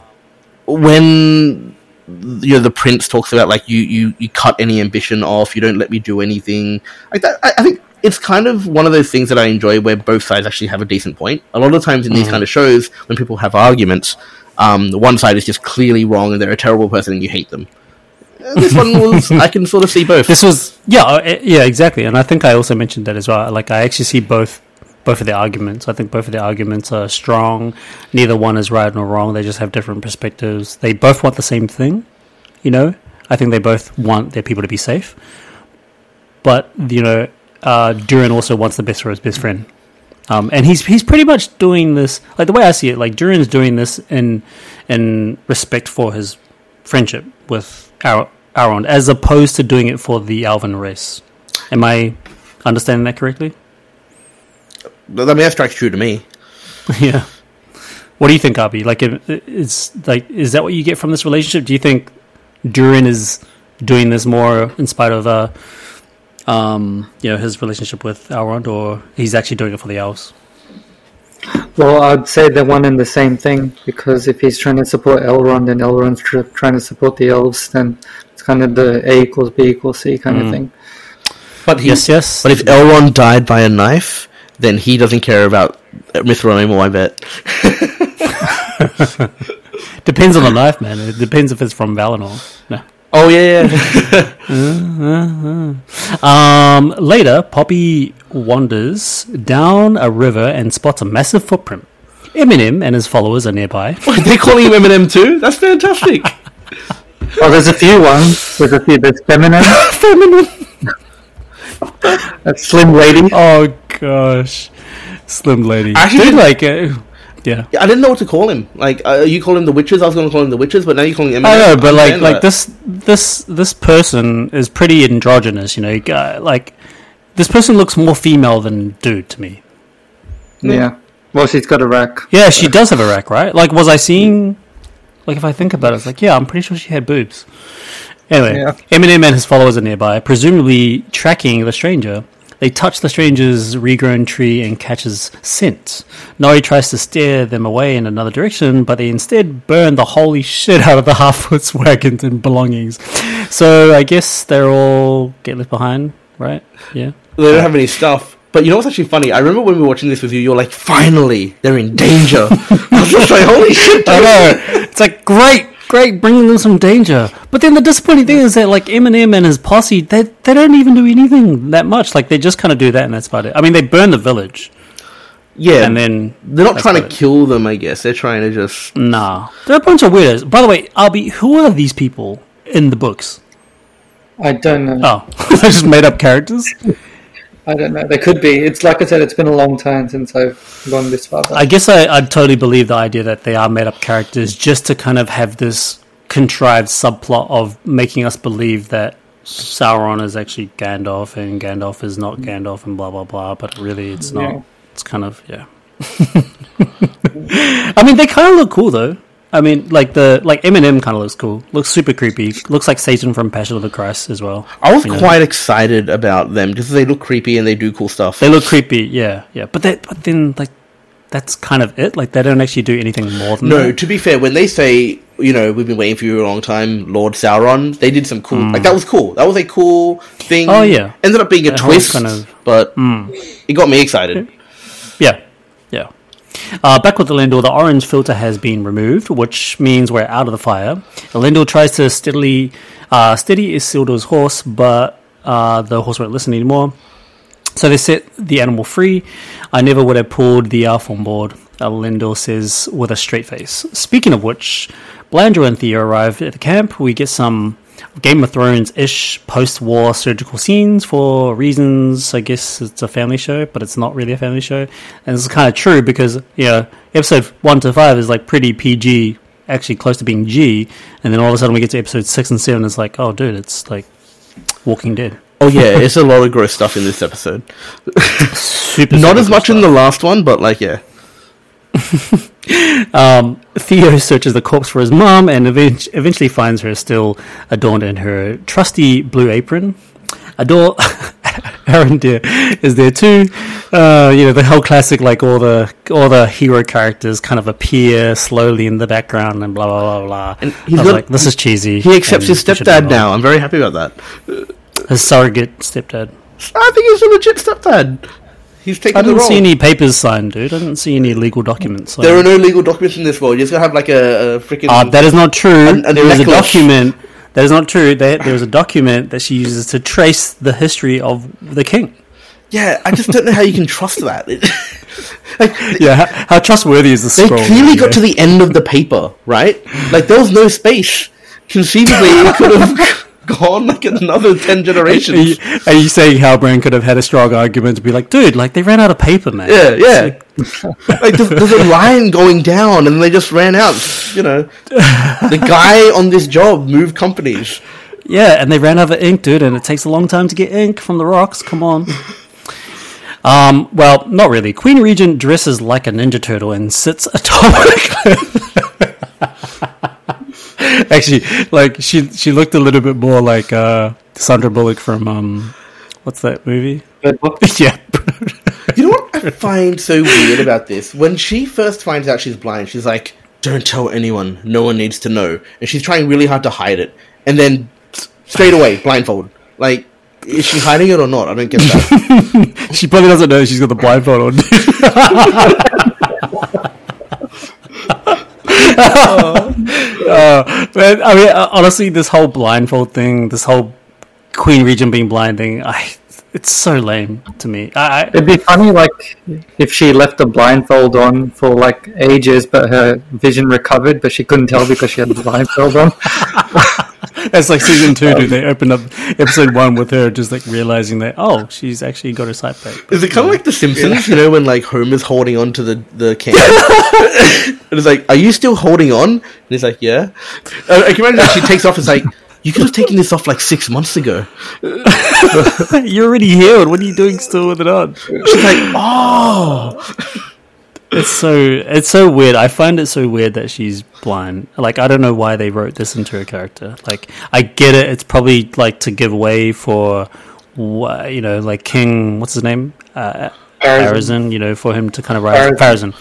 when you know the prince talks about like you you you cut any ambition off. You don't let me do anything like that. I, I think it's kind of one of those things that I enjoy where both sides actually have a decent point. A lot of times in these kind of shows, when people have arguments, um, one side is just clearly wrong and they're a terrible person and you hate them. Uh, This one was I can sort of see both. This was, yeah, uh, yeah, exactly. And I think I also mentioned that as well. Like, I actually see both. Both of the arguments. I think both of the arguments are strong. Neither one is right nor wrong. They just have different perspectives. They both want the same thing, you know. I think they both want their people to be safe. But you know, uh, Durin also wants the best for his best friend, um, and he's he's pretty much doing this. Like the way I see it, like Durin's doing this in in respect for his friendship with Ar- as opposed to doing it for the elven race. Am I understanding that correctly? I mean, that strikes true to me. yeah. What do you think, Ahbi? Like, it- it's like, is that what you get from this relationship? Do you think Durin is doing this more in spite of, uh, um, you know, his relationship with Elrond, or he's actually doing it for the elves? Well, I'd say they're one and the same thing because if he's trying to support Elrond and Elrond's tr- trying to support the elves, then it's kind of the A equals B equals C kind of thing. But he, Yes, yes. But if Elrond died by a knife, then he doesn't care about Mithril anymore. I bet. Depends on the knife, man. It depends if it's from Valinor. No. Oh yeah, yeah. Um, later, Poppy wanders down a river and spots a massive footprint. Eminem and his followers are nearby. They're calling him Eminem too. That's fantastic. oh, there's a few ones. There's a few. There's feminine. Feminine. That's Slim Lady. Oh gosh, Slim Lady. Actually, Dude, like, uh, yeah. I didn't know what to call him. Like, uh, you call him the witches. I was going to call him the witches, but now you're calling him. I know, but I'm like, like this, this, this person is pretty androgynous. You know, You got- like this person looks more female than dude to me. Yeah. Well, she's got a rack. Yeah, she does have a rack, right? Like, was I seeing? Like, if I think about it, it's like, yeah, I'm pretty sure she had boobs. Anyway, Yeah. Eminem and his followers are nearby, presumably tracking the stranger. They touch the stranger's regrown tree and catches scent. Nori tries to steer them away in another direction, but they instead burn the holy shit out of the Halfwits wagons and belongings. So I guess they're all get left behind, right? Yeah. They don't have any stuff. But you know what's actually funny? I remember when we were watching this with you, you're like, finally, they're in danger. I was just like, holy shit. I know. It's like great, great, bringing them some danger. But then the disappointing thing is that like Eminem and his posse, they they don't even do anything that much. Like they just kind of do that, and that's about it. I mean, they burn the village, Yeah, and then they're not trying to it. kill them, I guess. They're trying to just. Nah, they're a bunch of weirdos. By the way, Ahbi, who are these people in the books? I don't know. Oh, they're just made up characters. I don't know. They could be. It's like I said. It's been a long time since I've gone this far back. I guess I, I'd totally believe the idea that they are made up characters just to kind of have this contrived subplot of making us believe that Sauron is actually Gandalf and Gandalf is not mm. Gandalf and blah blah blah, but really it's not. Yeah. It's kind of yeah. I mean, they kind of look cool though. I mean, like the like Eminem kind of looks cool. Looks super creepy. Looks like Satan from Passion of the Christ as well. I was You know? quite excited about them because they look creepy and they do cool stuff. They look creepy, yeah, yeah. But that, but then like that's kind of it. Like they don't actually do anything more than No, that. to be fair, when they say, you know, we've been waiting for you a long time, Lord Sauron, they did some cool. Like that was cool. That was a cool thing. Oh, yeah. ended up being a That twist, kind of- but mm. it got me excited. Yeah. Uh, back with Elendil, the orange filter has been removed, which means we're out of the fire. Elendil tries to steadily uh, steady Isildur's horse, but uh, the horse won't listen anymore. So they set the animal free. I never would have pulled the elf on board, Elendil says with a straight face. Speaking of which, Blandra and Theo arrive at the camp. We get some Game of Thrones ish post war surgical scenes for reasons. I guess it's a family show, but it's not really a family show. And it's kind of true because, you know, episode 1 to 5 is like pretty PG, actually close to being G. And then all of a sudden we get to episode 6 and 7, it's like, oh, dude, it's like Walking Dead. Oh yeah, it's a lot of gross stuff in this episode. Super, Not super as much gross in the last one, but like yeah. Um, Theo searches the corpse for his mom and event- eventually finds her still adorned in her trusty blue apron. Adore Arondir is there too. Uh, you know the whole classic, like all the all the hero characters kind of appear slowly in the background and blah blah blah blah. And I he's was got- like, this is cheesy. He accepts his we should move stepdad now. I'm very happy about that. His surrogate stepdad. I think he's a legit stepdad. He's taking I didn't see any papers signed, dude. I didn't see any legal documents. Signed. There are no legal documents in this world. You're just gonna have like a, a freaking. Uh, that is not true. A- a there is a document. That is not true. There, there is a document that she uses to trace the history of the king. yeah, I just don't know how you can trust that. Like, Yeah, how, how trustworthy is the they scroll? clearly got to the end of the paper, right? Like there was no space. Conceivably, it could have gone like another ten Are you, generations. are you saying Halbrand could have had a strong argument to be like, dude, like they ran out of paper, man? Yeah, yeah. Like there's, there's a line going down, and they just ran out. You know, the guy on this job moved companies. Yeah, and they ran out of ink, dude, and it takes a long time to get ink from the rocks. Come on. Um, well, not really. Queen Regent dresses like a ninja turtle and sits atop. Actually, like she she looked a little bit more like uh, Sandra Bullock from um, what's that movie? But yeah, You know what I find so weird about this? When she first finds out she's blind, she's like, "Don't tell anyone. No one needs to know." And she's trying really hard to hide it. And then straight away, blindfold. Like, is she hiding it or not? I don't get that. she probably doesn't know she's got the blindfold on. uh, but I mean, uh, honestly, this whole blindfold thing, this whole Queen Regent being blind thing, I, it's so lame to me. I, I, It'd be funny, like, if she left the blindfold on for like ages, but her vision recovered, but she couldn't tell because she had the blindfold on. it's like season two, dude. They opened up episode one with her just like realizing that oh, she's actually got her sight back. Is it kind of like The Simpsons? You know, when like Homer's holding on to the the can, and it's like, "Are you still holding on?" And he's like, "Yeah." Uh, I can imagine that she takes off. It's like, "You could have taken this off like six months ago." You're already healed. What are you doing still with it on? She's like, "Oh." It's so it's so weird. I find it so weird that she's blind. Like I don't know why they wrote this into her character. Like I get it. It's probably like to give way for you know, like King, what's his name? Uh, Parazin. Parazin, you know, for him to kind of rise. Parazin,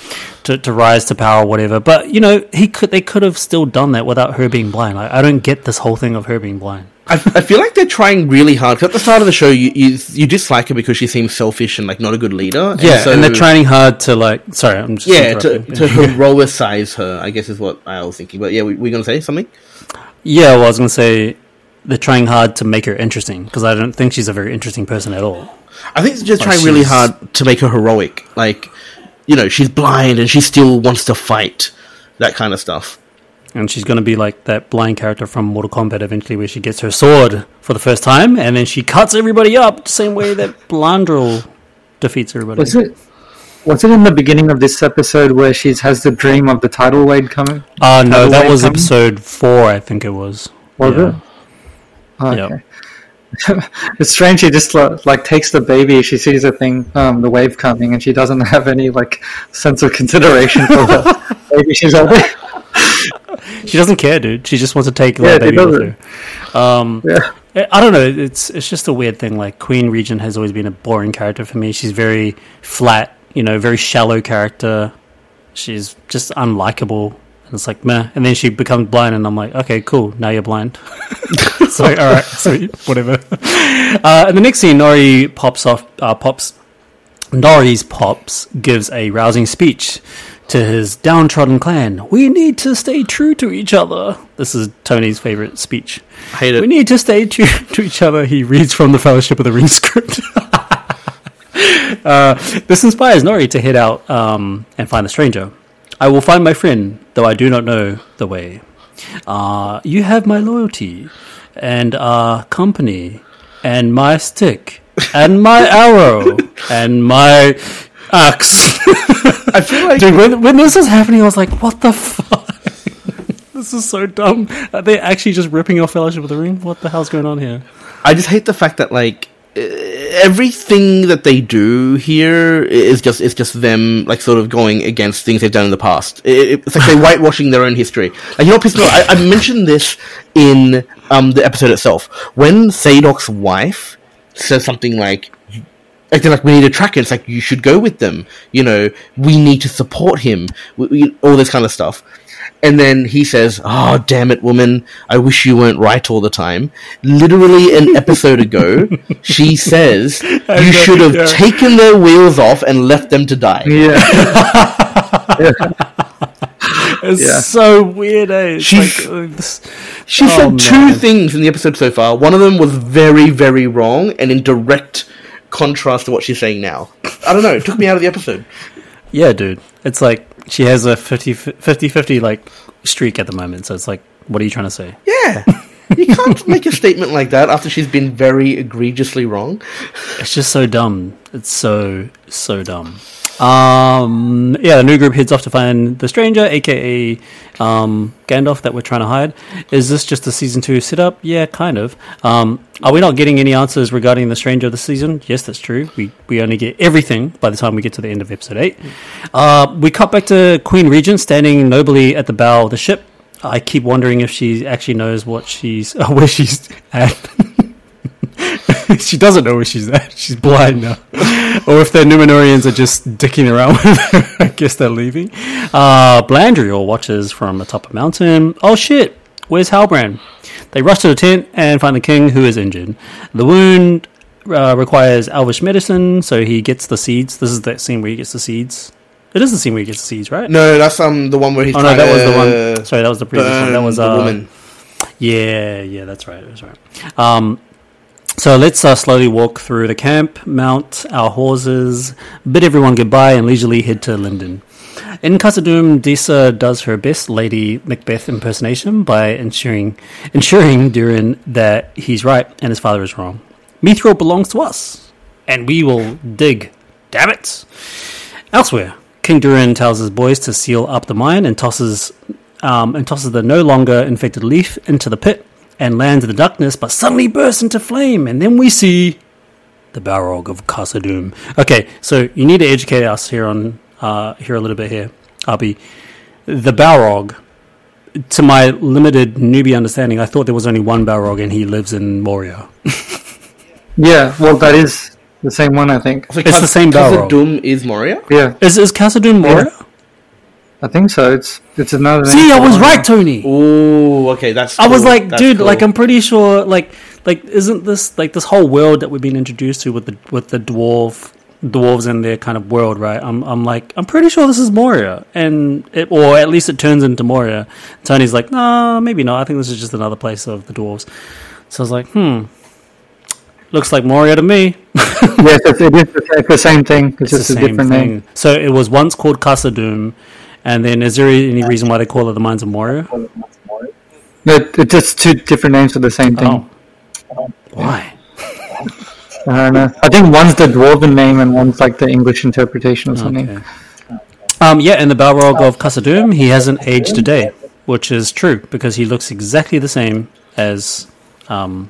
to, to rise to power, whatever. But you know, he could, they could have still done that without her being blind. Like, I don't get this whole thing of her being blind. I, I feel like they're trying really hard. Cause at the start of the show, you, you you dislike her because she seems selfish and like not a good leader. Yeah, so, and they're trying hard to like. Sorry, I'm just Yeah, to, to heroicize her, I guess is what I was thinking. But yeah, we, we gonna say something? Yeah, well, I was gonna say they're trying hard to make her interesting because I don't think she's a very interesting person at all. I think they're just Like trying really hard to make her heroic. Like, you know, she's blind and she still wants to fight. That kind of stuff. And she's going to be like that blind character from Mortal Kombat eventually, where she gets her sword for the first time, and then she cuts everybody up the same way that Blandrel defeats everybody. Was it? Was it in the beginning of this episode where she has the dream of the tidal wave coming? Uh, no, that was coming? episode four, I think it was. Was Yeah. it? Oh, Yep. okay. it's strange. She just like, takes the baby. She sees the thing, um, the wave coming, and she doesn't have any like sense of consideration for the baby she's holding. She doesn't care, dude. She just wants to take Yeah, the baby with her. Um, Yeah. I- I don't know. It's it's just a weird thing. Like Queen Regent has always been a boring character for me. She's very flat, you know, very shallow character. She's just unlikable, and it's like meh. And then she becomes blind, and I'm like, okay, cool. Now you're blind. so all right, sweet, whatever. Uh, and the next scene, Nori pops off. Uh, pops. Nori's pops gives a rousing speech to his downtrodden clan. We need to stay true to each other. This is Tony's favorite speech. I hate We need to stay true to each other. He reads from the Fellowship of the Ring script. uh, this inspires Nori to head out um, and find the stranger. I will find my friend, though I do not know the way. Uh, you have my loyalty and uh, company and my stick and my arrow and my axe. I feel like Dude, when, when this was happening, I was like, what the fuck? this is so dumb. Are they actually just ripping off Fellowship of the Ring? What the hell's going on here? I just hate the fact that like uh, everything that they do here is just is just them like sort of going against things they've done in the past. It, it's like they're whitewashing their own history. Like you know, what me? I, I mentioned this in um, the episode itself when Sadoc's wife says something like. Like they're like, we need a tracker. It's like you should go with them. You know, we need to support him. We, we, all this kind of stuff. And then he says, "Oh, damn it, woman! I wish you weren't right all the time." Literally an episode ago, she says, "You should have yeah. taken their wheels off and left them to die." Yeah. It's Yeah. so weird, eh? It's She's- like, uh, this- She Oh, said two things in the episode so far. One of them was very, very wrong and in direct contrast to what she's saying now. I don't know. It took me out of the episode. yeah, dude. It's like she has a 50 50 50 like streak at the moment. So it's like, what are you trying to say? Yeah. You can't make a statement like that after she's been very egregiously wrong. It's just so dumb. It's so so dumb. Um, yeah, the new group heads off to find the stranger, aka um, Gandalf, that we're trying to hide. Is this just a season two setup? Yeah, kind of. Um, are we not getting any answers regarding the stranger this season? Yes, that's true. We we only get everything by the time we get to the end of episode eight. Uh, we cut back to Queen Regent standing nobly at the bow of the ship. I keep wondering if she actually knows what she's where she's at. she doesn't know where she's at. She's blind now. or if the Numenoreans are just dicking around with her, I guess they're leaving. Uh, Blandriel watches from atop a mountain. Oh shit, where's Halbrand? They rush to the tent and find the king who is injured. The wound uh, requires Elvish medicine, so he gets the seeds. This is that scene where he gets the seeds. It is the scene where he gets the seeds, right? No, that's um the one where he's Oh no, that was the one. Sorry, that was the previous one. That was the uh, woman. yeah, yeah, that's right. That's right. Um, so let's uh, slowly walk through the camp, mount our horses, bid everyone goodbye, and leisurely head to Lindon. In Khazad-dûm, Disa does her best Lady Macbeth impersonation by ensuring ensuring Durin that he's right and his father is wrong. Mithril belongs to us, and we will dig. Damn it! Elsewhere, King Durin tells his boys to seal up the mine and tosses um, and tosses the no longer infected leaf into the pit and lands in the darkness, but suddenly bursts into flame, and then we see the Balrog of Khazad-dûm. Okay, so you need to educate us here on uh, here a little bit here, Ahbi. The Balrog, to my limited newbie understanding, I thought there was only one Balrog and he lives in Moria. Yeah, well, that is the same one, I think. So It's Khaz- the same Balrog. Khazad-dûm is Moria. Yeah, Is is Khazad-dûm Moria? I think so. It's it's another. See, I was Moria. right, Tony. Oh, okay, that's. I was like, That's dude, cool. like I'm pretty sure, like, like isn't this like this whole world that we've been introduced to with the with the dwarf dwarves and their kind of world, right? I'm I'm like I'm pretty sure this is Moria, and it, or at least it turns into Moria. Tony's like, no, maybe not. I think this is just another place of the dwarves. So I was like, hmm, looks like Moria to me. Yes, it's, the, same thing. It's, It's just the a different thing. name. So it was once called Khazad-dûm, and then is there any reason why they call it the Mines of Moria? No, it's just two different names for the same thing. Oh, why? I don't know. I think one's the dwarven name and one's like the English interpretation or something. Okay. Um, yeah, in the Balrog of Khazad-dûm, he hasn't aged a day, which is true because he looks exactly the same as um,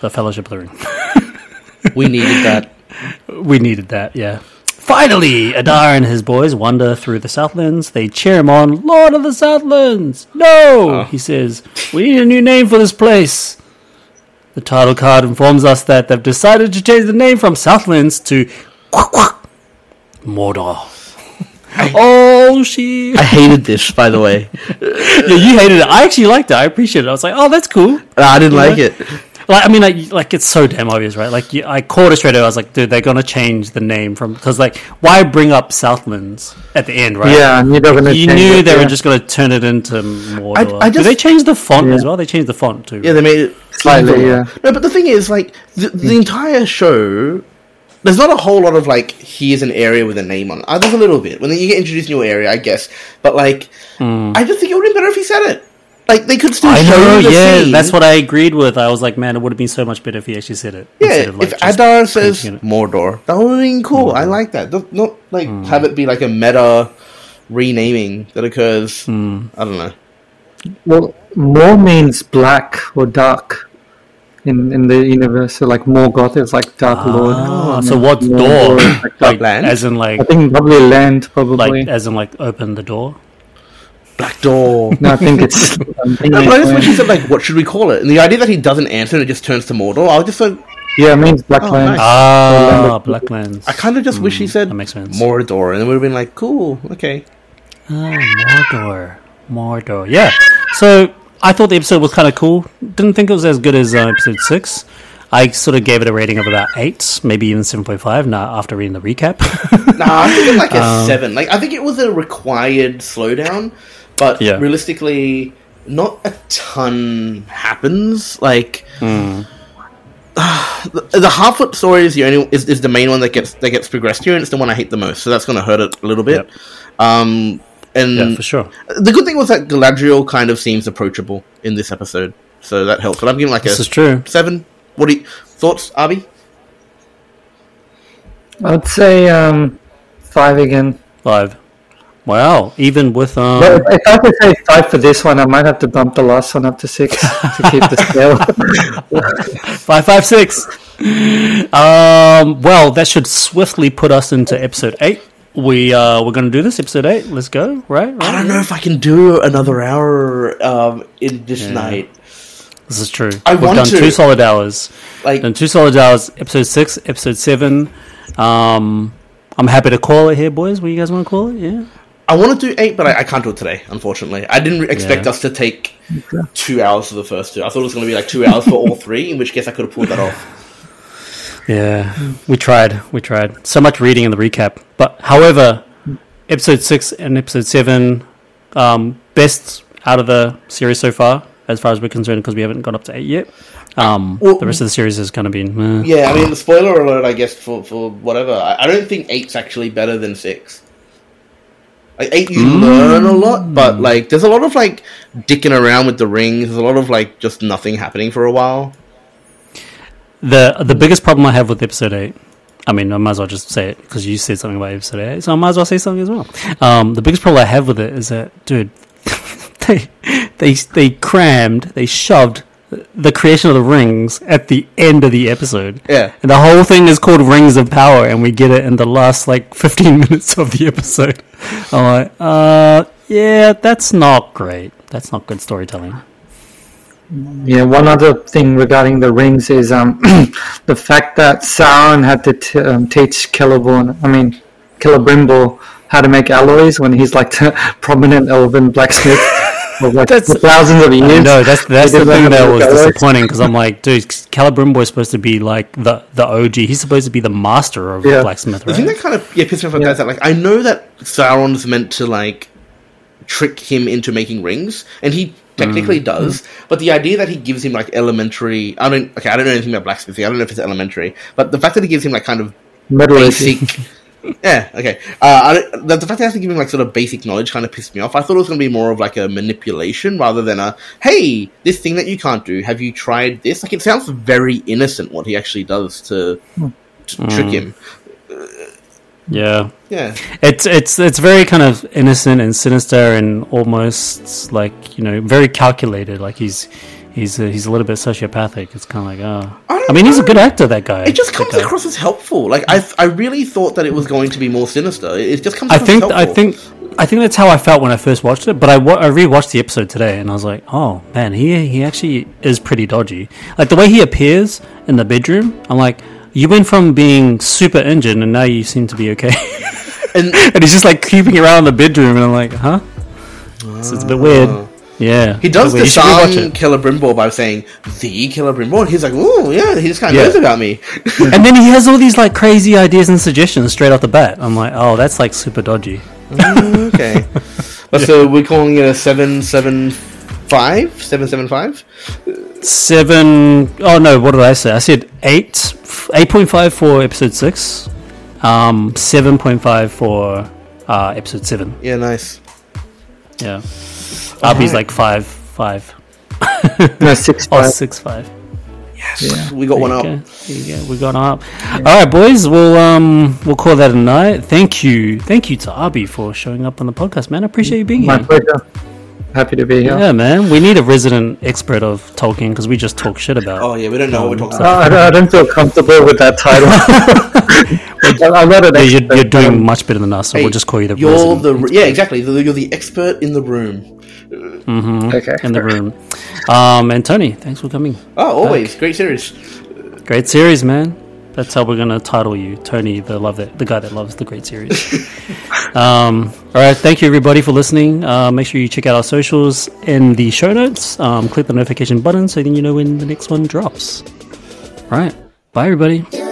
the Fellowship of the Ring. we needed that. we needed that, yeah. Finally, Adar and his boys wander through the Southlands. They cheer him on, Lord of the Southlands! No! Oh. He says, We need a new name for this place. The title card informs us that they've decided to change the name from Southlands to Quack Quack Mordor. oh, shit. I hated this, by the way. yeah, you hated it. I actually liked it. I appreciated it. I was like, oh, that's cool. I didn't like Yeah. it. Like, I mean, like, like it's so damn obvious, right? Like, you, I called it straight away. I was like, dude, they're gonna change the name from because, like, why bring up Southlands at the end, right? Yeah, and you're gonna you knew it, they yeah. were just gonna turn it into Mordor. I Did just- they change the font Yeah. as well? They changed the font too. Yeah, they made it Slightly, yeah. No, but the thing is, like, the, the entire show, there's not a whole lot of like, here's an area with a name on it. Uh, there's a little bit when you get introduced to a new area, I guess. But like, I just think it would have been better if he said it. Like, they could still. I show know. the Yeah, scene. that's what I agreed with. I was like, man, it would have been so much better if he actually said it. Yeah, instead of, like, if Adar says. Mordor, that would have been cool. I like that. Don't- Not like Hmm. have it be like a meta renaming that occurs. Hmm. I don't know. Well, more means black or dark in in the universe. So like Morgoth is like Dark Lord. Ah, and so what's door? is, like, Like, dark- land? as in like, I think probably land, probably. like as in like open the door. Black Door. no, I think it's. I'm thinking No, but I just wish he it's said like, what should we call it? And the idea that he doesn't answer and it just turns to Mordor, I was just like, yeah, it means black Oh, land. nice. Ah, Blacklands. I kind of just wish he said that makes sense. Mordor, and it would have been like, cool, okay. Ah, Mordor. Mordor. Yeah. So I thought the episode was kind of cool. Didn't think it was as good as uh, episode six. I sort of gave it a rating of about eight, maybe even seven point five. Now after reading the recap, Nah, I think it's like a Um, seven. Like, I think it was a required slowdown, but Yeah. realistically, not a ton happens. Like, Hmm. the, the Harfoot story is the only is, is the main one that gets that gets progressed here, and it's the one I hate the most. So that's going to hurt it a little bit. Yep. Um, and yeah, for sure. the good thing was that Galadriel kind of seems approachable in this episode, so that helps. But I'm giving like This a is true. seven. What do you thoughts, Ahbi? I'd say um, five again. Five. Wow. Even with um, But if I could say five for this one, I might have to bump the last one up to six to keep the scale. Five five six. Um. Well, that should swiftly put us into episode eight. We uh we're gonna do this episode eight. Let's go. Right. I don't know if I can do another hour um, in this night. This is true. I We've want done to. two solid hours. Like, Done two solid hours. Episode six. Episode seven. Um. I'm happy to call it here, boys. What you guys want to call it? Yeah. I want to do eight, but I, I can't do it today. Unfortunately, I didn't expect Yeah. us to take two hours for the first two. I thought it was going to be like two hours for all three. In which case, I could have pulled that off. Yeah, we tried. We tried. So much reading in the recap. But however, episode six and episode seven, um, best out of the series so far, as far as we're concerned, because we haven't got up to eight yet. Um, Well- the rest of the series has kind of been. eh. Yeah, I mean, the spoiler alert, I guess for for whatever. I, I don't think eight's actually better than six. Like eight, you learn a lot, but like there's a lot of like dicking around with the rings. There's a lot of like just nothing happening for a while. The the biggest problem I have with episode eight. I mean, I might as well just say it because you said something about episode eight, so I might as well say something as well. Um, the biggest problem I have with it is that, dude, they they they crammed, they shoved the creation of the rings at the end of the episode. Yeah. And the whole thing is called Rings of Power, and we get it in the last like 15 minutes of the episode. I'm like, uh, yeah, that's not great. That's not good storytelling. Yeah, one other thing regarding the rings is um, the fact that Sauron had to t- um, teach Celeborn, I mean, Celebrimbor, how to make alloys when he's like the prominent elven blacksmith for like That's- for thousands of years. No, that's that's the thing that was alloys. disappointing because I'm like, dude, Celebrimbor is supposed to be like the the OG. He's supposed to be the master of Yeah. blacksmith, The thing that kind of yeah pissed me off about that is that like I know that Sauron's meant to like trick him into making rings, and he technically Mm. does. But the idea that he gives him like elementary, I don't okay, I don't know anything about blacksmithing. I don't know if it's elementary, but the fact that he gives him like kind of Metallurgy. basic. yeah, okay. Uh, I the, the fact that he has to give him like sort of basic knowledge kind of pissed me off. I thought it was going to be more of like a manipulation rather than a hey, this thing that you can't do. Have you tried this? Like it sounds very innocent what he actually does to, to trick him. Yeah, Yeah. it's it's it's very kind of innocent and sinister and almost like you know very calculated. Like he's he's a, he's a little bit sociopathic. It's kind of like oh, I I mean he's a good actor. That guy. It just comes guy. across as helpful. Like I, I really thought that it was going to be more sinister. It just comes. I across think as I helpful. think I think that's how I felt when I first watched it. But I, I rewatched the episode today, and I was like, oh man, he he actually is pretty dodgy. Like the way he appears in the bedroom, I'm like, you went from being super injured, and now you seem to be okay. And and he's just like creeping around the bedroom, and I'm like, huh? So it's a bit weird. Ah. Yeah, he does the rewatch disarm it. By saying the Celebrimbor. And he's like, oh yeah, he just kind of Yeah. knows about me. and then he has all these like crazy ideas and suggestions straight off the bat. I'm like, oh, that's like super dodgy. okay, but so we're calling it a seven seven five seven seven five. Seven oh no, what did I say? I said eight, eight point five for episode six, um, seven point five for uh, episode seven. Yeah, nice. Yeah, Ahbi's Alright. like five, five, No, six five. six, five. Yes, we got one up. you go. There you go. We got up. All right, boys. We'll um we'll call that a night. Thank you, thank you to Arby for showing up on the podcast, man. I appreciate you being My here. My pleasure. Happy to be here. Yeah, man. We need a resident expert of Tolkien because we just talk shit about. Oh yeah, we don't know what we're talking Uh, about. I, don't, I don't feel comfortable with that title. I'm not an Yeah, you're, you're doing um, much better than us, so Hey, we'll just call you the You're resident the yeah, exactly. You're the expert in the room. Okay. in the room. Um, and Tony, thanks for coming. Oh, always great series. Great series, man. That's how we're gonna title you, Tony, the love that the guy that loves the great series. um, all right, thank you everybody for listening. Uh, make sure you check out our socials in the show notes. Um, click the notification button so then you know when the next one drops. All right, bye everybody.